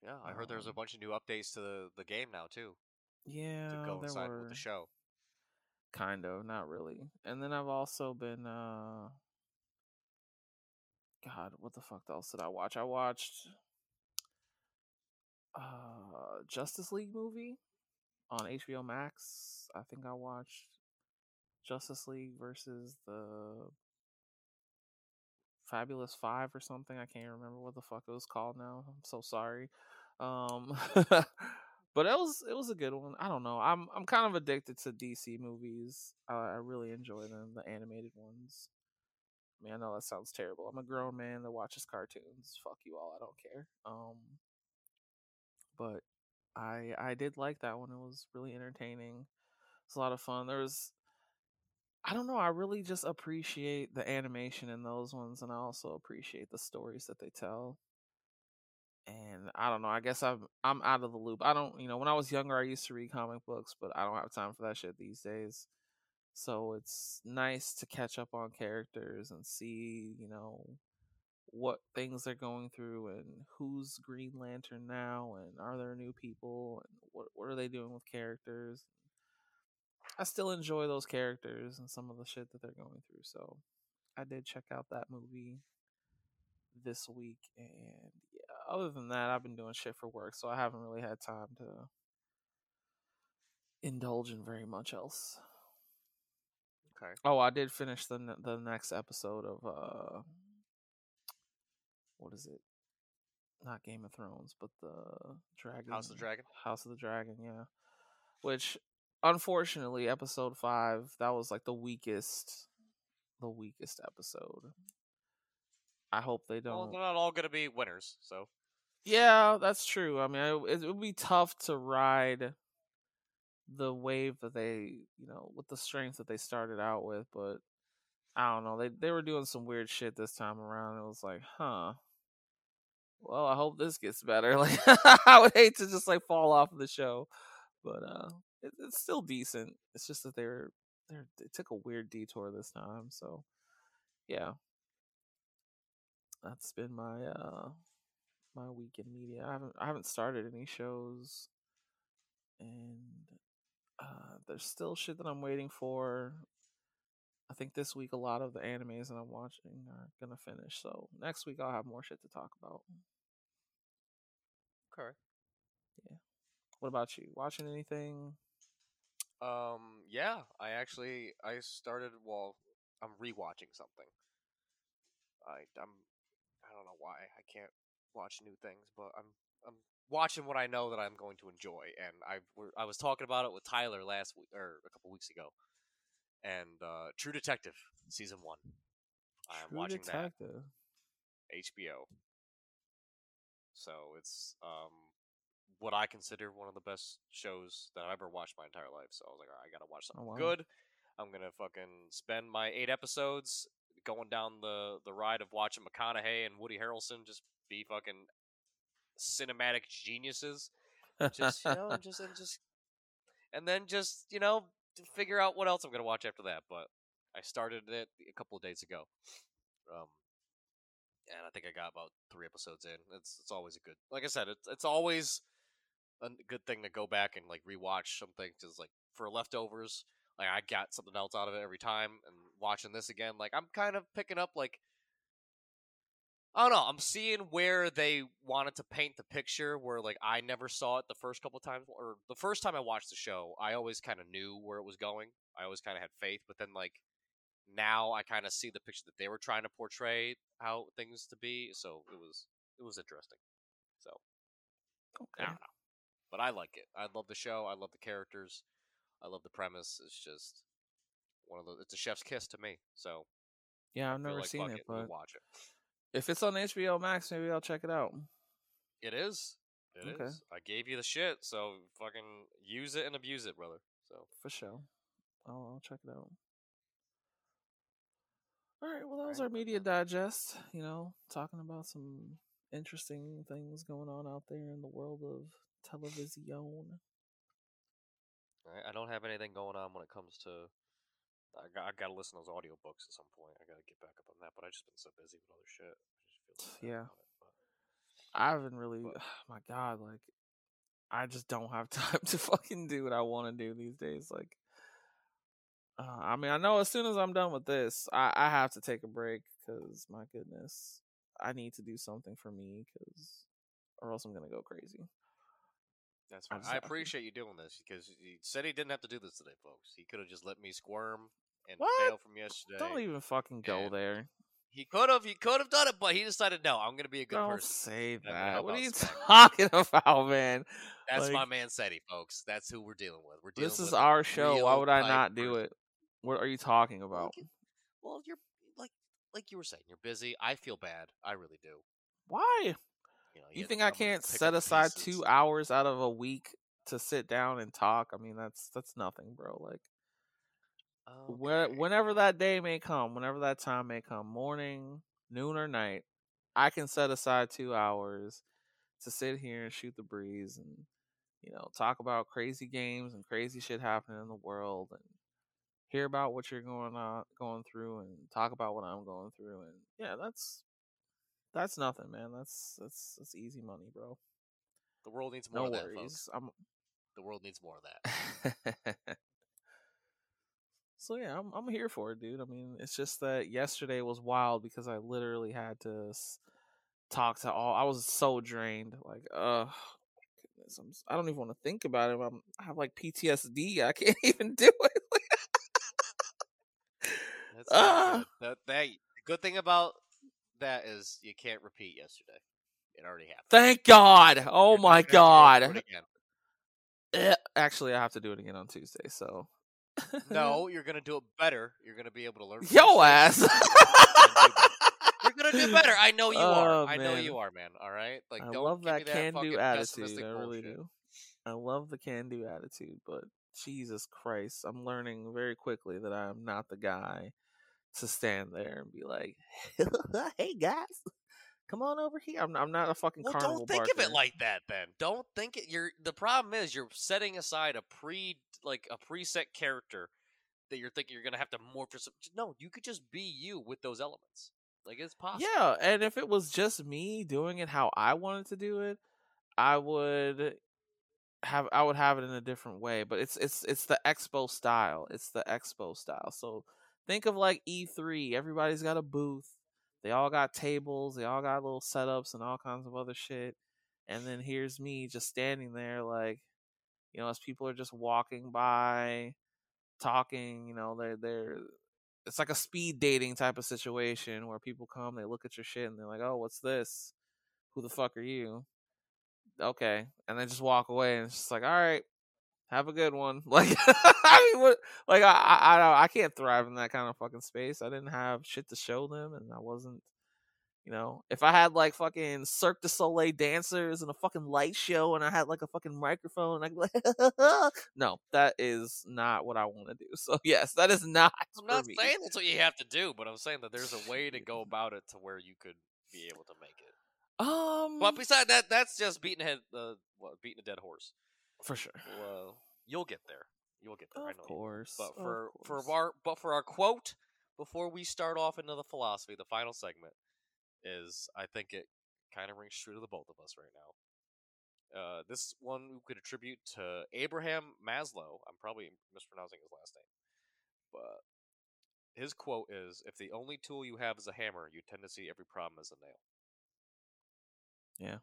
Yeah, I heard there's a Um, bunch of new updates to the, the game now too Yeah, to there coincide were with the show. kind of, not really. And then I've also been uh God, what the fuck else did I watch? I watched uh Justice League movie on HBO Max. I think I watched Justice League versus the Fabulous Five or something. I can't remember what the fuck it was called now. I'm so sorry. Um [LAUGHS] but it was it was a good one. I don't know. I'm I'm kind of addicted to DC movies. I, I really enjoy them, the animated ones. I I know that sounds terrible. I'm a grown man that watches cartoons. Fuck you all. I don't care. Um, but I I did like that one. It was really entertaining. It's a lot of fun. There was I don't know. I really just appreciate the animation in those ones, and I also appreciate the stories that they tell. And I don't know. I guess I'm I'm out of the loop. I don't, you know, when I was younger, I used to read comic books, but I don't have time for that shit these days. So it's nice to catch up on characters and see, you know, what things they're going through and who's Green Lantern now and are there new people and what what are they doing with characters. I still enjoy those characters and some of the shit that they're going through. So I did check out that movie this week and yeah, other than that I've been doing shit for work, so I haven't really had time to indulge in very much else. Okay. Oh, I did finish the the next episode of uh what is it? Not Game of Thrones, but the Dragon House of the Dragon? House of the Dragon, yeah. Which unfortunately episode 5 that was like the weakest the weakest episode. I hope they don't. Well, they're not all gonna be winners. So Yeah, that's true. I mean, it, it would be tough to ride the wave that they, you know, with the strength that they started out with, but I don't know. They they were doing some weird shit this time around. It was like, huh. Well, I hope this gets better. [LAUGHS] Like, I would hate to just like fall off of the show, but uh, it, it's still decent. It's just that they're they are they took a weird detour this time. So, yeah, that's been my uh my week in media. I haven't I haven't started any shows, and uh, there's still shit that I'm waiting for. I think this week a lot of the animes that I'm watching are gonna finish. So next week I'll have more shit to talk about. okay. Yeah. What about you? Watching anything? Um, yeah, I actually I started. Well, I'm rewatching something. I I'm I don't know why I can't watch new things, but I'm I'm watching what I know that I'm going to enjoy, and I we're, I was talking about it with Tyler last week or a couple weeks ago, and uh, True Detective season one. I'm True watching Detective. that HBO. So it's um what I consider one of the best shows that I've ever watched my entire life. So I was like, all right, I gotta watch something Oh, wow. good. I'm gonna fucking spend my eight episodes going down the the ride of watching McConaughey and Woody Harrelson just be fucking cinematic geniuses. Just you know, and just and just [LAUGHS] and then just you know to figure out what else I'm gonna watch after that. But I started it a couple of days ago. Um, and I think I got about three episodes in. It's it's always a good, like I said, it's it's always a good thing to go back and like rewatch something because like for leftovers, like I got something else out of it every time. And watching this again, like I'm kind of picking up like I don't know. I'm seeing where they wanted to paint the picture where like I never saw it the first couple times or the first time I watched the show, I always kind of knew where it was going. I always kind of had faith, but then like now I kind of see the picture that they were trying to portray how things to be, so it was it was interesting. So, I okay. don't know. But I like it. I love the show. I love the characters. I love the premise. It's just one of the it's a chef's kiss to me. So, Yeah, I I've never like seen it, we'll but watch it. If it's on HBO Max, maybe I'll check it out. It is. It is. Okay. I gave you the shit, so fucking use it and abuse it, brother. So For sure. I'll, I'll check it out. All right, well, that was our media digest. You know, talking about some interesting things going on out there in the world of television. I don't have anything going on when it comes to. I got, I got to listen to those audiobooks at some point. I got to get back up on that, but I just been so busy with other shit. I just feel so Yeah. it, I haven't really. But- [SIGHS] my God, like, I just don't have [LAUGHS] time to fucking do what I want to do these days. Like, uh, I mean, I know as soon as I'm done with this, I, I have to take a break because my goodness, I need to do something for me because, or else I'm gonna go crazy. That's I fine. just I appreciate you doing this because he said he didn't have to do this today, folks. He could have just let me squirm and What? fail from yesterday. Don't even fucking go and there. He could have. He could have done it, but he decided no. I'm gonna be a good Don't person. say that. What are you talking [LAUGHS] about, man? That's my man, Cetty, folks. That's who we're dealing with. We're dealing This is our show. Why would I not do person. it? What are you talking about? Well, you're like like you were saying. You're busy. I feel bad. I really do. Why? You know. You get think I can't set aside pieces. two hours out of a week to sit down and talk? I mean, that's that's nothing, bro. Like, where, whenever that day may come, whenever that time may come, morning, noon, or night, I can set aside two hours to sit here and shoot the breeze and you know talk about crazy games and crazy shit happening in the world and hear about what you're going on going through and talk about what I'm going through and yeah, that's that's nothing, man. That's that's that's easy money, bro. The world needs more No of that, folks. I'm The world needs more of that. [LAUGHS] so yeah, I'm I'm here for it, dude. I mean, it's just that yesterday was wild because I literally had to s- talk to all. I was so drained. Like, uh, goodness, I'm. I don't even want to think about it. I'm, I have like PTSD. I [LAUGHS] can't even do it. [LAUGHS] That's not good. That, that the good thing about that is you can't repeat yesterday. It already happened. Thank God. Oh You're my gonna have to go God. Eh, Actually, I have to do it again on Tuesday. So No, you're gonna do it better. You're gonna be able to learn. yo ass. and do better. You're gonna do better. I know you are. Oh, I know you are, man. All right. Like, I don't love that that can do attitude. I really bullshit. do. I love the can do attitude, but Jesus Christ, I'm learning very quickly that I'm not the guy to stand there and be like, [LAUGHS] "Hey guys, come on over here." I'm, I'm not a fucking Well, carnival don't think of it like that. Then don't think it. You're the problem is you're setting aside a pre like a preset character that you're thinking you're gonna have to morph. Yourself. No, you could just be you with those elements. Like it's possible. Yeah, and if it was just me doing it how I wanted to do it, I would have I would have it in a different way. But it's it's it's the expo style. It's the expo style. So think of like E3. Everybody's got a booth. They all got tables. They all got little setups and all kinds of other shit. And then here's me just standing there, like, you know, as people are just walking by, talking. You know, they're they're. It's like a speed dating type of situation where people come, they look at your shit, and they're like, "Oh, what's this? Who the fuck are you?" okay, and they just walk away, and it's just like, all right, have a good one. [LAUGHS] Like, I mean, what? Like, I, I, I, don't- I can't thrive in that kind of fucking space. I didn't have shit to show them, and I wasn't, you know, if I had like fucking Cirque du Soleil dancers and a fucking light show, and I had like a fucking microphone, I'd be like, [LAUGHS] no, that is not what I want to do. So [LAUGHS] yes, that is not. I'm not me. saying that's what you have to do, but I'm saying that there's a way to go about it to where you could be able to make it. Um, But beside that, that's just beating a head, uh, what, beating a dead horse. For sure, Well, uh, you'll get there. You'll get there. I of know. you course. But for for our but for our quote before we start off into the philosophy, the final segment is I think it kind of rings true to the both of us right now. Uh, this one we could attribute to Abraham Maslow. I'm probably mispronouncing his last name, but his quote is: "If the only tool you have is a hammer, you tend to see every problem as a nail." Yeah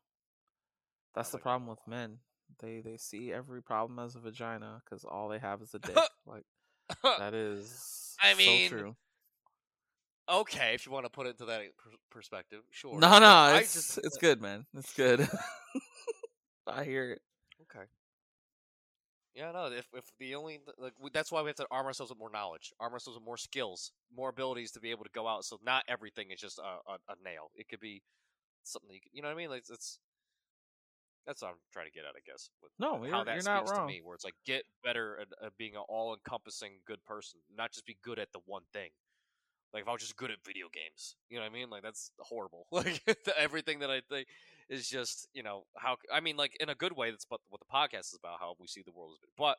that's the like problem with men. They they see every problem as a vagina because all they have is a dick. [LAUGHS] like [LAUGHS] that is. I so mean, true. okay, if you want to put it into that eh, per- perspective, sure. No, no, I it's just it's uh good, man. It's good. [LAUGHS] I hear it. Okay. Yeah, no. If if the only like we, that's why we have to arm ourselves with more knowledge, arm ourselves with more skills, more abilities to be able to go out. So not everything is just a, a, a nail. It could be something you could, you know what I mean. Like it's that's what I'm trying to get at, I guess. With No, with you're- how that you're not speaks to wrong. me, where it's like get better at, at being an all-encompassing good person, not just be good at the one thing. Like if I was just good at video games, you know what I mean? Like that's horrible. [LAUGHS] Like the- everything that I think is just you know how I mean like in a good way. That's what what the podcast is about. How we see the world as but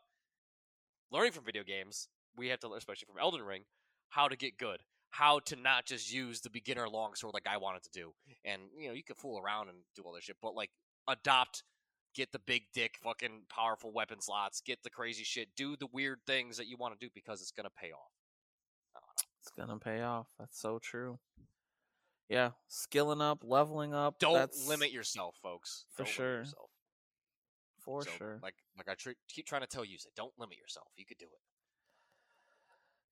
learning from video games, we have to learn, especially from Elden Ring, how to get good, how to not just use the beginner longsword like I wanted to do. And you know, you can fool around and do all this shit, but like adopt, get the big dick, fucking powerful weapon slots, get the crazy shit, do the weird things that you want to do because it's gonna pay off. It's gonna pay off. That's so true. Yeah, skilling up, leveling up. Don't that's limit yourself, folks. For Don't sure. for So, sure. Like like I tr- keep trying to tell you, don't limit yourself. You could do it.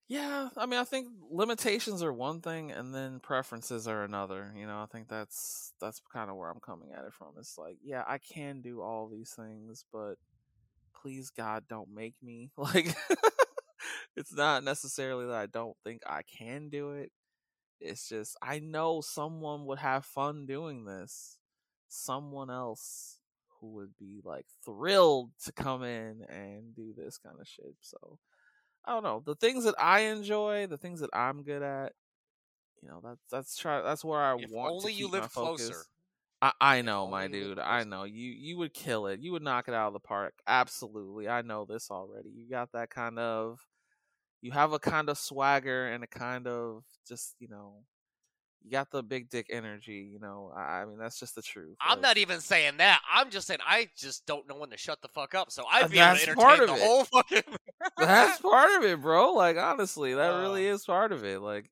Yeah, I mean, I think limitations are one thing, and then preferences are another. You know, I think that's that's kind of where I'm coming at it from. It's like, yeah, I can do all these things, but please, God, don't make me. [LAUGHS] Like, it's not necessarily that I don't think I can do it. It's just I know someone would have fun doing this. Someone else who would be like thrilled to come in and do this kind of shit. So I don't know. The things that I enjoy, the things that I'm good at, you know, that's that's try that's where I If want to only you live my lived focus. closer. I, I know, my only you lived dude. I know you. You would kill it. You would knock it out of the park. Absolutely. I know this already. You got that kind of. You have a kind of swagger and a kind of just you know. You got the big dick energy. You know. I, I mean, that's just the truth. I'm not even saying that. I'm just saying I just don't know when to shut the fuck up. So I'd be able that's to part entertain of the it. whole fucking. [LAUGHS] that's part of it, bro. Like honestly, that really Uh. is part of it. Like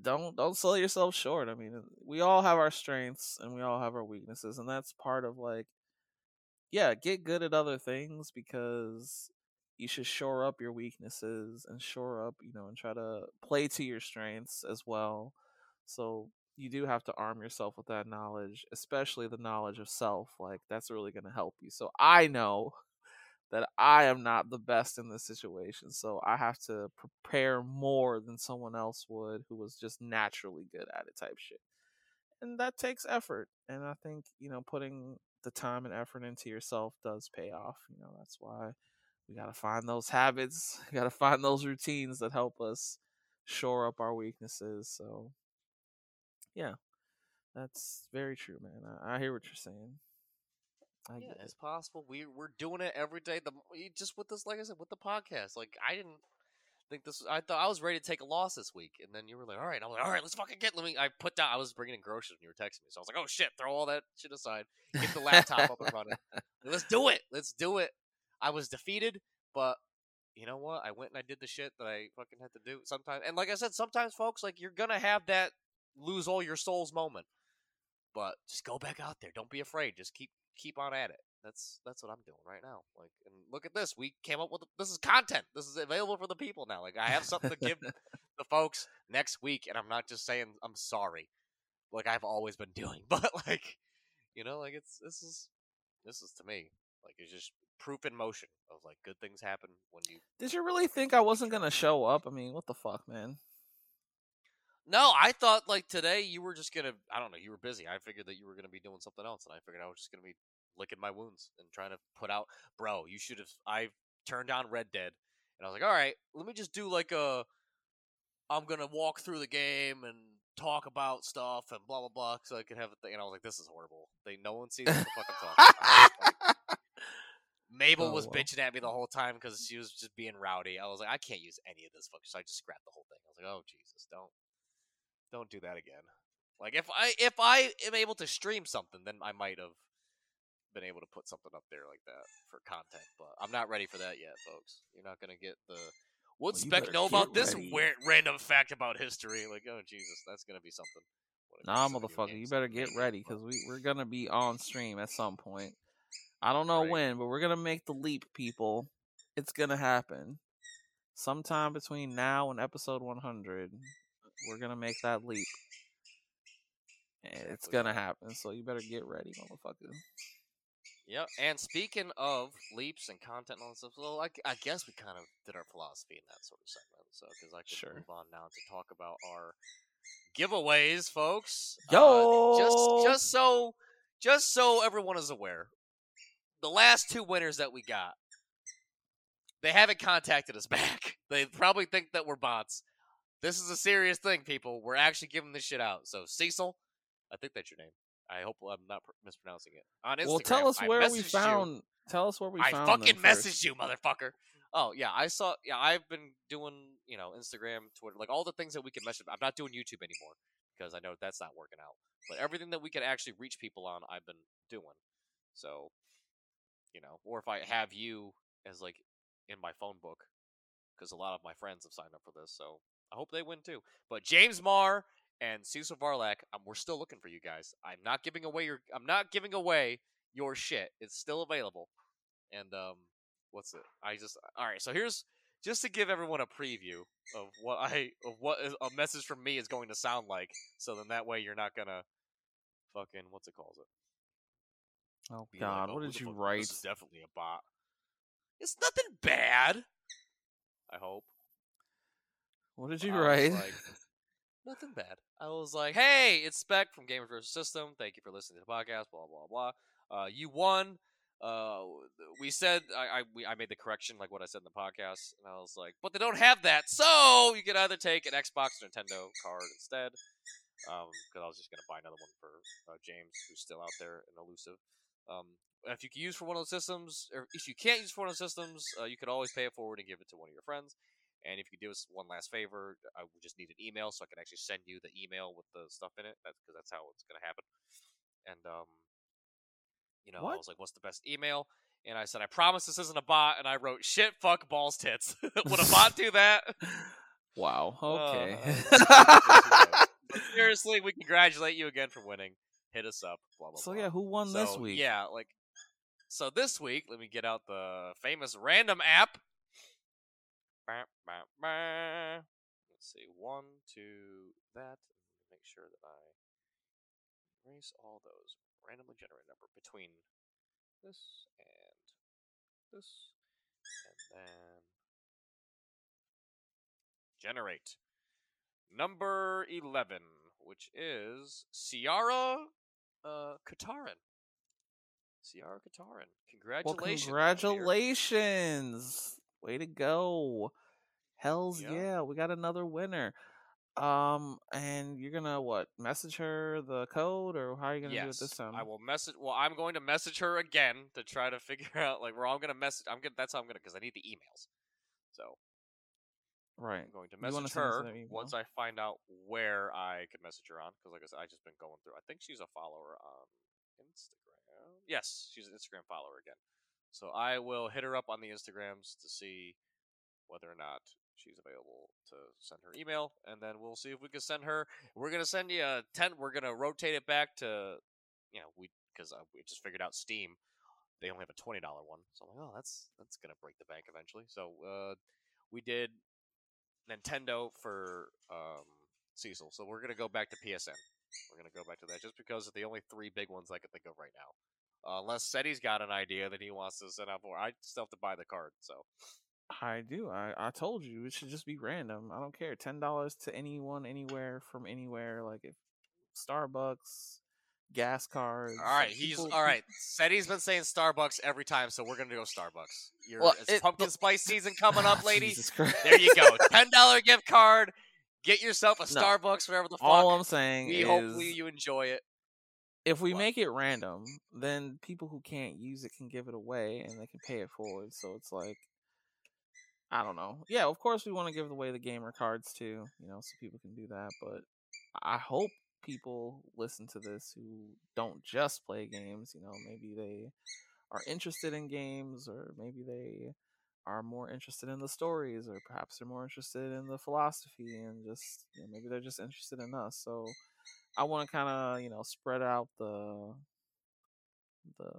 don't don't sell yourself short. I mean, we all have our strengths and we all have our weaknesses, and that's part of like yeah, get good at other things because you should shore up your weaknesses and shore up, you know, and try to play to your strengths as well. So you do have to arm yourself with that knowledge, especially the knowledge of self. Like that's really going to help you. So I know [LAUGHS] that I am not the best in this situation. So I have to prepare more than someone else would who was just naturally good at it type shit. And that takes effort. And I think, you know, putting the time and effort into yourself does pay off. You know, that's why we got to find those habits, [LAUGHS] got to find those routines that help us shore up our weaknesses. So, yeah, that's very true, man. I, I hear what you're saying. I yeah, it's possible. We we're doing it every day. The just with this, like I said, with the podcast. Like I didn't think this. I thought I was ready to take a loss this week, and then you were like, "All right." I'm like, "All right, let's fucking get." Let me. I put down. I was bringing in groceries when you were texting me, so I was like, "Oh shit!" Throw all that shit aside. Get the laptop up and [LAUGHS] running. Let's do it. Let's do it. I was defeated, but you know what? I went and I did the shit that I fucking had to do sometimes. And like I said, sometimes, folks, like you're gonna have that lose all your souls moment. But just go back out there. Don't be afraid. Just keep keep on at it. That's that's what I'm doing right now. Like, and look at this. We came up with this is content. This is available for the people now. Like, I have something to give [LAUGHS] the folks next week, and I'm not just saying I'm sorry, like I've always been doing. [LAUGHS] But like, you know, like it's this is this is to me like it's just proof in motion of like good things happen when you. Did you really think I wasn't gonna show up? I mean, what the fuck, man? No, I thought like today you were just gonna. I don't know. You were busy. I figured that you were gonna be doing something else, and I figured I was just gonna be licking my wounds and trying to put out. Bro, you should have. I turned on Red Dead, and I was like, all right, let me just do like a. I'm gonna walk through the game and talk about stuff and blah blah blah, so I could have a thing. And I was like, this is horrible. They no one sees what the fuck I'm [LAUGHS] talking. About. Mabel oh, was well. bitching at me the whole time because she was just being rowdy. I was like, I can't use any of this fucking. So I just scrapped the whole thing. I was like, oh Jesus, don't don't do that again. Like if I if I am able to stream something, then I might have been able to put something up there like that for content. But I'm not ready for that yet, folks. You're not gonna get the what well, spec know about this weird, random fact about history. Like, oh Jesus, that's gonna be something. Nah, motherfucker, you better get ready because we we're gonna be on stream at some point. I don't know right. when, but we're gonna make the leap, people. It's gonna happen sometime between now and episode 100 we're gonna make that leap. And it's gonna happen, so you better get ready, motherfucker. Yep. And speaking of leaps and content and all this stuff, well, I, I guess we kind of did our philosophy in that sort of segment. So, because I could sure. move on now to talk about our giveaways, folks. Yo, uh, just just so just so everyone is aware, the last two winners that we got, they haven't contacted us [LAUGHS] back. They probably think that we're bots. This is a serious thing, people. We're actually giving this shit out. So Cecil, I think that's your name. I hope I'm not pr- mispronouncing it. On Instagram, well, tell us where we found. You. Tell us where we I found. I fucking messaged you, motherfucker. Oh yeah, I saw. Yeah, I've been doing you know Instagram, Twitter, like all the things that we can message. I'm not doing YouTube anymore because I know that's not working out. But everything that we can actually reach people on, I've been doing. So, you know, or if I have you as like in my phone book, because a lot of my friends have signed up for this, so I hope they win too. But James Marr and Cecil Varlak, um, we're still looking for you guys. I'm not giving away your I'm not giving away your shit. It's still available. And um what's it? I just All right, so here's just to give everyone a preview of what I of what a message from me is going to sound like so then that way you're not going to fucking what's it called it? Oh god, like, oh, what did you fuck? write? This is definitely a bot. It's nothing bad. I hope. What did you write? Like, nothing bad. I was like, "Hey, it's Spec from Gamers vs. System. Thank you for listening to the podcast." Blah blah blah. Uh, you won. Uh, we said I I, we, I made the correction like what I said in the podcast, and I was like, "But they don't have that, so you can either take an Xbox or Nintendo card instead." Um, because I was just gonna buy another one for uh, James, who's still out there and elusive. Um, if you can use for one of those systems, or if you can't use for one of those systems, uh, you could always pay it forward and give it to one of your friends. And if you could do us one last favor, I would just need an email so I can actually send you the email with the stuff in it. That's because that's how it's gonna happen. And um, you know, what? I was like, "What's the best email?" And I said, "I promise this isn't a bot." And I wrote, "Shit, fuck, balls, tits." [LAUGHS] would a bot do that? [LAUGHS] Wow. Okay. Uh, [LAUGHS] seriously, we congratulate you again for winning. Hit us up. Blah blah. So blah. yeah, who won so, this week? Yeah, like. So this week, let me get out the famous random app Let's see, one, two, that. Make sure that I erase all those randomly generated number between this and this. and then generate number eleven, which is Ciara uh, Katarin. Ciara Katarin. Well, Congratulations. dear. congratulations. Way to go. Hells Yeah. yeah, we got another winner. Um, and you're gonna what? Message her the code, or how are you gonna do it this time? I will message. Well, I'm going to message her again to try to [LAUGHS] figure out like where I'm gonna message. I'm gonna. That's how I'm gonna because I need the emails. So Right. I'm going to message send it to her once I find out where I can message her on. Because like I said, I just been going through. I think she's a follower on Instagram. Yes, she's an Instagram follower again. So I will hit her up on the Instagrams to see whether or not she's available to send her email, and then we'll see if we can send her. We're gonna send you a ten. We're gonna rotate it back to, you know, we because uh, we just figured out Steam. They only have a twenty dollar one, so I'm like, oh, that's that's gonna break the bank eventually. So uh, we did Nintendo for um, Cecil, so we're gonna go back to PSN. We're gonna go back to that just because of the only three big ones I can think of right now. Uh, unless Cetty's got an idea that he wants to set up for, I still have to buy the card. So I do. I, I told you it should just be random. I don't care. Ten dollars to anyone, anywhere, from anywhere. Like if Starbucks, gas cards. All right, he's people- all [LAUGHS] right. Cetty's been saying Starbucks every time, so we're gonna go Starbucks. You're, Well, it's it- pumpkin spice season coming up, [LAUGHS] lady. There you go. [LAUGHS] Ten dollar gift card. Get yourself a No. Starbucks, whatever the fuck. All I'm saying we is, hopefully you enjoy it. If we make it random, then people who can't use it can give it away and they can pay it forward. So it's like, I don't know. Yeah, of course we want to give away the gamer cards too, you know, so people can do that. But I hope people listen to this who don't just play games. You know, maybe they are interested in games, or maybe they are more interested in the stories, or perhaps they're more interested in the philosophy, and just you know, maybe they're just interested in us. So I want to kind of you know spread out the the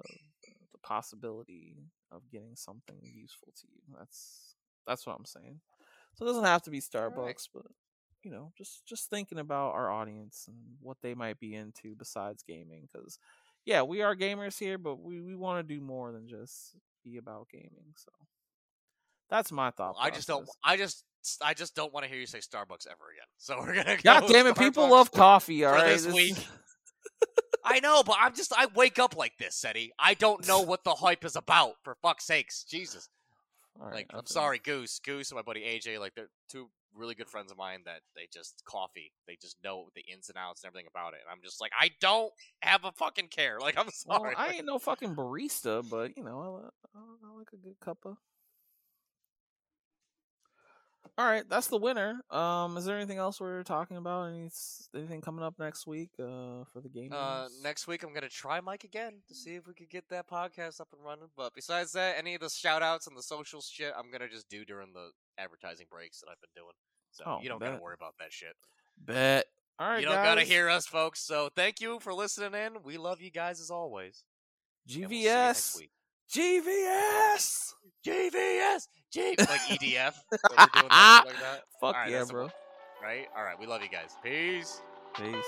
the possibility of getting something useful to you. That's that's what I'm saying. So it doesn't have to be Starbucks, Alright. but you know, just just thinking about our audience and what they might be into besides gaming. Because yeah, we are gamers here, but we we want to do more than just be about gaming. So that's my thought. I just don't. I just. I just don't want to hear you say Starbucks ever again. [LAUGHS] So we're gonna. God go damn it! People love coffee. All right, this week. I know, but I'm just. I wake up like this, Cetty. I don't know what the hype is about. For fuck's sakes, Jesus. Right, like, I'm sorry, Goose, Goose, and my buddy AJ. Like, they're two really good friends of mine that they just coffee. They just know the ins and outs and everything about it. And I'm just like, I don't have a fucking care. [LAUGHS] Like, I'm Well, sorry. I ain't no fucking barista, but you know, I, I, I like a good cup of. All right, that's the winner. Um, is there anything else we're talking about? Any anything coming up next week? Uh, for the game. Uh, next week I'm gonna try Mike again to see if we could get that podcast up and running. But besides that, any of the shout outs and the social shit, I'm gonna just do during the advertising breaks that I've been doing. So Oh, you don't gotta worry about that shit. bet. All right, you don't guys. gotta hear us, folks. So thank you for listening in. We love you guys as always. And we'll see you next GVS. GVS. GVS, G [LAUGHS] like EDF. but we're doing [LAUGHS] like that. Fuck Alright, yeah, the bro. one. Right? All right. We love you guys. Peace. Peace.